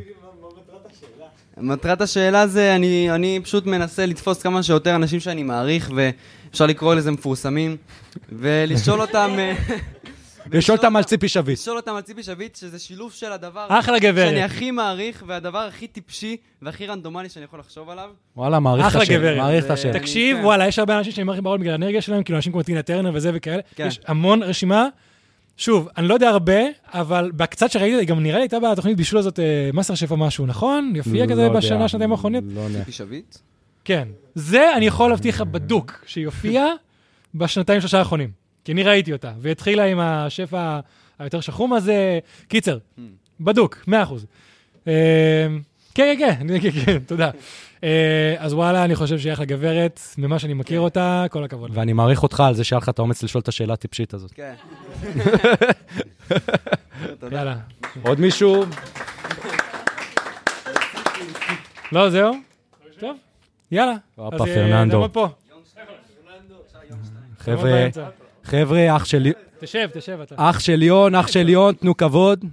מטרת השאלה זה, אני, אני פשוט מנסה לתפוס כמה שיותר אנשים שאני מעריך, ואפשר לקרוא לזה מפורסמים, ולשאול אותם... אה, לשאול אותם על ציפי שביט. לשאול אותם על ציפי שביט, שזה שילוב של הדבר אחלה גברת. שאני הכי מעריך, והדבר הכי טיפשי והכי רנדומלי שאני יכול לחשוב עליו. וואלה, מעריך את אחלה השם, גברת. מעריך את זה- השם. אני- תקשיב, כן. וואלה, יש הרבה אנשים שאני מעריך בעולם בגלל האנרגיה שלהם, כאילו אנשים כמו טינה טרנר וזה וכאלה. כן. יש המון רשימה. שוב, אני לא יודע הרבה, אבל בקצת שראיתי, גם נראה לי הייתה בתוכנית בישול הזאת אה, מאסטר שף או משהו, נכון? היא הופיעה לא כזה בשנה, שנתיים האחרונות? לא יודע. ציפי שביט? כן. זה אני יכול להבטיח לך בדוק, שהיא הופיעה <laughs> בשנתיים שלושה האחרונים. כי אני ראיתי אותה, והיא התחילה עם השף ה- היותר שחום הזה. קיצר, בדוק, מאה אחוז. אה, כן, כן, כן, כן, כן, תודה. אה, אז וואלה, אני חושב שהיא אחלה גברת, ממה שאני מכיר אותה, כל הכבוד. ואני מעריך אותך על זה שהיה לך את האומץ לשאול את השאלה הטיפשית הזאת. כן. <laughs> יאללה. עוד מישהו? לא, זהו? טוב, יאללה. הופה, אז, אה, פרננדו. נעמוד פה. חבר'ה. חבר'ה, אח של תשב, תשב אתה. אח של יון, אח של יון, תנו כבוד.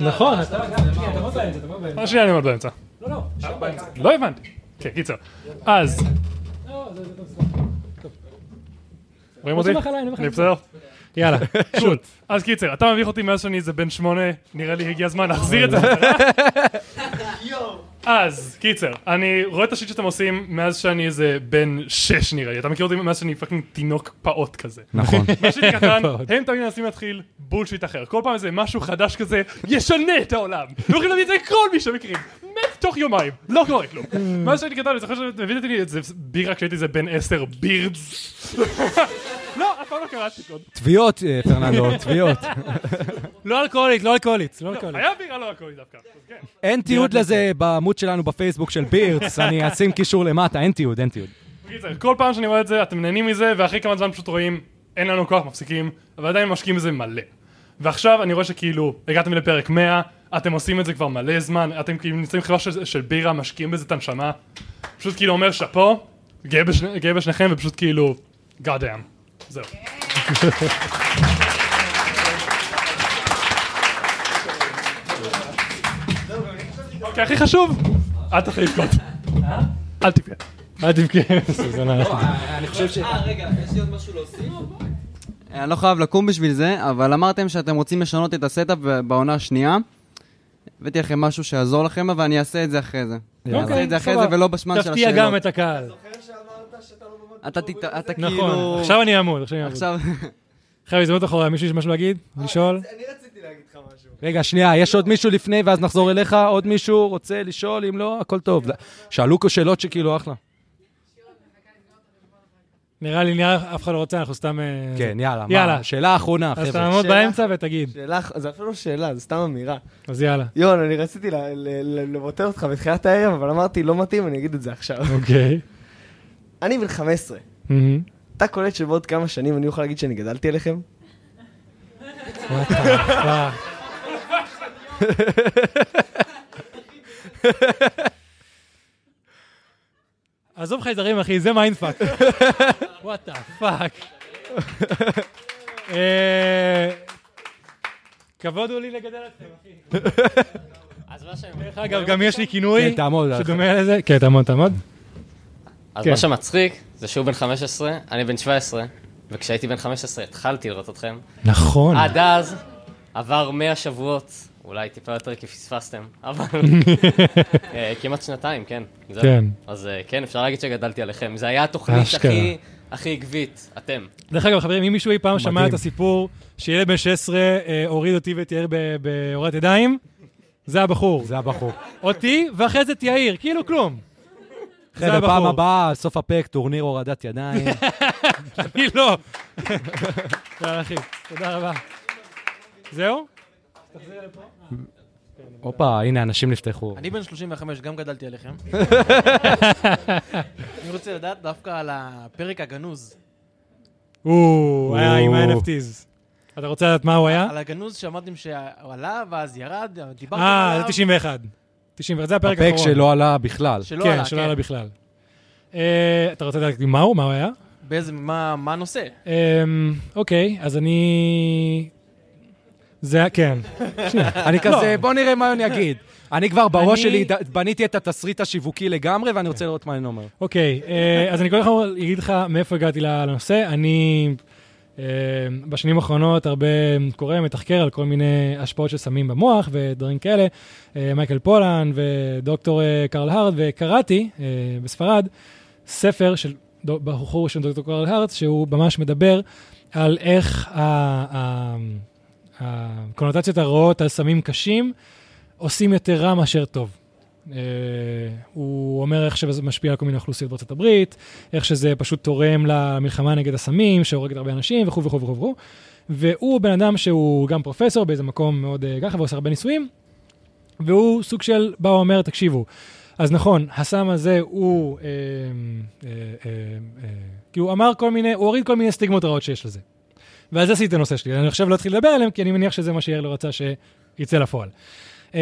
נכון, אתה גם, תעמוד באמצע. מה שנייה אני עומד באמצע? לא, לא. לא הבנתי. כן, קיצר. אז, לא. רואים לא אותי? אני בסדר? יאללה, שוט. אז קיצר, אתה מביך אותי מאז שאני איזה בן שמונה, נראה לי הגיע הזמן להחזיר את זה. אז, קיצר, אני רואה את ה shit שאתם עושים מאז שאני איזה בן שש נראה לי. אתה מכיר אותי מאז שאני fucking תינוק פעוט כזה. נכון. <laughs> שהייתי <laughs> קטן. הם תמיד מנסים להתחיל bullshit אחר. כל פעם איזה משהו חדש כזה, ישנה את העולם. הם יכולים להביא את זה לכל מי שמכירים. מת תוך יומיים, לא קורה כלום. מאז שהייתי קטן, אני זוכר שהבאתי לי איזה בירה כשהייתי איזה בן עשר, בירדס. <laughs> לא, אף פעם לא קראתי קוד. תביעות, אה, פרננדו, <laughs> תביעות. לא אלכוהולית, לא אלכוהולית, לא אלכוהולית. היה בירה לא הכל דווקא. כן. אין תיעוד לזה בעמוד שלנו בפייסבוק של בירדס, אני <laughs> אשים קישור למטה, אין תיעוד, אין תיעוד. כל פעם שאני רואה את זה, אתם נהנים מזה, ואחרי כמה זמן פשוט רואים, אין לנו כוח, מפסיקים, אבל עדיין משקיעים בזה מלא. ועכשיו אני רואה שכאילו, הגעתם לפרק 100, אתם עושים את זה כבר מלא זמן, אתם כאילו נמצאים חברה של, של בירה, משקיעים בזה את הנשמה, פשוט כאילו אומר שאפו, גאה, בשני, גאה בשניכם, ופשוט כאילו, God damn. זהו. אוקיי, הכי חשוב, אל תתחיל לבכות. אל תבכה. אל תבכה, סוזנה. אני חושב ש... אה, רגע, יש לי עוד משהו להוסיף? אני לא חייב לקום בשביל זה, אבל אמרתם שאתם רוצים לשנות את ה setup בעונה השנייה. הבאתי לכם משהו שיעזור לכם, אבל אני אעשה את זה אחרי זה. אני אוקיי, אעשה את זה אחרי זה. ולא בשמן של תפתיע השאלות. גם את הקהל. אתה תת- אתה נכון, כאילו... עכשיו אני אעמוד, עכשיו אני אעמוד. עכשיו... עכשיו הזדמנות אחרונה, מישהו יש משהו להגיד? לשאול? אני רציתי להגיד לך משהו. רגע, שנייה, יש עוד מישהו לפני, ואז נחזור אליך? עוד מישהו רוצה לשאול? אם לא, הכל טוב. שאלו פה שאלות שכאילו אחלה. נראה לי, נראה, אף אחד לא רוצה, אנחנו סתם... אה, כן, יאללה. יאללה. מה, שאלה אחרונה, אז חבר'ה. תעמוד שאלה. באמצע ותגיד. שאלה, זה אפילו לא שאלה, זה סתם אמירה. אז יאללה. יון, אני רציתי לבוטל אותך בתחילת הערב, אבל אמרתי, לא מתאים, אני אגיד את זה עכשיו. אוקיי. אני בן 15. מהמם. אתה קולט שבעוד כמה שנים אני אוכל להגיד שאני גדלתי עליכם? The fuck. <laughs> עזוב חייזרים, אחי, זה mindfuck. What the fuck. כבוד הוא לי לגדל אתכם, אחי. <laughs> אז מה שהם... דרך אגב, גם יש לי כינוי כן, תעמוד. שדומה לזה. כן, תעמוד, תעמוד. אז כן. מה שמצחיק זה שהוא בן 15, אני בן 17, וכשהייתי בן 15 התחלתי לראות אתכם. נכון. עד אז עבר 100 שבועות, אולי טיפה יותר כי פספסתם, <laughs> אבל <laughs> אה, כמעט שנתיים, כן. זהו. כן. אז אה, כן, אפשר להגיד שגדלתי עליכם. זה היה התוכנית אשכרה. הכי... הכי עקבית, אתם. דרך אגב, חברים, אם מישהו אי פעם שמע. את הסיפור שילד בן 16 אה, הוריד אותי ואת יאיר ב- בהורדת ידיים, זה הבחור. זה הבחור. אותי, ואחרי זה את יאיר, כאילו כלום. זה חבר'ה, פעם הבחור. הבאה, סוף הפרק, טורניר הורדת ידיים. <laughs> אני לא. יאללה, אחי, תודה רבה. זהו? הופה, הנה, אנשים נפתחו. אני בן 35, גם גדלתי עליכם. <laughs> אני רוצה לדעת דווקא על הפרק הגנוז. או, היה עם. ה-NFTs. אתה רוצה לדעת מה הוא היה? על הגנוז שאמרתם שהוא עלה ואז ירד, דיברתם אה, עליו. זה 91. 91, זה הפרק הפרק האחרון. שלא עלה בכלל. שלא כן, עלה, שלא עלה בכלל. אה, אתה רוצה לדעת מה הוא? מה הוא היה? באיזה, מה מה הנושא? אמ, אוקיי, אז אני... זה כן. אני כזה, לא. בוא נראה מה אני אגיד. אני כבר בראש שלי בניתי את התסריט השיווקי לגמרי, ואני רוצה לראות מה אני אומר. אוקיי, אה, אז אני קודם כל אגיד לך מאיפה הגעתי לנושא. אני אה, בשנים האחרונות הרבה קורא, מתחקר על כל מיני השפעות של סמים במוח ודברים כאלה. אה, מייקל פולן ודוקטור קרל הארד, וקראתי בספרד ספר של בחור של דוקטור קרל הארד, שהוא ממש מדבר על איך הקונוטציות הרעות על סמים קשים עושים יותר רע מאשר טוב. Uh, הוא אומר איך שזה משפיע על כל מיני אוכלוסיות בארצות הברית, איך שזה פשוט תורם למלחמה נגד הסמים, שהורגת הרבה אנשים וכו' וכו' וכו'. והוא בן אדם שהוא גם פרופסור באיזה מקום מאוד uh, ככה, ועושה הרבה ניסויים, והוא סוג של בא ואומר, תקשיבו, אז נכון, הסם הזה הוא, אה, אה, אה, אה, כי הוא אמר כל מיני, הוא הוריד כל מיני סטיגמות רעות שיש לזה. זה עשיתי את הנושא שלי. אני עכשיו לא אתחיל לדבר עליהם, כי אני מניח שזה מה שיאיר לא רצה שיצא לפועל. אה,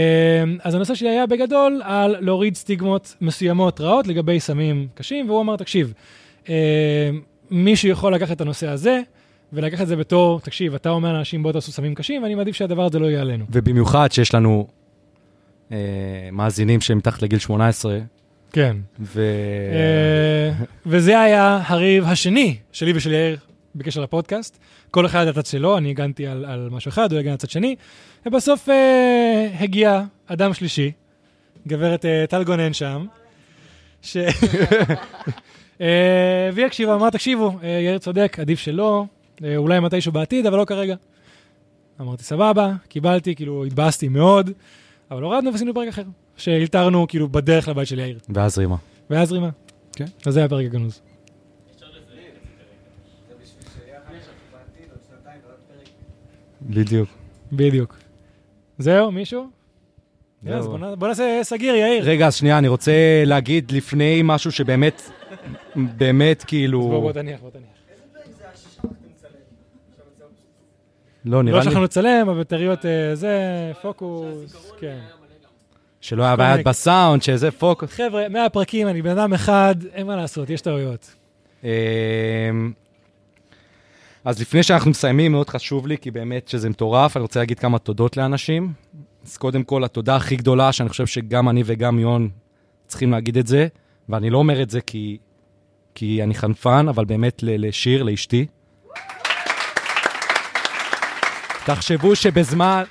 אז הנושא שלי היה בגדול על להוריד סטיגמות מסוימות רעות לגבי סמים קשים, והוא אמר, תקשיב, אה, מישהו יכול לקחת את הנושא הזה, ולקחת את זה בתור, תקשיב, אתה אומר לאנשים בואו תעשו סמים קשים, ואני מעדיף שהדבר הזה לא יהיה עלינו. ובמיוחד שיש לנו אה, מאזינים שהם מתחת לגיל 18, כן. ו... אה, וזה היה הריב השני שלי ושל יאיר בקשר לפודקאסט. כל אחד הצד שלו, אני הגנתי על, על משהו אחד, הוא הגן על הצד שני, ובסוף אה, הגיע אדם שלישי, גברת אה, טל גונן שם, ש... <laughs> אה, והיא הקשיבה, אמרה, תקשיבו, אה, יאיר צודק, עדיף שלא, אה, אולי מתישהו בעתיד, אבל לא כרגע. אמרתי, סבבה, קיבלתי, כאילו, התבאסתי מאוד, אבל הורדנו ועשינו פרק אחר, שהלתרנו כאילו בדרך לבית של יאיר. ואז רימה. ואז רימה. כן. אז זה היה פרק הגנוז. בדיוק. בדיוק. זהו, מישהו? זהו. אז בוא נ- בוא נעשה סגיר, יאיר. רגע, אז שנייה, אני רוצה להגיד לפני משהו שבאמת, באמת בוא, כאילו... בוא תניח, בוא תניח. לא, נראה לא לי שאנחנו נצלם, הבטריות אה, זה, פוקוס, כן. שלא היה בעיית בסאונד, שזה פוקוס. חבר'ה, מהפרקים, אני בן אדם אחד, אין מה לעשות, יש טעויות. אז לפני שאנחנו מסיימים, מאוד חשוב לי, כי באמת שזה מטורף, אני רוצה להגיד כמה תודות לאנשים. אז קודם כל, התודה הכי גדולה, שאני חושב שגם אני וגם יון צריכים להגיד את זה, ואני לא אומר את זה כי, כי אני חנפן, אבל באמת לשיר, לאשתי. תחשבו שבזמן,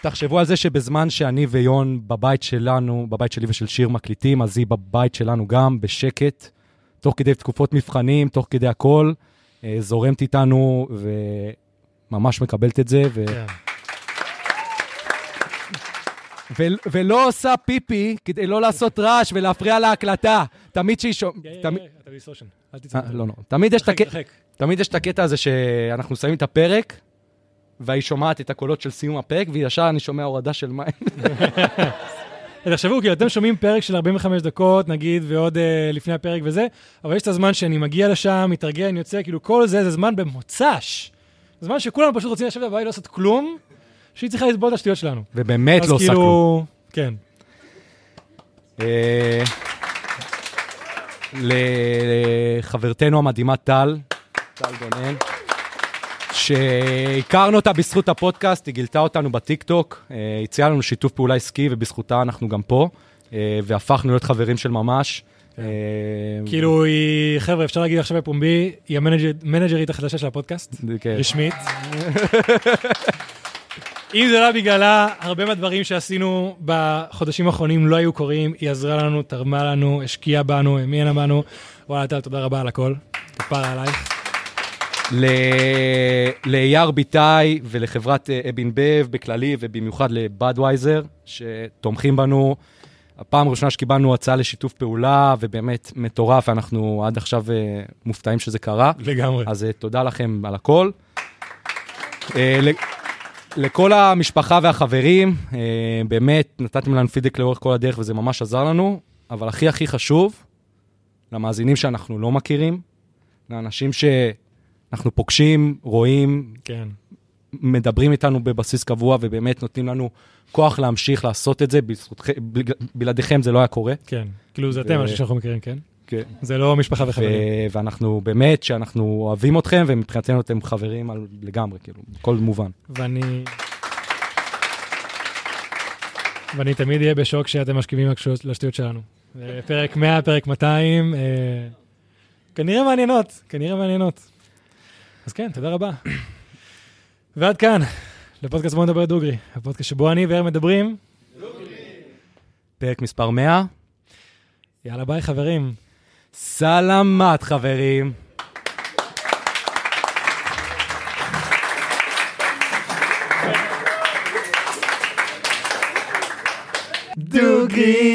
תחשבו על זה שבזמן שאני ויון בבית שלנו, בבית שלי ושל שיר מקליטים, אז היא בבית שלנו גם, בשקט, תוך כדי תקופות מבחנים, תוך כדי הכל, זורמת איתנו וממש מקבלת את זה. ו... כן. ו- ולא עושה פיפי כדי לא לעשות רעש ולהפריע להקלטה. תמיד שהיא שומעת... תמיד... לא, לא. יש את הקטע... תמיד יש את הקטע הזה שאנחנו שמים את הפרק, והיא שומעת את הקולות של סיום הפרק, וישר אני שומע הורדה של מים. <laughs> תחשבו, כאילו, אתם שומעים פרק של 45 דקות, נגיד, ועוד אה, לפני הפרק וזה, אבל יש את הזמן שאני מגיע לשם, מתארגן, יוצא, כאילו, כל זה, זה זמן במוצ"ש. זמן שכולנו פשוט רוצים לשבת בבית, לא לעשות כלום, שהיא צריכה לסבול את השטויות שלנו. ובאמת לא עושה כלום. כאילו, כן. אה, לחברתנו המדהימה טל, טל גונן, שהכרנו אותה בזכות הפודקאסט, היא גילתה אותנו בטיקטוק, אה, הציעה לנו שיתוף פעולה עסקי, ובזכותה אנחנו גם פה, אה, והפכנו להיות חברים של ממש. אה, כאילו, היא, חבר'ה, אפשר להגיד עכשיו בפומבי, היא המנג'רית- החדשה של הפודקאסט, כן. רשמית. אם זה לא בגללה, הרבה מהדברים שעשינו בחודשים האחרונים לא היו קורים, היא עזרה לנו, תרמה לנו, השקיעה בנו, האמינה בנו. וואלה, טל, תודה רבה על הכל. כפרה עלייך. לאייר ביטאי ולחברת אה, אבין בב בכללי, ובמיוחד לבאדווייזר, שתומכים בנו. הפעם הראשונה שקיבלנו הצעה לשיתוף פעולה, ובאמת מטורף, אנחנו עד עכשיו אה, מופתעים שזה קרה. לגמרי. אז אה, תודה לכם על הכל. לכל המשפחה והחברים, באמת נתתם לנו פידבק לאורך כל הדרך וזה ממש עזר לנו, אבל הכי הכי חשוב, למאזינים שאנחנו לא מכירים, לאנשים שאנחנו פוגשים, רואים, כן. מדברים איתנו בבסיס קבוע ובאמת נותנים לנו כוח להמשיך לעשות את זה, בזכותכם, בלעדיכם זה לא היה קורה. כן. כאילו, זה אתם, אנשים שאנחנו מכירים, כן? כן. זה לא משפחה וחברים. ואנחנו באמת, שאנחנו אוהבים אתכם, ומבחינתנו אתם חברים על, לגמרי, כאילו, בכל מובן. ואני... ואני תמיד אהיה בשוק שאתם משכיבים לשטויות- לשטויות שלנו. אה, פרק 100, פרק 200, אה, כנראה מעניינות, כנראה מעניינות. אז כן, תודה רבה. ועד כאן, לפודקאסט בוא נדבר דוגרי, הפודקאסט שבו אני ואיר מדברים. פרק מספר 100, יאללה ביי חברים. סלמת חברים. דוגרי